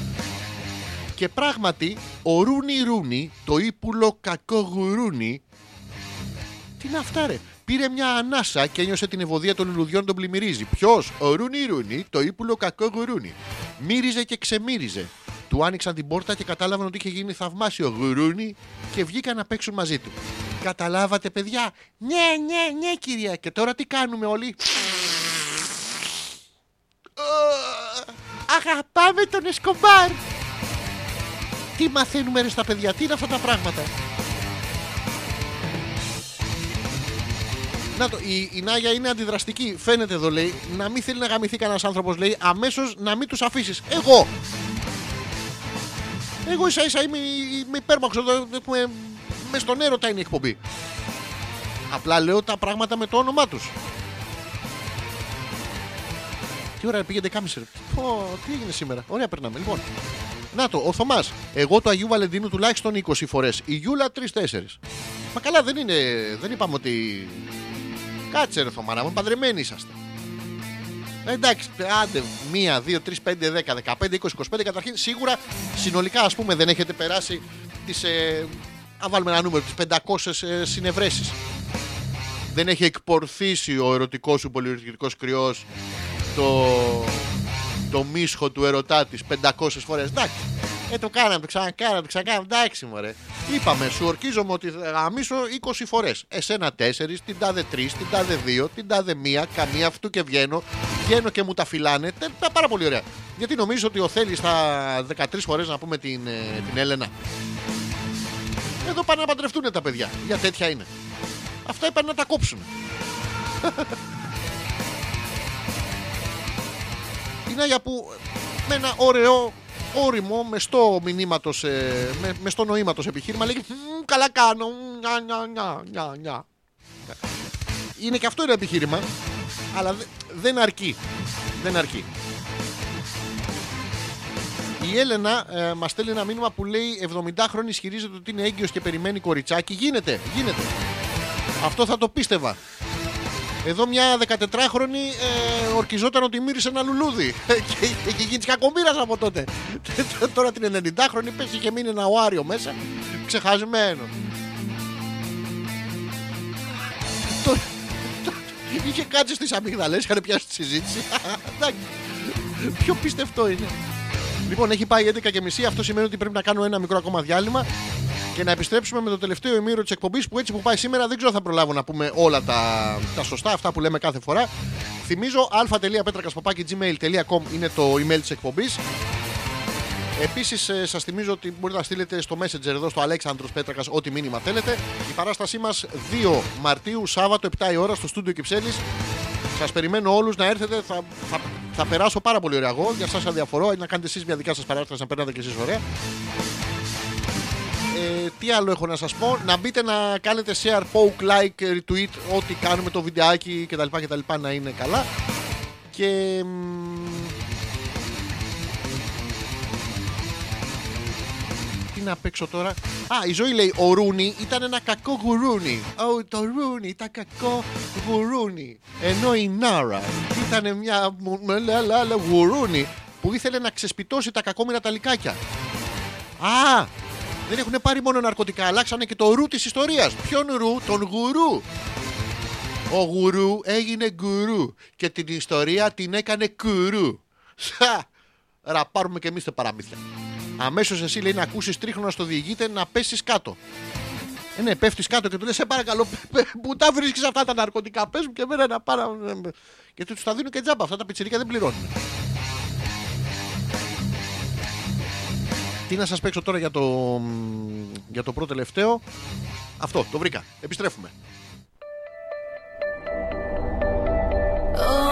Και πράγματι Ο Ρούνι Ρούνι Το ύπουλο κακό γουρούνι Τι είναι αυτά ρε; Πήρε μια ανάσα και ένιωσε την ευωδία των λουλουδιών τον πλημμυρίζει. Ποιος, ο Ρούνι Ρούνι, το ύπουλο κακό γουρούνι. Μύριζε και ξεμύριζε. Του άνοιξαν την πόρτα και κατάλαβαν ότι είχε γίνει θαυμάσιο γουρούνι και βγήκαν να παίξουν μαζί του. Καταλάβατε, παιδιά; Ναι, ναι, ναι, κυρία. Και τώρα τι κάνουμε όλοι; Αγαπάμε τον Εσκομπάρ. Τι μαθαίνουμε ρε στα παιδιά, τι είναι αυτά τα πράγματα. Να το, η, η Νάγια είναι αντιδραστική. Φαίνεται εδώ, λέει, να μην θέλει να γαμηθεί κανένας άνθρωπος, λέει, αμέσως να μην τους αφήσεις. Εγώ! Εγώ ίσα ίσα είμαι, είμαι υπέρμαχος εδώ. Έχουμε, με στον έρωτα είναι η εκπομπή. Απλά λέω τα πράγματα με το όνομά τους. Τι ώρα πήγαινε κάμισε. Πω, τι έγινε σήμερα. Ωραία, περνάμε. Λοιπόν, να το, ο Θωμάς. Εγώ το Αγίου Βαλεντίνου τουλάχιστον 20 φορές. Η Γιούλα 3-4. Μα καλά, δεν είναι. Δεν είπαμε ότι. Κάτσε ρε Θωμά, να μου παντρεμένοι είσαστε. Ε, Εντάξει, άντε, 1, 2, 3, 5, 10, 15, 20, 25. Καταρχήν, σίγουρα συνολικά ας πούμε δεν έχετε περάσει τις. Ε, αν βάλουμε ένα νούμερο, τις 500 ε, συνευρέσεις. Δεν έχει εκπορθήσει ο ερωτικός σου πολυερωτικός κρυός το, το μίσχο του ερωτά της 500 φορές. Εντάξει. Ε, το κάναμε, το ξανακάναμε, το ξανακάναμε. Εντάξει, μωρέ. Είπαμε, σου ορκίζομαι ότι θα γαμίσω 20 φορές. Εσένα 4, την τάδε 3, την τάδε 2, την τάδε 1, καμία αυτού και βγαίνω. Βγαίνω και μου τα φυλάνε. Τε- τα πάρα πολύ ωραία. Γιατί νομίζω ότι ο Θέλει στα 13 φορές να πούμε την, ε, την Έλενα. Εδώ πάνε να παντρευτούν τα παιδιά. Για τέτοια είναι. Αυτά είπαν να τα κόψουν. Είναι για που με ένα ωραίο όριμο μεστό μηνύματος, ε, με, μεστό νοήματος επιχείρημα λέγει «Μμμ, καλά κάνω, μ, νια, νια, νια, νια, νια». Είναι και αυτό ένα επιχείρημα, αλλά δε- δεν αρκεί. Δεν αρκεί. Η Έλενα ε, μας στέλνει ένα μήνυμα που λέει 70χρονη ισχυρίζεται ότι είναι έγκυος και περιμένει κοριτσάκι. Γίνεται, γίνεται. Αυτό θα το πίστευα. Εδώ μια 14χρονη ε, ορκιζόταν ότι μύρισε ένα λουλούδι. και είχε γίνει κακομοίρας από τότε. Τώρα την 90χρονη πέσει και μείνει ένα οάριο μέσα. Ξεχασμένο. Το- το- Είχε κάτσει στις αμυγδαλέ, είχαν πιάσει τη συζήτηση. Εντάξει. Πιο πιστευτό είναι. Λοιπόν, έχει πάει 11 και μισή. Αυτό σημαίνει ότι πρέπει να κάνουμε ένα μικρό ακόμα διάλειμμα και να επιστρέψουμε με το τελευταίο ημίρο της εκπομπής που έτσι που πάει σήμερα δεν ξέρω αν θα προλάβω να πούμε όλα τα, τα σωστά, αυτά που λέμε κάθε φορά. Θυμίζω α.πέτρακα.gmail.com είναι το email της εκπομπής. Επίσης, σας θυμίζω ότι μπορείτε να στείλετε στο Messenger εδώ στο Αλέξανδρος Πέτρακας ό,τι μήνυμα θέλετε. Η παράστασή μας 2 Μαρτίου, Σάββατο, 7 η ώρα στο στούντιο Κυψέλης. Σας περιμένω όλους να έρθετε. Θα, θα, θα περάσω πάρα πολύ ωραία εγώ. Για εσά αδιαφορώ. Να κάνετε εσείς μια δικιά σας παράσταση να περνάτε κι εσείς ωραία. Ε, τι άλλο έχω να σας πω; Να μπείτε να κάνετε share, poke, like, retweet Ό,τι κάνουμε το βιντεάκι κτλ, κτλ να είναι καλά Και μ, να παίξω τώρα. Α, η ζωή λέει ο Ρούνι ήταν ένα κακό γουρούνι. Ο, το Ρούνι ήταν κακό γουρούνι. Ενώ η Νάρα ήταν μια γουρούνι που ήθελε να ξεσπιτώσει τα κακόμοιρα τα λικάκια. Α, δεν έχουν πάρει μόνο ναρκωτικά, αλλάξανε και το ρου της ιστορίας. Ποιον ρου, τον γουρού. Ο γουρού έγινε γκουρού και την ιστορία την έκανε κουρού. Ρα πάρουμε και εμείς το παραμύθια. Αμέσως εσύ λέει να ακούσεις τρίχνο να στο διηγείται να πέσεις κάτω. Ε, ναι, πέφτεις κάτω και του λες: Σε παρακαλώ, που τα βρίσκεις αυτά τα ναρκωτικά. Πες μου και μένα να πάρω. Και του τα δίνουν και τζάμπα. Αυτά τα πιτσιρίκια δεν πληρώνουν. Τι να σας παίξω τώρα για το, για το πρώτο τελευταίο. Αυτό, το βρήκα. Επιστρέφουμε. All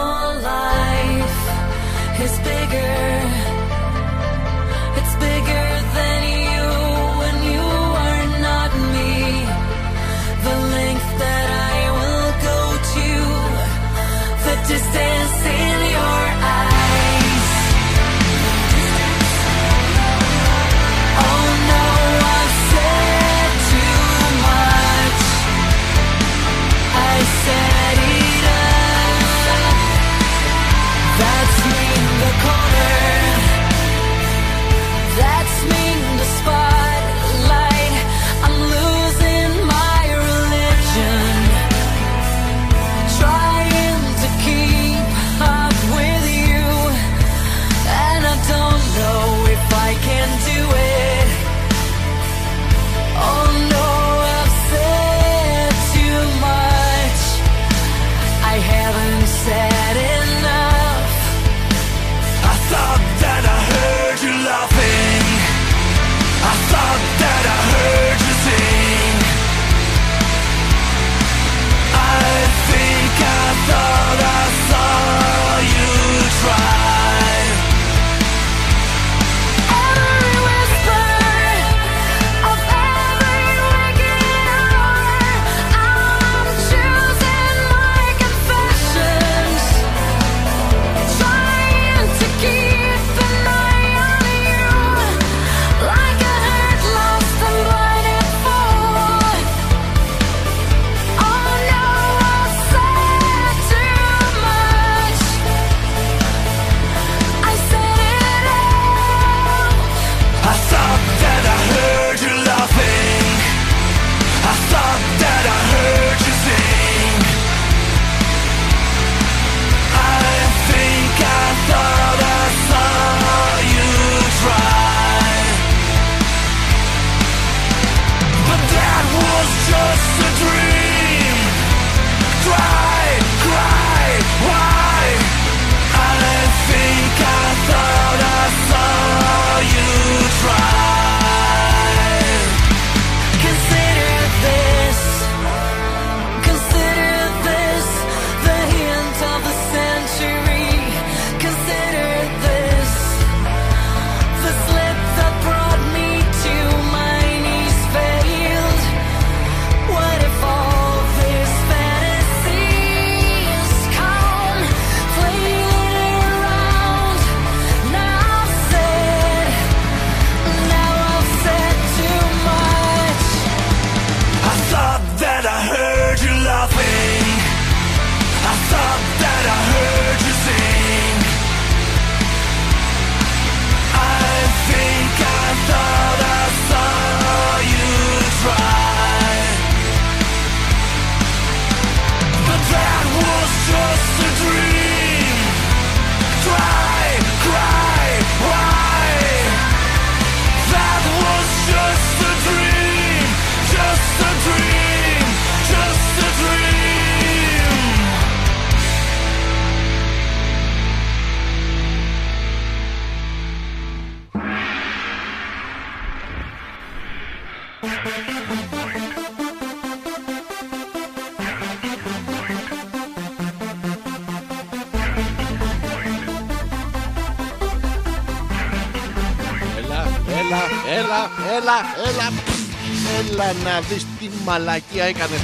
δεις μαλακία έκανε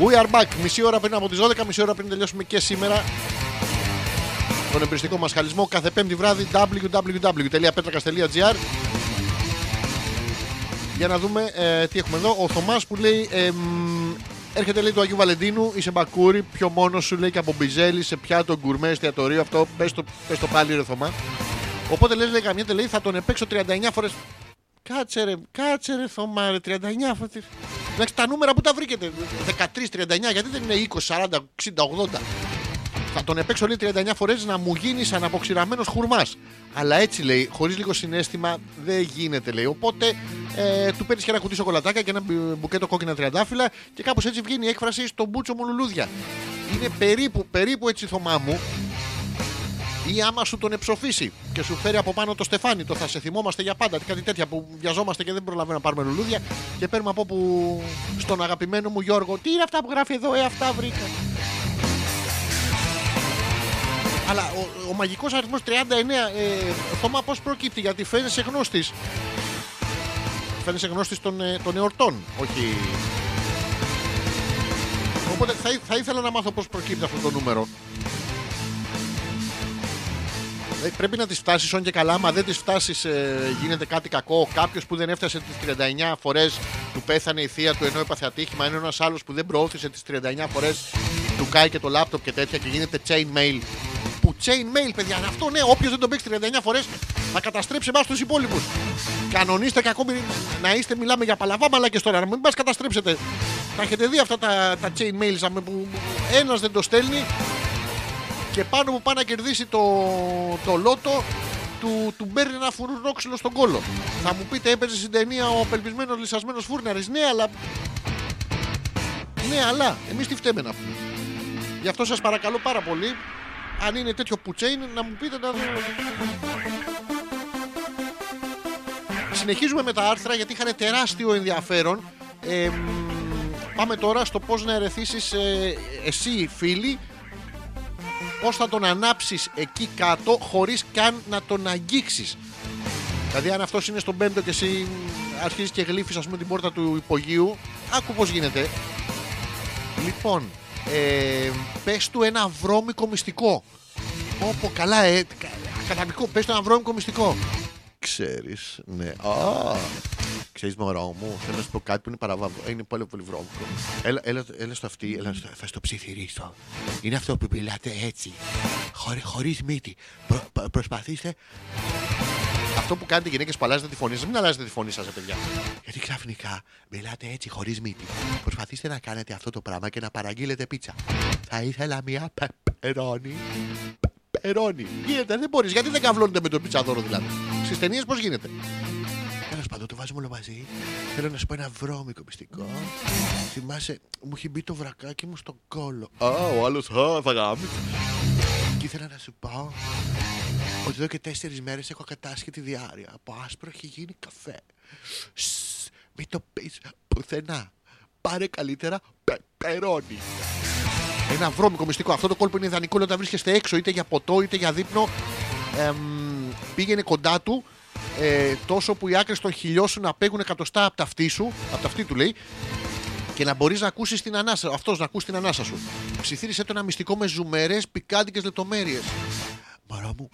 We are back, μισή ώρα πριν από τις 12, μισή ώρα πριν τελειώσουμε και σήμερα τον εμπριστικό μας χαλισμό κάθε πέμπτη βράδυ www.petrakas.gr για να δούμε ε, τι έχουμε εδώ. Ο Θωμάς που λέει Έρχεται λέει του Αγίου Βαλεντίνου, είσαι μπακούρι, πιο μόνος σου λέει και από μπιζέλη σε πιάτο γκουρμές εστιατορίο. Αυτό πες το, το πάλι, ρε Θωμά. Οπότε λες λέει καμιά λέει θα τον επέξω 39 φορές Κάτσε ρε, κάτσε ρε Θωμά ρε, 39 φορές. Εντάξει, τα νούμερα που τα βρήκετε. 13, 39, γιατί δεν είναι 20, 40, 60, 80. Θα τον επέξω λέει 39 φορές να μου γίνεις σαν αποξηραμένος χουρμάς. Αλλά έτσι λέει, χωρίς λίγο συνέστημα δεν γίνεται λέει. Οπότε ε, του παίρνεις και ένα κουτί σοκολατάκια και ένα μπου- μπουκέτο κόκκινα τριαντάφυλλα και κάπως έτσι βγαίνει η έκφραση στο μπούτσο μου λουλούδια. Είναι περίπου, περίπου έτσι Θωμά μου ή άμα σου τον εψοφήσει και σου φέρει από πάνω το στεφάνι, το θα σε θυμόμαστε για πάντα. Κάτι τέτοια που βιαζόμαστε και δεν προλαβαίνουμε να πάρουμε λουλούδια και παίρνουμε από που στον αγαπημένο μου Γιώργο. Τι είναι αυτά που γράφει εδώ, ε, αυτά βρήκα. Αλλά ο, ο μαγικός αριθμός 39, ε, Θωμά πώς προκύπτει, γιατί φαίνεσαι γνώστης. Φαίνεσαι γνώστης των, ε, των εορτών, όχι... Οπότε θα, εί- θα ήθελα να μάθω πώς προκύπτει αυτό το νούμερο. Ε, πρέπει να τις φτάσεις όν και καλά. Μα δεν τις φτάσεις, γίνεται κάτι κακό. Κάποιος που δεν έφτασε τις 39 φορές του πέθανε η θεία του ενώ έπαθε ατύχημα. Είναι ένας άλλος που δεν προώθησε τις 39 φορές του κάει και το λάπτοπ και τέτοια και γίνεται chain mail. Που chain mail, παιδιά, είναι αυτό ναι. Όποιος δεν τον παίξει 39 φορές θα καταστρέψει εμάς τους υπόλοιπους. Κανονίστε και ακόμη να είστε, μιλάμε για παλαβά μαλάκες τώρα. Να μην μας καταστρέψετε. Θα έχετε δει αυτά τα, τα chain mails αμε, που ένας δεν το στέλνει και πάνω που πάει να κερδίσει το, το λότο του, του μπέρνει ένα φουρνόξυλο στον κόλο. Θα μου πείτε, έπαιζε στην ταινία ο απελπισμένος λυσασμένος φούρναρης. Ναι, αλλά. Ναι, αλλά εμείς τι φταίμε να πούμε. Γι' αυτό σας παρακαλώ πάρα πολύ, αν είναι τέτοιο πουτσέιν, να μου πείτε να δω. Συνεχίζουμε με τα άρθρα γιατί είχαν τεράστιο ενδιαφέρον. Ε, μ, πάμε τώρα στο πώς να ερεθίσεις ε, εσύ φίλοι πώς θα τον ανάψεις εκεί κάτω χωρίς καν να τον αγγίξεις. Δηλαδή αν αυτός είναι στον πέμπτο και εσύ αρχίζεις και γλύφεις ας πούμε την πόρτα του υπογείου, άκου πώς γίνεται. Λοιπόν, ε, πες του ένα βρώμικο μυστικό. Όπω καλά, ε, κα- ακαδημικό, πες του ένα βρώμικο μυστικό. Ξέρεις, ναι. Α, ξέρεις μωρό μου, θέλω να σου πω κάτι που είναι παραβάβο. Είναι πολύ πολύ βρώμικο. Έλα, έλα, έλα στο αυτή, έλα, στο- θα στο ψιθυρίσω. Είναι αυτό που μιλάτε έτσι. Χωρί, χωρίς μύτη. Προ, προ- προσπαθήστε αυτό που κάνετε οι γυναίκες που αλλάζετε τη φωνή σας, μην αλλάζετε τη φωνή σας, παιδιά. Γιατί ξαφνικά μιλάτε έτσι χωρίς μύτη. Προσπαθήστε να κάνετε αυτό το πράγμα και να παραγγείλετε πίτσα. Θα ήθελα μια πεπερώνη. Πεπερώνη. Γίνεται, δεν μπορείς. Γιατί δεν καυλώνετε με το πιτσαδόρο δηλαδή. Στις ταινίες πώς γίνεται. Τέλο πάντων, το βάζουμε όλο μαζί. Θέλω να σου πω ένα βρώμικο μυστικό. Θυμάσαι, μου έχει μπει το βρακάκι μου στον κόλο. Α, ο άλλος, α, θα γάμει. Και ήθελα να σου πω ότι εδώ και τέσσερις μέρες έχω κατάσχετη διάρκεια. Από άσπρο έχει γίνει καφέ. Σσ, μην το πεις πουθενά. Πάρε καλύτερα πεπερώνει. Ένα βρώμικο μυστικό. Αυτό το κόλπο είναι ιδανικό όταν βρίσκεστε έξω, είτε για ποτό είτε για δείπνο. Εμ, πήγαινε κοντά του ε, τόσο που οι άκρες των χιλιών σου να παίγουν εκατοστά από τα αυτή σου, από τα αυτή του λέει, και να μπορείς να ακούσεις την ανάσα, αυτός να ακούσει την ανάσα σου. Ψιθύρισε το ένα μυστικό με ζουμερές, πικάντικες λεπτομέρειες. Μωρό μου,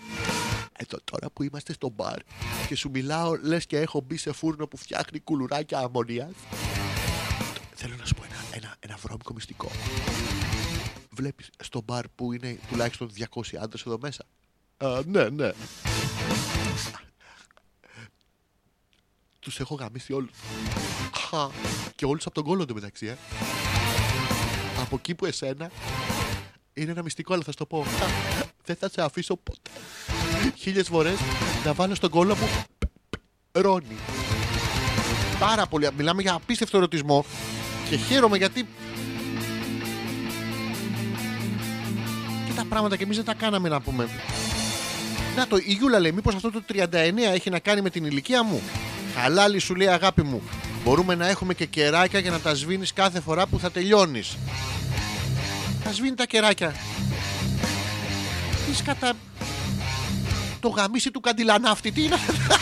εδώ τώρα που είμαστε στο μπαρ και σου μιλάω, λες και έχω μπει σε φούρνο που φτιάχνει κουλουράκια αμμονίας. Θέλω να σου πω ένα, ένα, ένα βρώμικο μυστικό. Βλέπεις στο μπαρ που είναι τουλάχιστον 200 άντρες εδώ μέσα; Α, ναι, ναι. Τους έχω γαμίσει όλους. Χα. Και όλους από τον κόλλο του μεταξύ, ε. Από εκεί που εσένα είναι ένα μυστικό, αλλά θα σου το πω. Χα. Δεν θα σε αφήσω ποτέ. Χίλιες φορές να βάλω στον κόλλο μου ρόνι. Πάρα πολύ. Μιλάμε για απίστευτο ερωτισμό και χαίρομαι γιατί και τα πράγματα και εμείς δεν τα κάναμε να πούμε. Να το, η Γιούλα λέει, μήπως αυτό το 39 έχει να κάνει με την ηλικία μου; Χαλάλη σου λέει αγάπη μου. Μπορούμε να έχουμε και κεράκια για να τα σβήνεις κάθε φορά που θα τελειώνεις. Θα σβήνει τα κεράκια. Τι κατά... Το γαμίσι του καντιλανάφτη, τι είναι; Αυτό;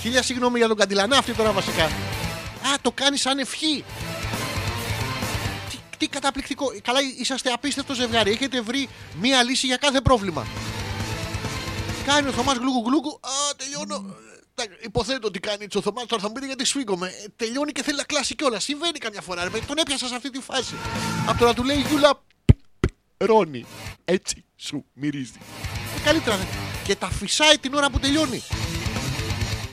Χίλια συγγνώμη για τον καντιλανάφτη τώρα βασικά. Α, το κάνεις σαν ευχή. Τι, τι καταπληκτικό. Καλά, είσαστε απίστευτο ζευγάρι. Έχετε βρει μία λύση για κάθε πρόβλημα. Κάνει ο Θωμάς γλούγκου γλούγκου. Α, τελειώνω. Τα- Υποθέτω ότι κάνει έτσι ο Θωμάς. Τώρα θα μου πείτε γιατί σφίγγομαι. Ε, τελειώνει και θέλει να κλάσει κιόλας. Συμβαίνει καμιά φορά. Ρε, παιδί. τον έπιασα σε αυτή τη φάση. Από το να του λέει η Γιούλα. Ρόνι. Έτσι σου μυρίζει. Ε, καλύτερα. δε. Και τα φυσάει την ώρα που τελειώνει.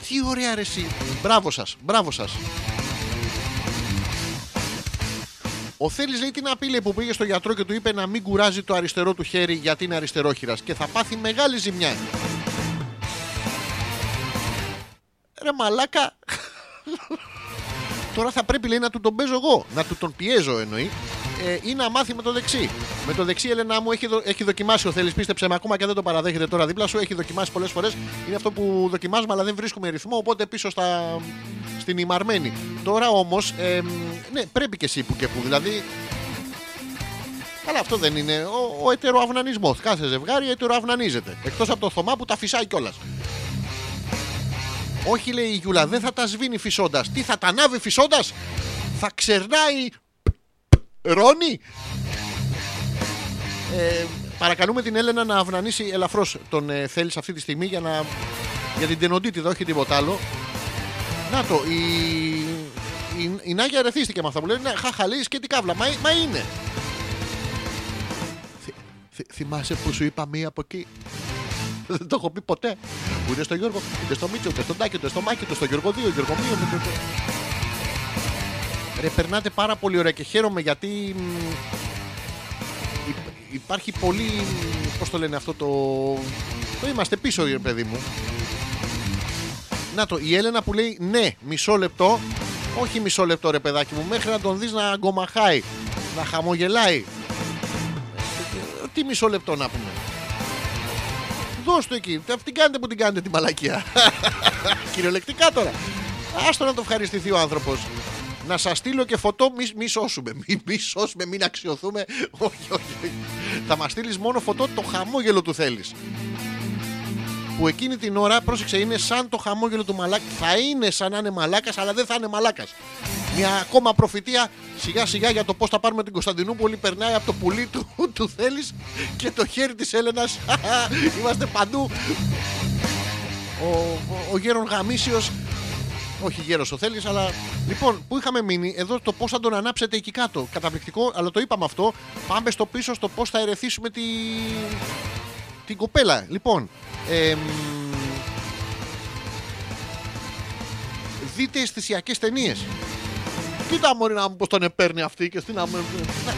Τι ωραία ρε εσύ. Μπράβο σας. Μπράβο σας. Ο Θέλει λέει την απειλή που πήγε στο γιατρό και του είπε να μην κουράζει το αριστερό του χέρι γιατί είναι αριστερόχειρας και θα πάθει μεγάλη ζημιά. Ρε μαλάκα. Τώρα θα πρέπει λέει να του τον παίζω εγώ. Να του τον πιέζω εννοεί. Ε, ή να μάθει με το δεξί. Με το δεξί, Ελένα μου, έχει, δο- έχει δοκιμάσει ο Θέλει. Πίστεψε με ακόμα και δεν το παραδέχεται τώρα δίπλα σου. Έχει δοκιμάσει πολλές φορές. Είναι αυτό που δοκιμάζουμε, αλλά δεν βρίσκουμε ρυθμό. Οπότε πίσω στα, στην ημαρμένη. Τώρα όμως, ναι, πρέπει και εσύ που και που. Δηλαδή, Καλά, αυτό δεν είναι ο, ο ετεροαυνανισμός. Κάθε ζευγάρι ετεροαυνανίζεται. Εκτός από το Θωμά που τα φυσάει κιόλας. Όχι, λέει η Γιούλα, δεν θα τα σβήνει φυσώντας. Τι θα τα ανάβει φυσώντας, θα ξερνάει. Ρόνι. Ε, παρακαλούμε την Έλενα να αυνανίσει ελαφρώς τον ε, θέλεις αυτή τη στιγμή για, να, για την τενοντίτιδα, όχι τίποτα άλλο. Να το, η, η, η Νάγια ερεθίστηκε με αυτά που λένε. Ναι, χαχαλή και τι καύλα. Μα, μα είναι. Θυ- θυ- θυμάσαι που σου είπα μία από εκεί; Δεν το έχω πει ποτέ. Που είναι στο Γιώργο, ούτε στο Μίτσο, ούτε στον Τάκη, ούτε στο Μάκη, ούτε στο Γιώργο 2, Γιώργο 2. Ρε, περνάτε πάρα πολύ ωραία και χαίρομαι γιατί μ, υ- υπάρχει πολύ. Πώς το λένε αυτό το. Το είμαστε πίσω, ρε παιδί μου. Να το, η Έλενα που λέει ναι, μισό λεπτό. Όχι μισό λεπτό, ρε παιδάκι μου, μέχρι να τον δεις να γκομαχάει, να χαμογελάει. Ε, Τι μισό λεπτό να πούμε. Δώσ' το εκεί. Τι την κάνετε που την κάνετε τη μαλακία. Κυριολεκτικά τώρα. Άστο να το ευχαριστηθεί ο άνθρωπος. Να σας στείλω και φωτό, μη, μη σώσουμε. Μη, μη σώσουμε, μην αξιοθούμε. όχι, όχι. όχι. Θα μας στείλεις μόνο φωτό το χαμόγελο του θέλεις. Που εκείνη την ώρα, πρόσεξε, είναι σαν το χαμόγελο του μαλάκα. Θα είναι σαν να είναι μαλάκας, αλλά δεν θα είναι μαλάκας. Μια ακόμα προφητεία σιγά σιγά για το πώς θα πάρουμε την Κωνσταντινούπολη. Περνάει από το πουλί του, του θέλεις και το χέρι της Έλενας. Είμαστε παντού. Ο, ο, ο γέρον Γαμίσιος όχι γέρος ο θέλεις, αλλά. Λοιπόν, πού είχαμε μείνει, εδώ το πώς θα τον ανάψετε εκεί κάτω. Καταπληκτικό, αλλά το είπαμε αυτό. Πάμε στο πίσω στο πώς θα ερεθίσουμε τη... την κοπέλα. Λοιπόν, εμ, δείτε αισθησιακές ταινίες. Κοίτα μωρή να μου πώ τον επέρνει αυτή και στην αμε- Να,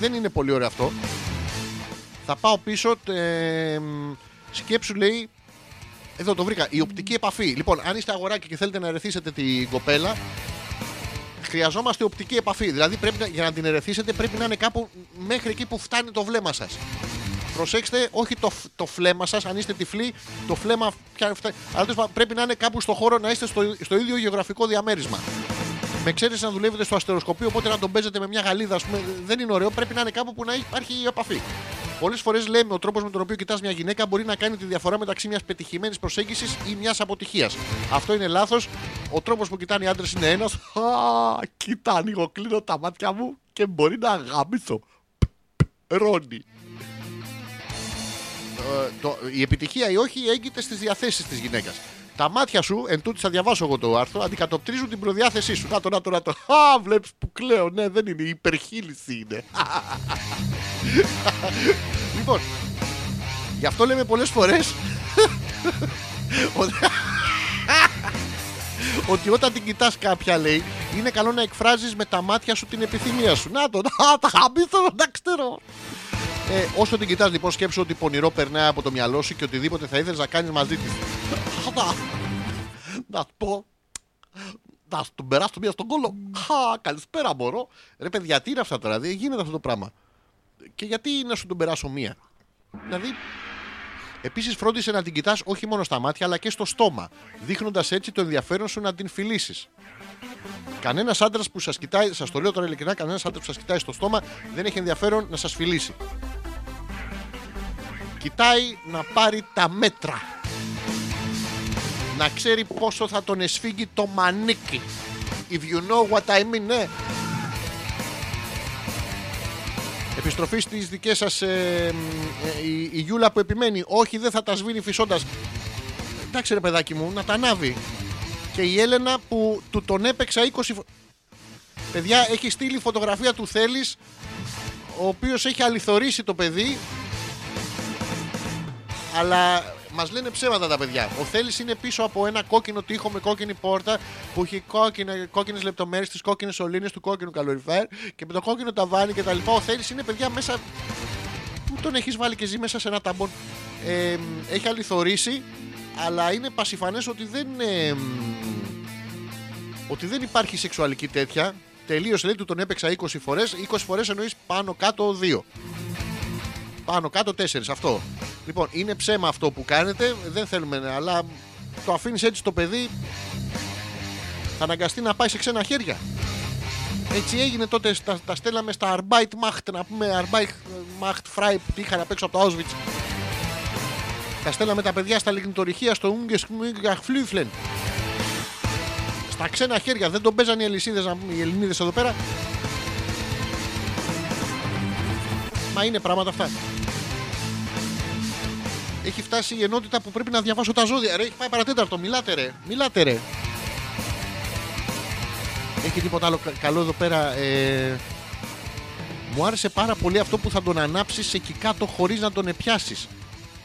Δεν είναι πολύ ωραίο αυτό. Θα πάω πίσω. τε, εμ, σκέψου λέει εδώ το βρήκα. Η οπτική επαφή. Λοιπόν, αν είστε αγοράκι και θέλετε να ερεθίσετε την κοπέλα, χρειαζόμαστε οπτική επαφή. Δηλαδή, πρέπει να, για να την ερεθίσετε, πρέπει να είναι κάπου μέχρι εκεί που φτάνει το βλέμμα σας. Προσέξτε, όχι το, φ- το φλέμα σας, αν είστε τυφλοί, το φλέμα πια φτάνει. Αλλά τέλος πάντων, πρέπει να είναι κάπου στο χώρο να είστε στο, στο ίδιο γεωγραφικό διαμέρισμα. Με εξαίρεση να δουλεύετε στο αστεροσκοπείο, οπότε να τον παίζετε με μια γαλίδα, ας πούμε, δεν είναι ωραίο. Πρέπει να είναι κάπου που να υπάρχει η επαφή. Πολλές φορές λέμε ο τρόπος με τον οποίο κοιτάς μια γυναίκα μπορεί να κάνει τη διαφορά μεταξύ μιας πετυχημένης προσέγγισης ή μιας αποτυχίας. Αυτό είναι λάθος. Ο τρόπος που κοιτάνε οι άντρες είναι ένας. Α, κοίτα, ανοίγω, κλείνω τα μάτια μου και μπορεί να γαμίσω. Ρόνι. Ε, το, η επιτυχία ή όχι έγκυται στις διαθέσεις της γυναίκας. Τα μάτια σου, εν τούτης θα διαβάσω εγώ το άρθρο, αντικατοπτρίζουν την προδιάθεσή σου. Να το, να το, να το. Α, βλέπει που κλαίω. Ναι, δεν είναι. Η υπερχείληση είναι. λοιπόν, γι' αυτό λέμε πολλέ φορέ. ότι όταν την κοιτά κάποια λέει, είναι καλό να εκφράζεις με τα μάτια σου την επιθυμία σου. Να το, να τα χαμπήθω, να ξέρω. Ε, όσο την κοιτάς λοιπόν σκέψου ότι πονηρό περνάει από το μυαλό σου και οτιδήποτε θα ήθελες να κάνεις μαζί της. Να, να σου πω, να σου τον περάσω μία στον κόλλο. Χα, καλησπέρα μωρό. Ρε παιδιά, τι είναι αυτά τώρα, δεν γίνεται αυτό το πράγμα. Και γιατί να σου τον περάσω μία; Δηλαδή, Επίσης, φρόντισε να την κοιτάς όχι μόνο στα μάτια αλλά και στο στόμα, δείχνοντας έτσι το ενδιαφέρον σου να την φιλήσεις. Κανένας άντρας που σας κοιτάει, σας το λέω τώρα ειλικρινά, κανένας άντρας που σας κοιτάει στο στόμα δεν έχει ενδιαφέρον να σας φιλήσει. Κοιτάει να πάρει τα μέτρα. Να ξέρει πόσο θα τον εσφίγγει το μανίκι. If you know what I mean, ναι. Επιστροφή στις δικές σας. Ε, μ, ε, η, η Γιούλα που επιμένει. Όχι, δεν θα τα σβήνει φυσώντας. Εντάξει, ρε παιδάκι μου, να τα ανάβει. Και η Έλενα που του τον έπαιξα 20 φο... Παιδιά, έχει στείλει φωτογραφία του Θέλει, ο οποίος έχει αληθωρήσει το παιδί. Αλλά μας λένε ψέματα τα παιδιά. Ο Θέλει είναι πίσω από ένα κόκκινο τοίχο με κόκκινη πόρτα που έχει κόκκινε λεπτομέρειες, τι κόκκινες σωλήνες του κόκκινου καλοριφέρ και με το κόκκινο ταβάνι κτλ. Ο Θέλει είναι παιδιά μέσα. Πού τον έχεις βάλει και ζει μέσα σε ένα ταμπον; Ε, έχει αληθωρήσει, αλλά είναι πασιφανές ότι δεν. ε, ότι δεν υπάρχει σεξουαλική τέτοια. Τελείωσε λέει του τον έπαιξα 20 φορές. 20 φορές εννοείς πάνω κάτω 2. Πάνω κάτω 4. Αυτό. Λοιπόν, είναι ψέμα αυτό που κάνετε. Δεν θέλουμε, αλλά το αφήνεις έτσι το παιδί. Θα αναγκαστεί να πάει σε ξένα χέρια. Έτσι έγινε τότε, τα, τα στέλναμε στα Arbeit να πούμε Arbeit Macht Frei που είχαν απ' έξω από το Auschwitz. Τα στέλναμε τα παιδιά στα λιγνητορυχεία στο Ungeskmügachflüflen. Στα ξένα χέρια, δεν τον παίζαν οι Ελισίδες, να πούμε, οι Ελληνίδες εδώ πέρα. Μα είναι πράγματα αυτά. Έχει φτάσει η ενότητα που πρέπει να διαβάσω τα ζώδια. Ρε, έχει πάει παρατέταρτο. Μιλάτε ρε. Μιλάτε ρε. Έχει τίποτα άλλο κα- καλό εδώ πέρα. Ε... Μου άρεσε πάρα πολύ αυτό που θα τον ανάψεις εκεί κάτω χωρίς να τον επιάσεις.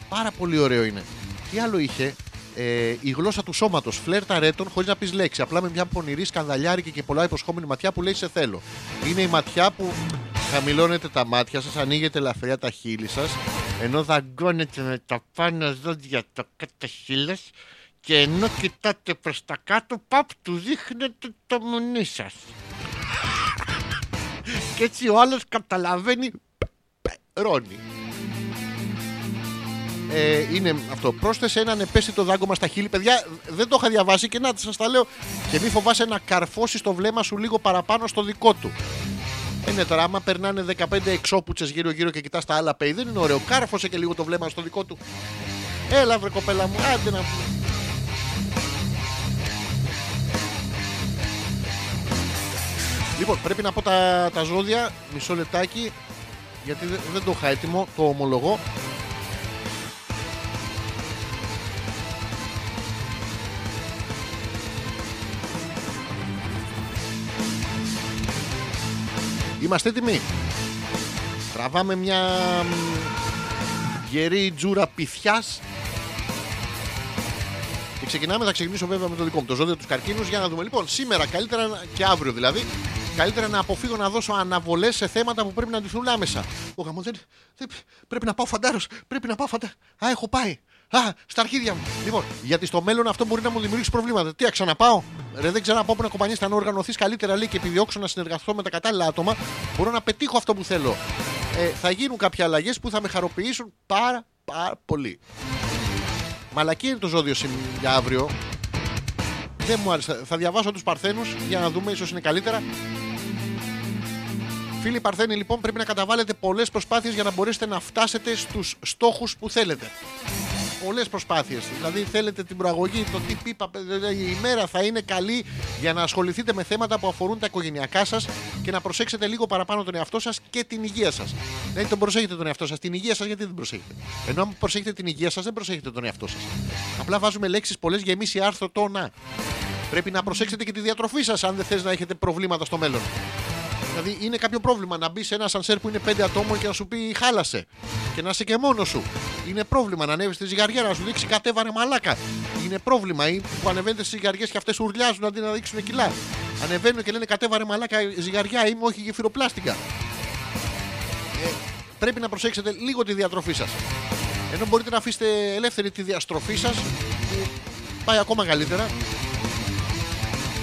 Πάρα πολύ ωραίο είναι. Τι άλλο είχε. Ε, η γλώσσα του σώματος. Φλερτα ρέτων χωρίς να πεις λέξη. Απλά με μια πονηρή, σκανδαλιάρικη και πολλά υποσχόμενη ματιά που λέει σε θέλω. Είναι η ματιά που χαμηλώνετε τα μάτια σας, ανοίγετε ελαφριά τα χείλη σας, ενώ δαγκώνετε με τα πάνω ζώδια το κάτω χείλος και ενώ κοιτάτε προς τα κάτω, παπ, του δείχνετε το μουνί σας. Και έτσι ο άλλος καταλαβαίνει ρώνει. Ε, είναι αυτό. Πρόσθεσε έναν επέστητο δάγκωμα στα χείλη. Παιδιά, δεν το είχα διαβάσει και να σας τα λέω. Και μη φοβάσαι να καρφώσεις το βλέμμα σου λίγο παραπάνω στο δικό του. Ε, ναι, τώρα άμα περνάνε 15 εξώπουτσες γύρω-γύρω και κοιτάς τα άλλα πέι, δεν είναι ωραίο. Κάρφωσε και λίγο το βλέμμα στο δικό του. Έλα, βρε κοπέλα μου, άντε να πούμε. Λοιπόν, πρέπει να πω τα, τα ζώδια μισό λεπτάκι γιατί δεν, δεν το είχα έτοιμο, το ομολογώ. Είμαστε έτοιμοι. Τραβάμε μια μ, γερή τζούρα πυθιάς και ξεκινάμε, θα ξεκινήσω βέβαια με το δικό μου, το ζώδιο τους καρκίνους για να δούμε. Λοιπόν, σήμερα καλύτερα να- και αύριο δηλαδή, καλύτερα να αποφύγω να δώσω αναβολές σε θέματα που πρέπει να αντιθούν άμεσα. Ο γαμός δεν, δεν- Πρέπει να πάω φαντάρος. Πρέπει να πάω φαντάρο. Α, έχω πάει. Α, στα αρχίδια μου. Λοιπόν, γιατί στο μέλλον αυτό μπορεί να μου δημιουργήσει προβλήματα. Τι, ας ξαναπάω; Ρε, δεν ξέρω να πάω που να κομπανίσει. Αν οργανωθείς καλύτερα λέει και επιδιώξω να συνεργαστώ με τα κατάλληλα άτομα, μπορώ να πετύχω αυτό που θέλω. Ε, θα γίνουν κάποια αλλαγές που θα με χαροποιήσουν πάρα, πάρα πολύ. Μαλακή είναι το ζώδιο σήμερα για αύριο. Δεν μου άρεσε. Θα διαβάσω τους Παρθένους για να δούμε, ίσως είναι καλύτερα. Φίλοι Παρθένοι, λοιπόν, πρέπει να καταβάλλετε πολλές προσπάθειες για να μπορέσετε να φτάσετε στους στόχους που θέλετε. Πολλές προσπάθειες. Δηλαδή, θέλετε την προαγωγή, το τι πίπα, δηλαδή, η ημέρα θα είναι καλή για να ασχοληθείτε με θέματα που αφορούν τα οικογενειακά σας και να προσέξετε λίγο παραπάνω τον εαυτό σας και την υγεία σας. Δηλαδή, τον προσέχετε τον εαυτό σας. Την υγεία σας, γιατί δεν προσέχετε. Ενώ αν προσέχετε την υγεία σας, δεν προσέχετε τον εαυτό σας. Απλά βάζουμε λέξεις πολλές γεμίσει άρθρο το να. Πρέπει να προσέξετε και τη διατροφή σας, αν δεν θες να έχετε προβλήματα στο μέλλον. Δηλαδή είναι κάποιο πρόβλημα να μπει σε ένα σανσέρ που είναι πέντε ατόμων και να σου πει χάλασε. Και να είσαι και μόνος σου. Είναι πρόβλημα να ανέβεις στη ζυγαριά να σου δείξει κατέβανε μαλάκα. Είναι πρόβλημα. Ή που ανεβαίνετε στι ζυγαριές και αυτές ουρλιάζουν αντί να δείξουν κιλά. Ανεβαίνουν και λένε κατέβανε μαλάκα ζυγαριά είμαι όχι γεφυροπλάστικα. Ε, πρέπει να προσέξετε λίγο τη διατροφή σας. Ενώ μπορείτε να αφήσετε ελεύθερη τη διαστροφή σας που πάει ακόμα καλύτερα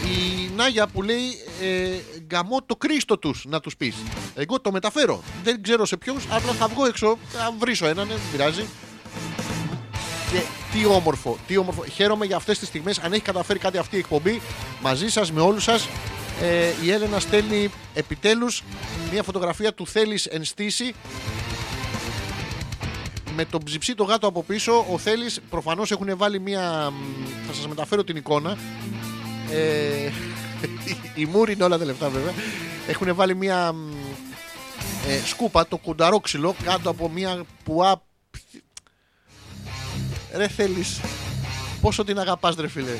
η Νάγια που λέει ε, γκαμώ το κρίστο τους να τους πεις. Εγώ το μεταφέρω. Δεν ξέρω σε ποιους, απλά θα βγω έξω, θα βρίσω έναν, δεν πειράζει. Και τι όμορφο, τι όμορφο. Χαίρομαι για αυτές τις στιγμές. Αν έχει καταφέρει κάτι αυτή η εκπομπή, μαζί σας, με όλους σας. Ε, η Έλενα στέλνει επιτέλους μια φωτογραφία του Θέλει ενστήσει με τον ψιψί το γάτο από πίσω. Ο Θέλει προφανώς έχουν βάλει μια. μ, Θα σας μεταφέρω την εικόνα. Ε, η Μούρη είναι όλα τα λεφτά βέβαια. Έχουν βάλει μια μ, ε, σκούπα το κουνταρόξυλο κάτω από μια πουά. Ρε θέλεις πόσο την αγαπάς ρε φίλε.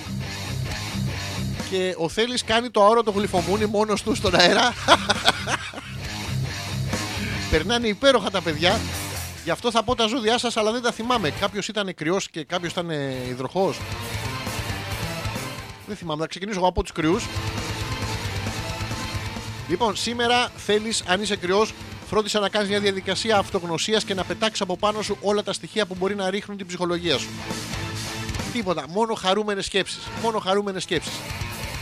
Και ο Θέλης κάνει το αόρατο γλυφομούνι μόνος του στον αέρα. Περνάνε υπέροχα τα παιδιά. Γι' αυτό θα πω τα ζώδιά σας αλλά δεν τα θυμάμαι. Κάποιος ήταν κρυός και κάποιος ήταν ε, υδροχός. Δεν θυμάμαι. Θα ξεκινήσω εγώ από τους κρυούς. Λοιπόν, σήμερα θέλεις, αν είσαι κρυός, φρόντισε να κάνεις μια διαδικασία αυτογνωσίας και να πετάξεις από πάνω σου όλα τα στοιχεία που μπορεί να ρίχνουν την ψυχολογία σου. Τίποτα. Μόνο χαρούμενες σκέψεις. Μόνο χαρούμενες σκέψεις.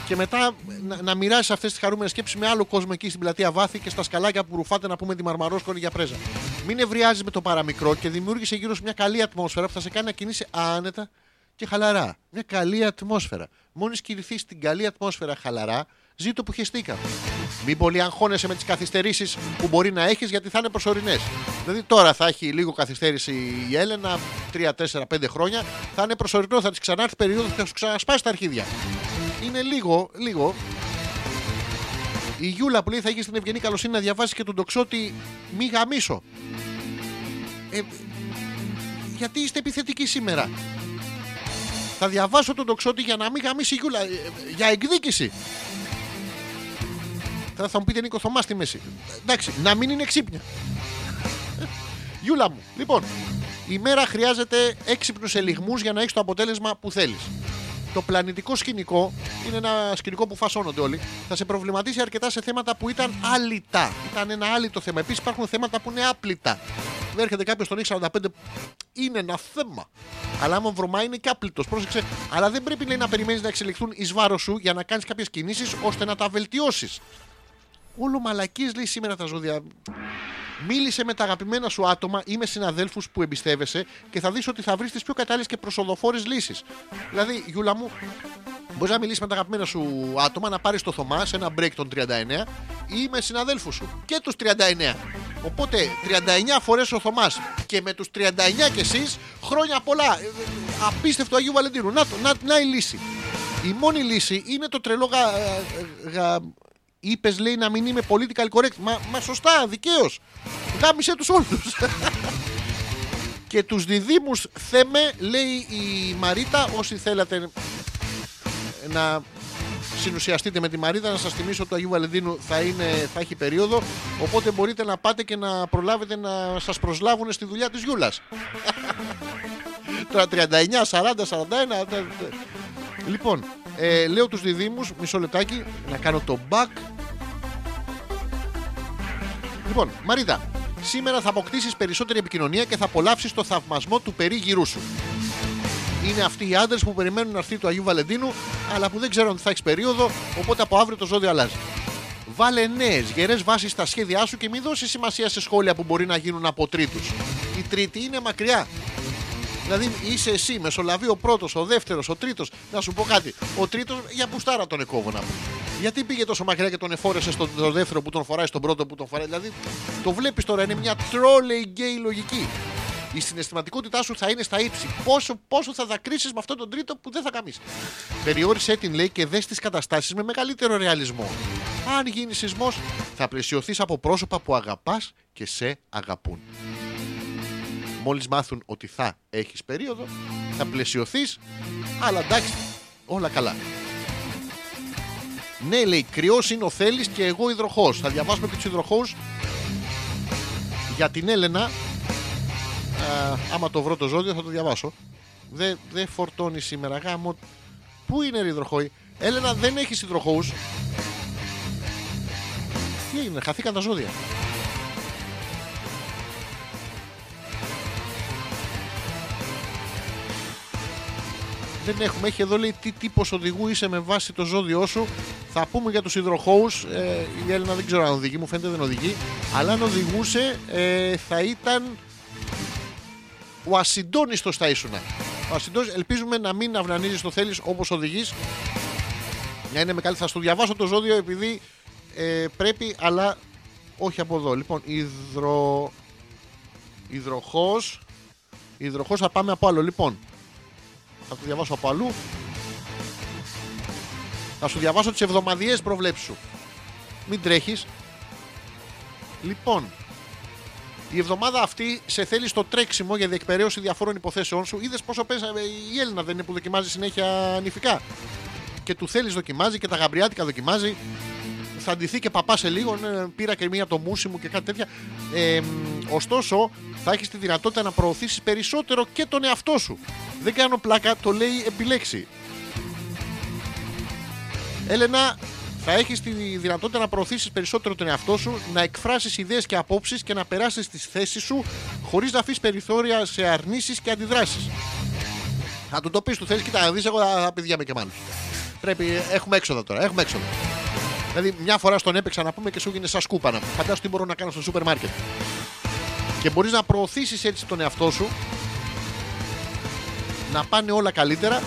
Και μετά να, να μοιράσεις αυτές τις χαρούμενες σκέψεις με άλλο κόσμο εκεί στην πλατεία Βάθη και στα σκαλάκια που ρουφάτε να πούμε τη Μαρμαρόσκονη για πρέζα. Μην ευριάζει με το παραμικρό και δημιούργησε γύρω σου μια καλή ατμόσφαιρα που θα σε κάνει να κινείσαι άνετα και χαλαρά. Μια καλή ατμόσφαιρα. Μόλις κινηθεί στην καλή ατμόσφαιρα χαλαρά, ζήτω που χεστήκα. Μην πολύ αγχώνεσαι με τις καθυστερήσεις που μπορεί να έχεις γιατί θα είναι προσωρινές. Δηλαδή τώρα θα έχει λίγο καθυστέρηση η Έλενα, 3, 4, 5 χρόνια. Θα είναι προσωρινό, θα της ξανάρθει περίοδος και θα σου ξανασπάσει τα αρχίδια. Είναι λίγο, λίγο. Η Γιούλα που λέει θα έχει την ευγενή καλοσύνη να διαβάσει και τον τοξότη μη γαμίσω. Ε, γιατί είστε επιθετικοί σήμερα; Θα διαβάσω τον τοξότη για να μην γαμίσει η Γιούλα. ε, ε, για εκδίκηση. Τώρα θα μου πείτε Νίκο Θωμάς στη μέση. Εντάξει, να μην είναι ξύπνια. Γιούλα μου, λοιπόν, η μέρα χρειάζεται έξυπνους ελιγμούς για να έχεις το αποτέλεσμα που θέλεις. Το πλανητικό σκηνικό είναι ένα σκηνικό που φασώνονται όλοι. Θα σε προβληματίσει αρκετά σε θέματα που ήταν άλυτα. Ήταν ένα άλυτο θέμα. Επίσης υπάρχουν θέματα που είναι άπλυτα. Δεν έρχεται κάποιος στον 45 είναι ένα θέμα. Αλλά άμα βρωμάει είναι και άπλητο. Πρόσεξε. Αλλά δεν πρέπει λέει, να περιμένεις να εξελιχθούν εις βάρος σου για να κάνεις κάποιες κινήσεις ώστε να τα βελτιώσεις. Όλο μαλακίες λέει σήμερα τα ζώδια. Μίλησε με τα αγαπημένα σου άτομα ή με συναδέλφους που εμπιστεύεσαι και θα δεις ότι θα βρεις τις πιο κατάλληλες και προσοδοφόρες λύσεις. Δηλαδή, Γιούλα μου, μπορείς να μιλήσεις με τα αγαπημένα σου άτομα, να πάρεις το Θωμά σε ένα break των 39 ή με συναδέλφους σου και τους 39. Οπότε 39 φορές ο Θωμάς και με τους 39 κι εσείς χρόνια πολλά. Ε, ε, Απίστευτο Αγίου Βαλεντίνου. Να, το, να, να η λύση. Η μόνη λύση είναι το τρελό γα, γα, Είπε, λέει, να μην είμαι political correct. Μα, μα σωστά, δικαίως. Γάμισε τους όλους. και τους διδήμους θέμε, λέει η Μαρίτα, όσοι θέλατε να συνουσιαστείτε με τη Μαρίτα, να σας θυμίσω ότι το Αγίου Βαλεντίνου θα, είναι, θα έχει περίοδο, οπότε μπορείτε να πάτε και να προλάβετε να σας προσλάβουν στη δουλειά της Γιούλας. Τώρα 39, 40, 41... τε- τε- Λοιπόν, ε, λέω τους διδήμους, μισό λεπτάκι, να κάνω το back. Λοιπόν, Μαρίτα, σήμερα θα αποκτήσεις περισσότερη επικοινωνία και θα απολαύσεις το θαυμασμό του περίγυρού σου. Είναι αυτοί οι άντρες που περιμένουν να έρθει το Αγίου Βαλεντίνου, αλλά που δεν ξέρουν ότι θα έχεις περίοδο, οπότε από αύριο το ζώδιο αλλάζει. Βάλε νέες γερές βάσεις στα σχέδιά σου και μην δώσεις σημασία σε σχόλια που μπορεί να γίνουν από τρίτους. Η τρίτη είναι μακριά. Δηλαδή είσαι εσύ, μεσολαβεί ο πρώτος, ο δεύτερος, ο τρίτος. Να σου πω κάτι. Ο τρίτος για πουστάρα τον εκόβω να πω. Γιατί πήγε τόσο μακριά και τον εφόρεσε στον τον δεύτερο που τον φοράει, στον πρώτο που τον φοράει. Δηλαδή το βλέπεις τώρα, είναι μια τρόλεϊ γκέι λογική. Η συναισθηματικότητά σου θα είναι στα ύψη. Πόσο, πόσο θα δακρύσεις με αυτόν τον τρίτο που δεν θα καμίσεις. Περιόρισε την λέει και δες τις καταστάσεις με μεγαλύτερο ρεαλισμό. Αν γίνει σεισμός, θα πλαισιωθείς από πρόσωπα που αγαπάς και σε αγαπούν. Μόλις μάθουν ότι θα έχεις περίοδο, θα πλαισιωθείς, αλλά εντάξει, όλα καλά. Ναι, λέει, κρυός είναι ο Θέλει και εγώ υδροχός. Θα διαβάσουμε και τους υδροχούς για την Έλενα. Α, άμα το βρω το ζώδιο θα το διαβάσω. Δεν δε φορτώνει σήμερα γάμο. Πού είναι ρε υδροχόη; Έλενα δεν έχεις υδροχούς. Τι έγινε, χαθήκαν τα ζώδια. Δεν έχουμε. Έχει εδώ λέει τι τύπος οδηγού είσαι με βάση το ζώδιό σου. Θα πούμε για τους υδροχώους. Ε, η Έλληνα δεν ξέρω αν οδηγεί, μου φαίνεται δεν οδηγεί. Αλλά αν οδηγούσε ε, θα ήταν. Ο ασυντόνιστο θα ήσουν. Ο ασυντόνιστος, ελπίζουμε να μην αυνανίζεις το θέλεις όπως οδηγείς. Να είναι με καλή. Θα στο διαβάσω το ζώδιο επειδή ε, πρέπει, αλλά όχι από εδώ. Λοιπόν, υδρο... υδροχός υδροχός θα πάμε από άλλο. Λοιπόν, θα το διαβάσω από αλλού. Θα σου διαβάσω τις εβδομαδιαίες προβλέψεις σου. Μην τρέχεις. Λοιπόν, Η εβδομάδα αυτή σε θέλει στο τρέξιμο για διεκπαιρέωση διαφόρων υποθέσεών σου. Είδες πόσο πέσαμε η Έλληνα δεν είναι που δοκιμάζει συνέχεια νηφικά. Και του θέλεις δοκιμάζει και τα γαμπριάτικα δοκιμάζει. Θα ντυθεί και παπά σε λίγο. ναι, πήρα και μία το μουσι μου και κάτι τέτοια. Ε, μ, ωστόσο, θα έχεις τη δυνατότητα να προωθήσεις περισσότερο και τον εαυτό σου. Δεν κάνω πλάκα, το λέει επιλέξει. Έλενα, θα έχεις τη δυνατότητα να προωθήσεις περισσότερο τον εαυτό σου, να εκφράσεις ιδέες και απόψεις και να περάσεις τις θέσεις σου χωρίς να αφήσεις περιθώρια σε αρνήσεις και αντιδράσεις. Θα του το πεις, του θέλεις, κοίτα, να δεις, εγώ θα, θα πηδιάμε και μάλλον. Πρέπει, έχουμε έξοδα τώρα, έχουμε έξοδα. Δηλαδή, μια φορά στον έπαιξα να πούμε και σου έγινε σαν σκούπα να πούμε. Φαντάσου τι μπορώ να κάνω στο σούπερ μάρκετ. Και μπορείς να προωθήσεις έτσι τον εαυτό σου να πάνε όλα καλύτερα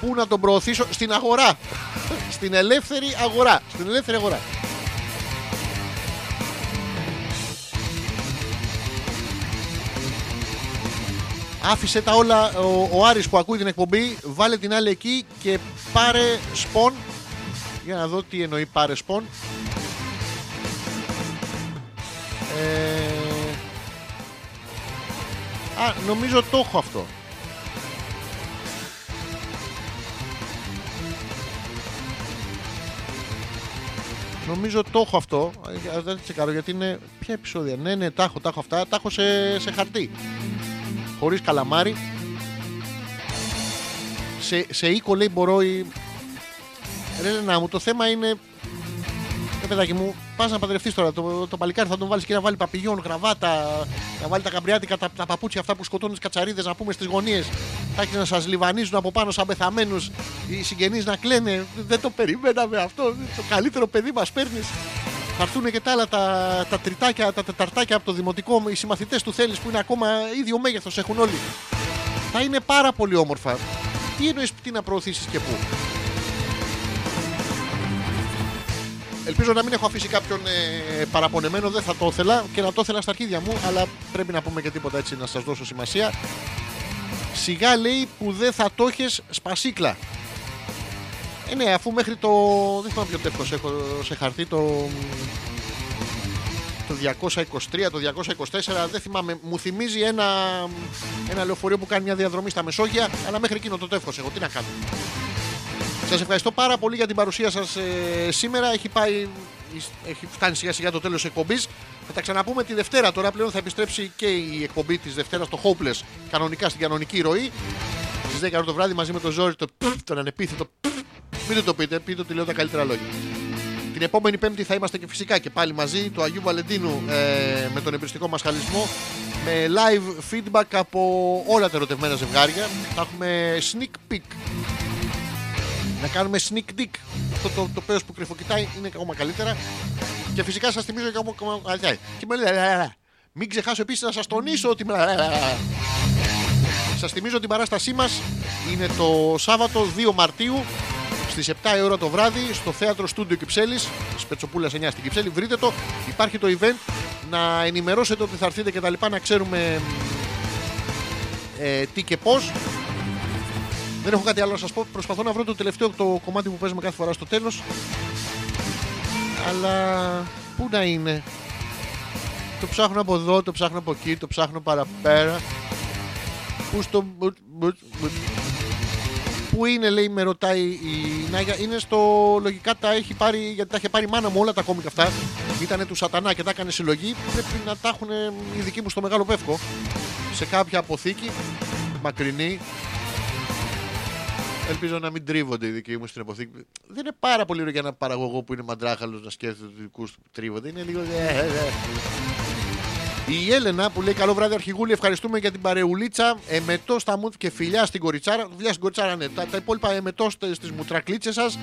Πού να τον προωθήσω; Στην αγορά. Στην ελεύθερη αγορά. Στην ελεύθερη αγορά. Άφησε τα όλα ο, ο Άρης που ακούει την εκπομπή. Βάλε την άλλη εκεί και πάρε σπον. Για να δω τι εννοεί πάρε σπον. Ε... Α, νομίζω το έχω αυτό. Νομίζω το έχω αυτό. Ε, Δεν τσεκάρω γιατί είναι. Ποια επεισόδια; Ναι, ναι, τα έχω, τα έχω αυτά. Τα έχω σε, σε χαρτί. Χωρίς καλαμάρι. Σε, σε οίκο λέει μπορώ. Η... Ρε να μου, το θέμα είναι. Ε, παιδάκι μου, πας να παντρευτείς τώρα. Το, το παλικάρι θα τον βάλεις και να βάλει παπηγιόν, γραβάτα, να βάλει τα καμπριάτικα, τα, τα παπούτσια αυτά που σκοτώνουν τι κατσαρίδες να πούμε στις γωνίες. Θα έχεις να σας λιβανίζουν από πάνω σαν πεθαμένους, οι συγγενείς να κλαίνε. Δεν το περιμέναμε αυτό. Το καλύτερο παιδί μας παίρνεις. Θα έρθουν και τα άλλα τα, τα τριτάκια, τα τεταρτάκια από το δημοτικό. Οι συμμαθητές του θέλει που είναι ακόμα ίδιο μέγεθος έχουν όλοι. Θα είναι πάρα πολύ όμορφα. Τι εννοείς τι να προωθήσεις και πού; Ελπίζω να μην έχω αφήσει κάποιον ε, παραπονεμένο, δεν θα το ήθελα και να το ήθελα στα αρχίδια μου, αλλά πρέπει να πούμε και τίποτα έτσι να σας δώσω σημασία. Σιγά λέει που δεν θα το έχεις σπασίκλα. Ε, ναι, αφού μέχρι το. Δεν θυμάμαι ποιο τεύχος έχω σε χαρτί, το. Το 223, το 224, δεν θυμάμαι. Μου θυμίζει ένα, ένα λεωφορείο που κάνει μια διαδρομή στα Μεσόγεια, αλλά μέχρι εκείνο το τεύχος έχω. Τι να κάνω. Σας ευχαριστώ πάρα πολύ για την παρουσία σας σήμερα. Έχει, πάει, έχει φτάνει σιγά σιγά το τέλος τη εκπομπής. Θα τα ξαναπούμε τη Δευτέρα. Τώρα πλέον θα επιστρέψει και η εκπομπή της Δευτέρας στο Hopeless κανονικά στην κανονική ροή. Στις 10 το βράδυ μαζί με το Ζόρι, το πφ, τον ανεπίθετο. Πφ. Μην του το πείτε, πείτε ότι λέω τα καλύτερα λόγια. Την επόμενη Πέμπτη θα είμαστε και φυσικά και πάλι μαζί του Αγίου Βαλεντίνου ε, με τον εμπριστικό μας χαλισμό με live feedback από όλα τα ερωτευμένα ζευγάρια. Θα έχουμε sneak peek να κάνουμε sneak dick. Αυτό το, το πέος που κρυφοκοιτάει είναι ακόμα καλύτερα. Και φυσικά σας θυμίζω και ακόμα. ακόμα- αλήθεια. Και με λέει, «Λα, λα, λα». Μην ξεχάσω επίσης να σας τονίσω ότι. Σας θυμίζω την παράστασή μας είναι το Σάββατο 2 Μαρτίου στις 7 η ώρα το βράδυ στο θέατρο Στούντιο Κυψέλης, Σπετσοπούλα 9 στην Κυψέλη. Βρείτε το. Υπάρχει το event να ενημερώσετε ότι θα έρθετε και τα λοιπά να ξέρουμε ε, τι και πώς δεν έχω κάτι άλλο να σας πω. Προσπαθώ να βρω το τελευταίο το κομμάτι που παίζουμε κάθε φορά στο τέλος. Αλλά πού να είναι; Το ψάχνω από εδώ, το ψάχνω από εκεί, το ψάχνω παραπέρα. Πού στο. Μπουτ, μπουτ, μπουτ. Πού είναι, λέει, με ρωτάει η Νάγια. Είναι στο. Λογικά τα έχει πάρει, γιατί τα είχε πάρει η μάνα μου όλα τα κόμικα αυτά. Ήτανε του Σατανά και τα έκανε συλλογή. Πρέπει να τα έχουν οι δικοί μου στο μεγάλο πεύκο. Σε κάποια αποθήκη μακρινή. Ελπίζω να μην τρίβονται οι δικοί μου στην αποθήκη. Δεν είναι πάρα πολύ ωραίο για ένα παραγωγό που είναι μαντράχαλος να σκέφτεται ότι οι δικούς του τρίβονται. Είναι λίγο. Ε, ε, ε. Η Έλενα που λέει καλό βράδυ αρχηγούλη, ευχαριστούμε για την παρεουλίτσα. Εμετό στα μου και φιλιά στην κοριτσάρα. Φιλιά στην κοριτσάρα, ναι. Τα, τα υπόλοιπα εμετό στι μουτρακλίτσες σας.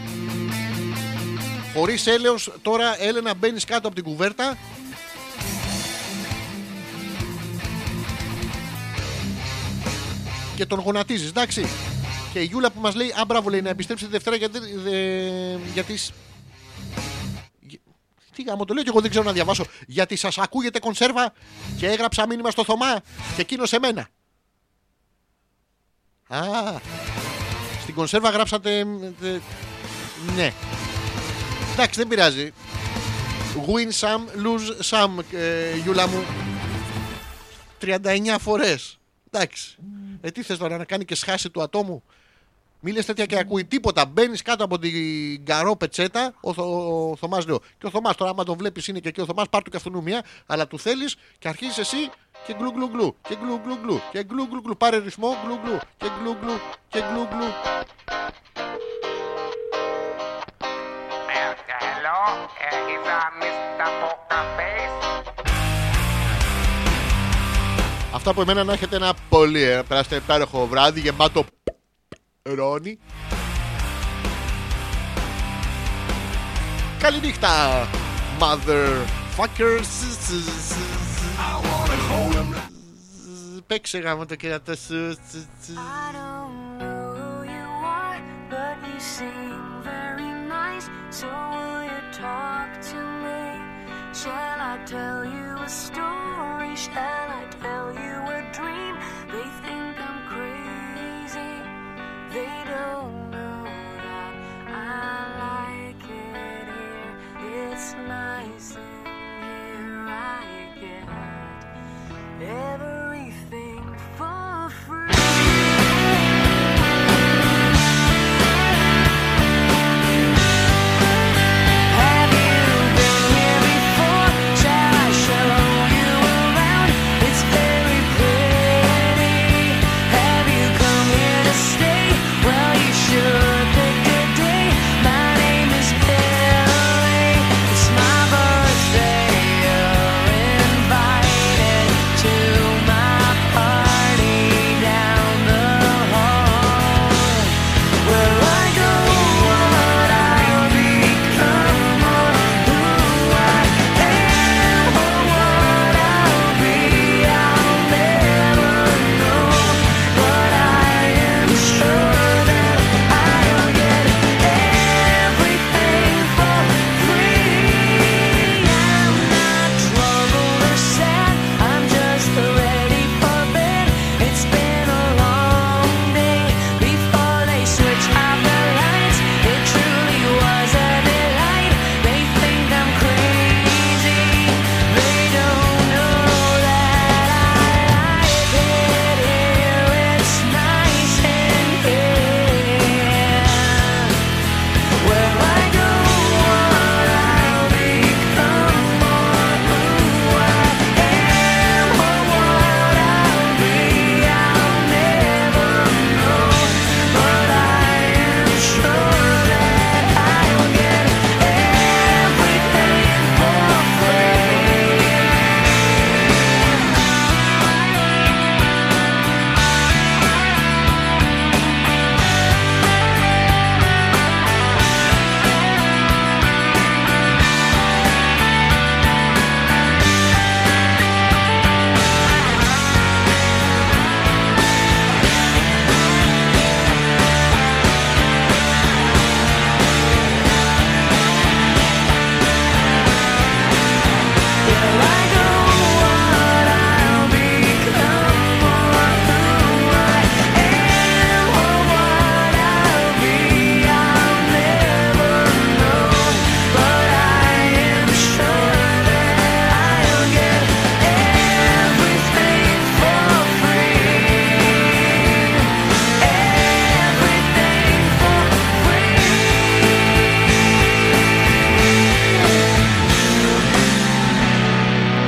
Χωρίς έλεος, τώρα Έλενα μπαίνεις κάτω από την κουβέρτα. Και τον γονατίζεις, εντάξει. Και η Γιούλα που μας λέει: Α, μπράβο, λέει να επιστρέψετε Δευτέρα γιατί. δε- γιατί σ- Γε- τι γάμο το λέω και εγώ δεν ξέρω να διαβάσω. Γιατί σας ακούγεται κονσέρβα και έγραψα μήνυμα στο Θωμά και εκείνος σε μένα. Α, στην κονσέρβα γράψατε. ε, Ναι. Εντάξει, δεν πειράζει. Win some, lose some, ε, Γιούλα μου. 39 φορές. Εντάξει. Ε, τι θες τώρα να κάνει και σχάση του ατόμου; Μη λες τέτοια και ακούει τίποτα. Μπαίνεις κάτω από την καρό πετσέτα. Ο, Θω, ο Θωμάς λέω. Και ο Θωμάς τώρα, άμα τον βλέπεις, είναι και εκεί ο Θωμάς, πάρ του και αυτού μία. Αλλά του θέλεις και αρχίζεις εσύ και γκλου γκλου γκλου. Και γκλου γκλου γκλου. Και γκλου γκλου γκλου. Πάρε ρυθμό. Γκλου γκλου. Και γκλου γκλου. Και γκλου γκλου. Hello, uh, is that Mr. Poker Face? Αυτά από εμένα να έχετε ένα πολύ ε, περάσετε υπέροχο βράδυ γεμάτο ρόνι. Καληνύχτα, motherfuckers. Παίξε γάμο το κερατό σου. I don't know who you are, but you seem very nice. So will you talk to me? Shall I tell you a story? Shall I tell you a nice and here I get every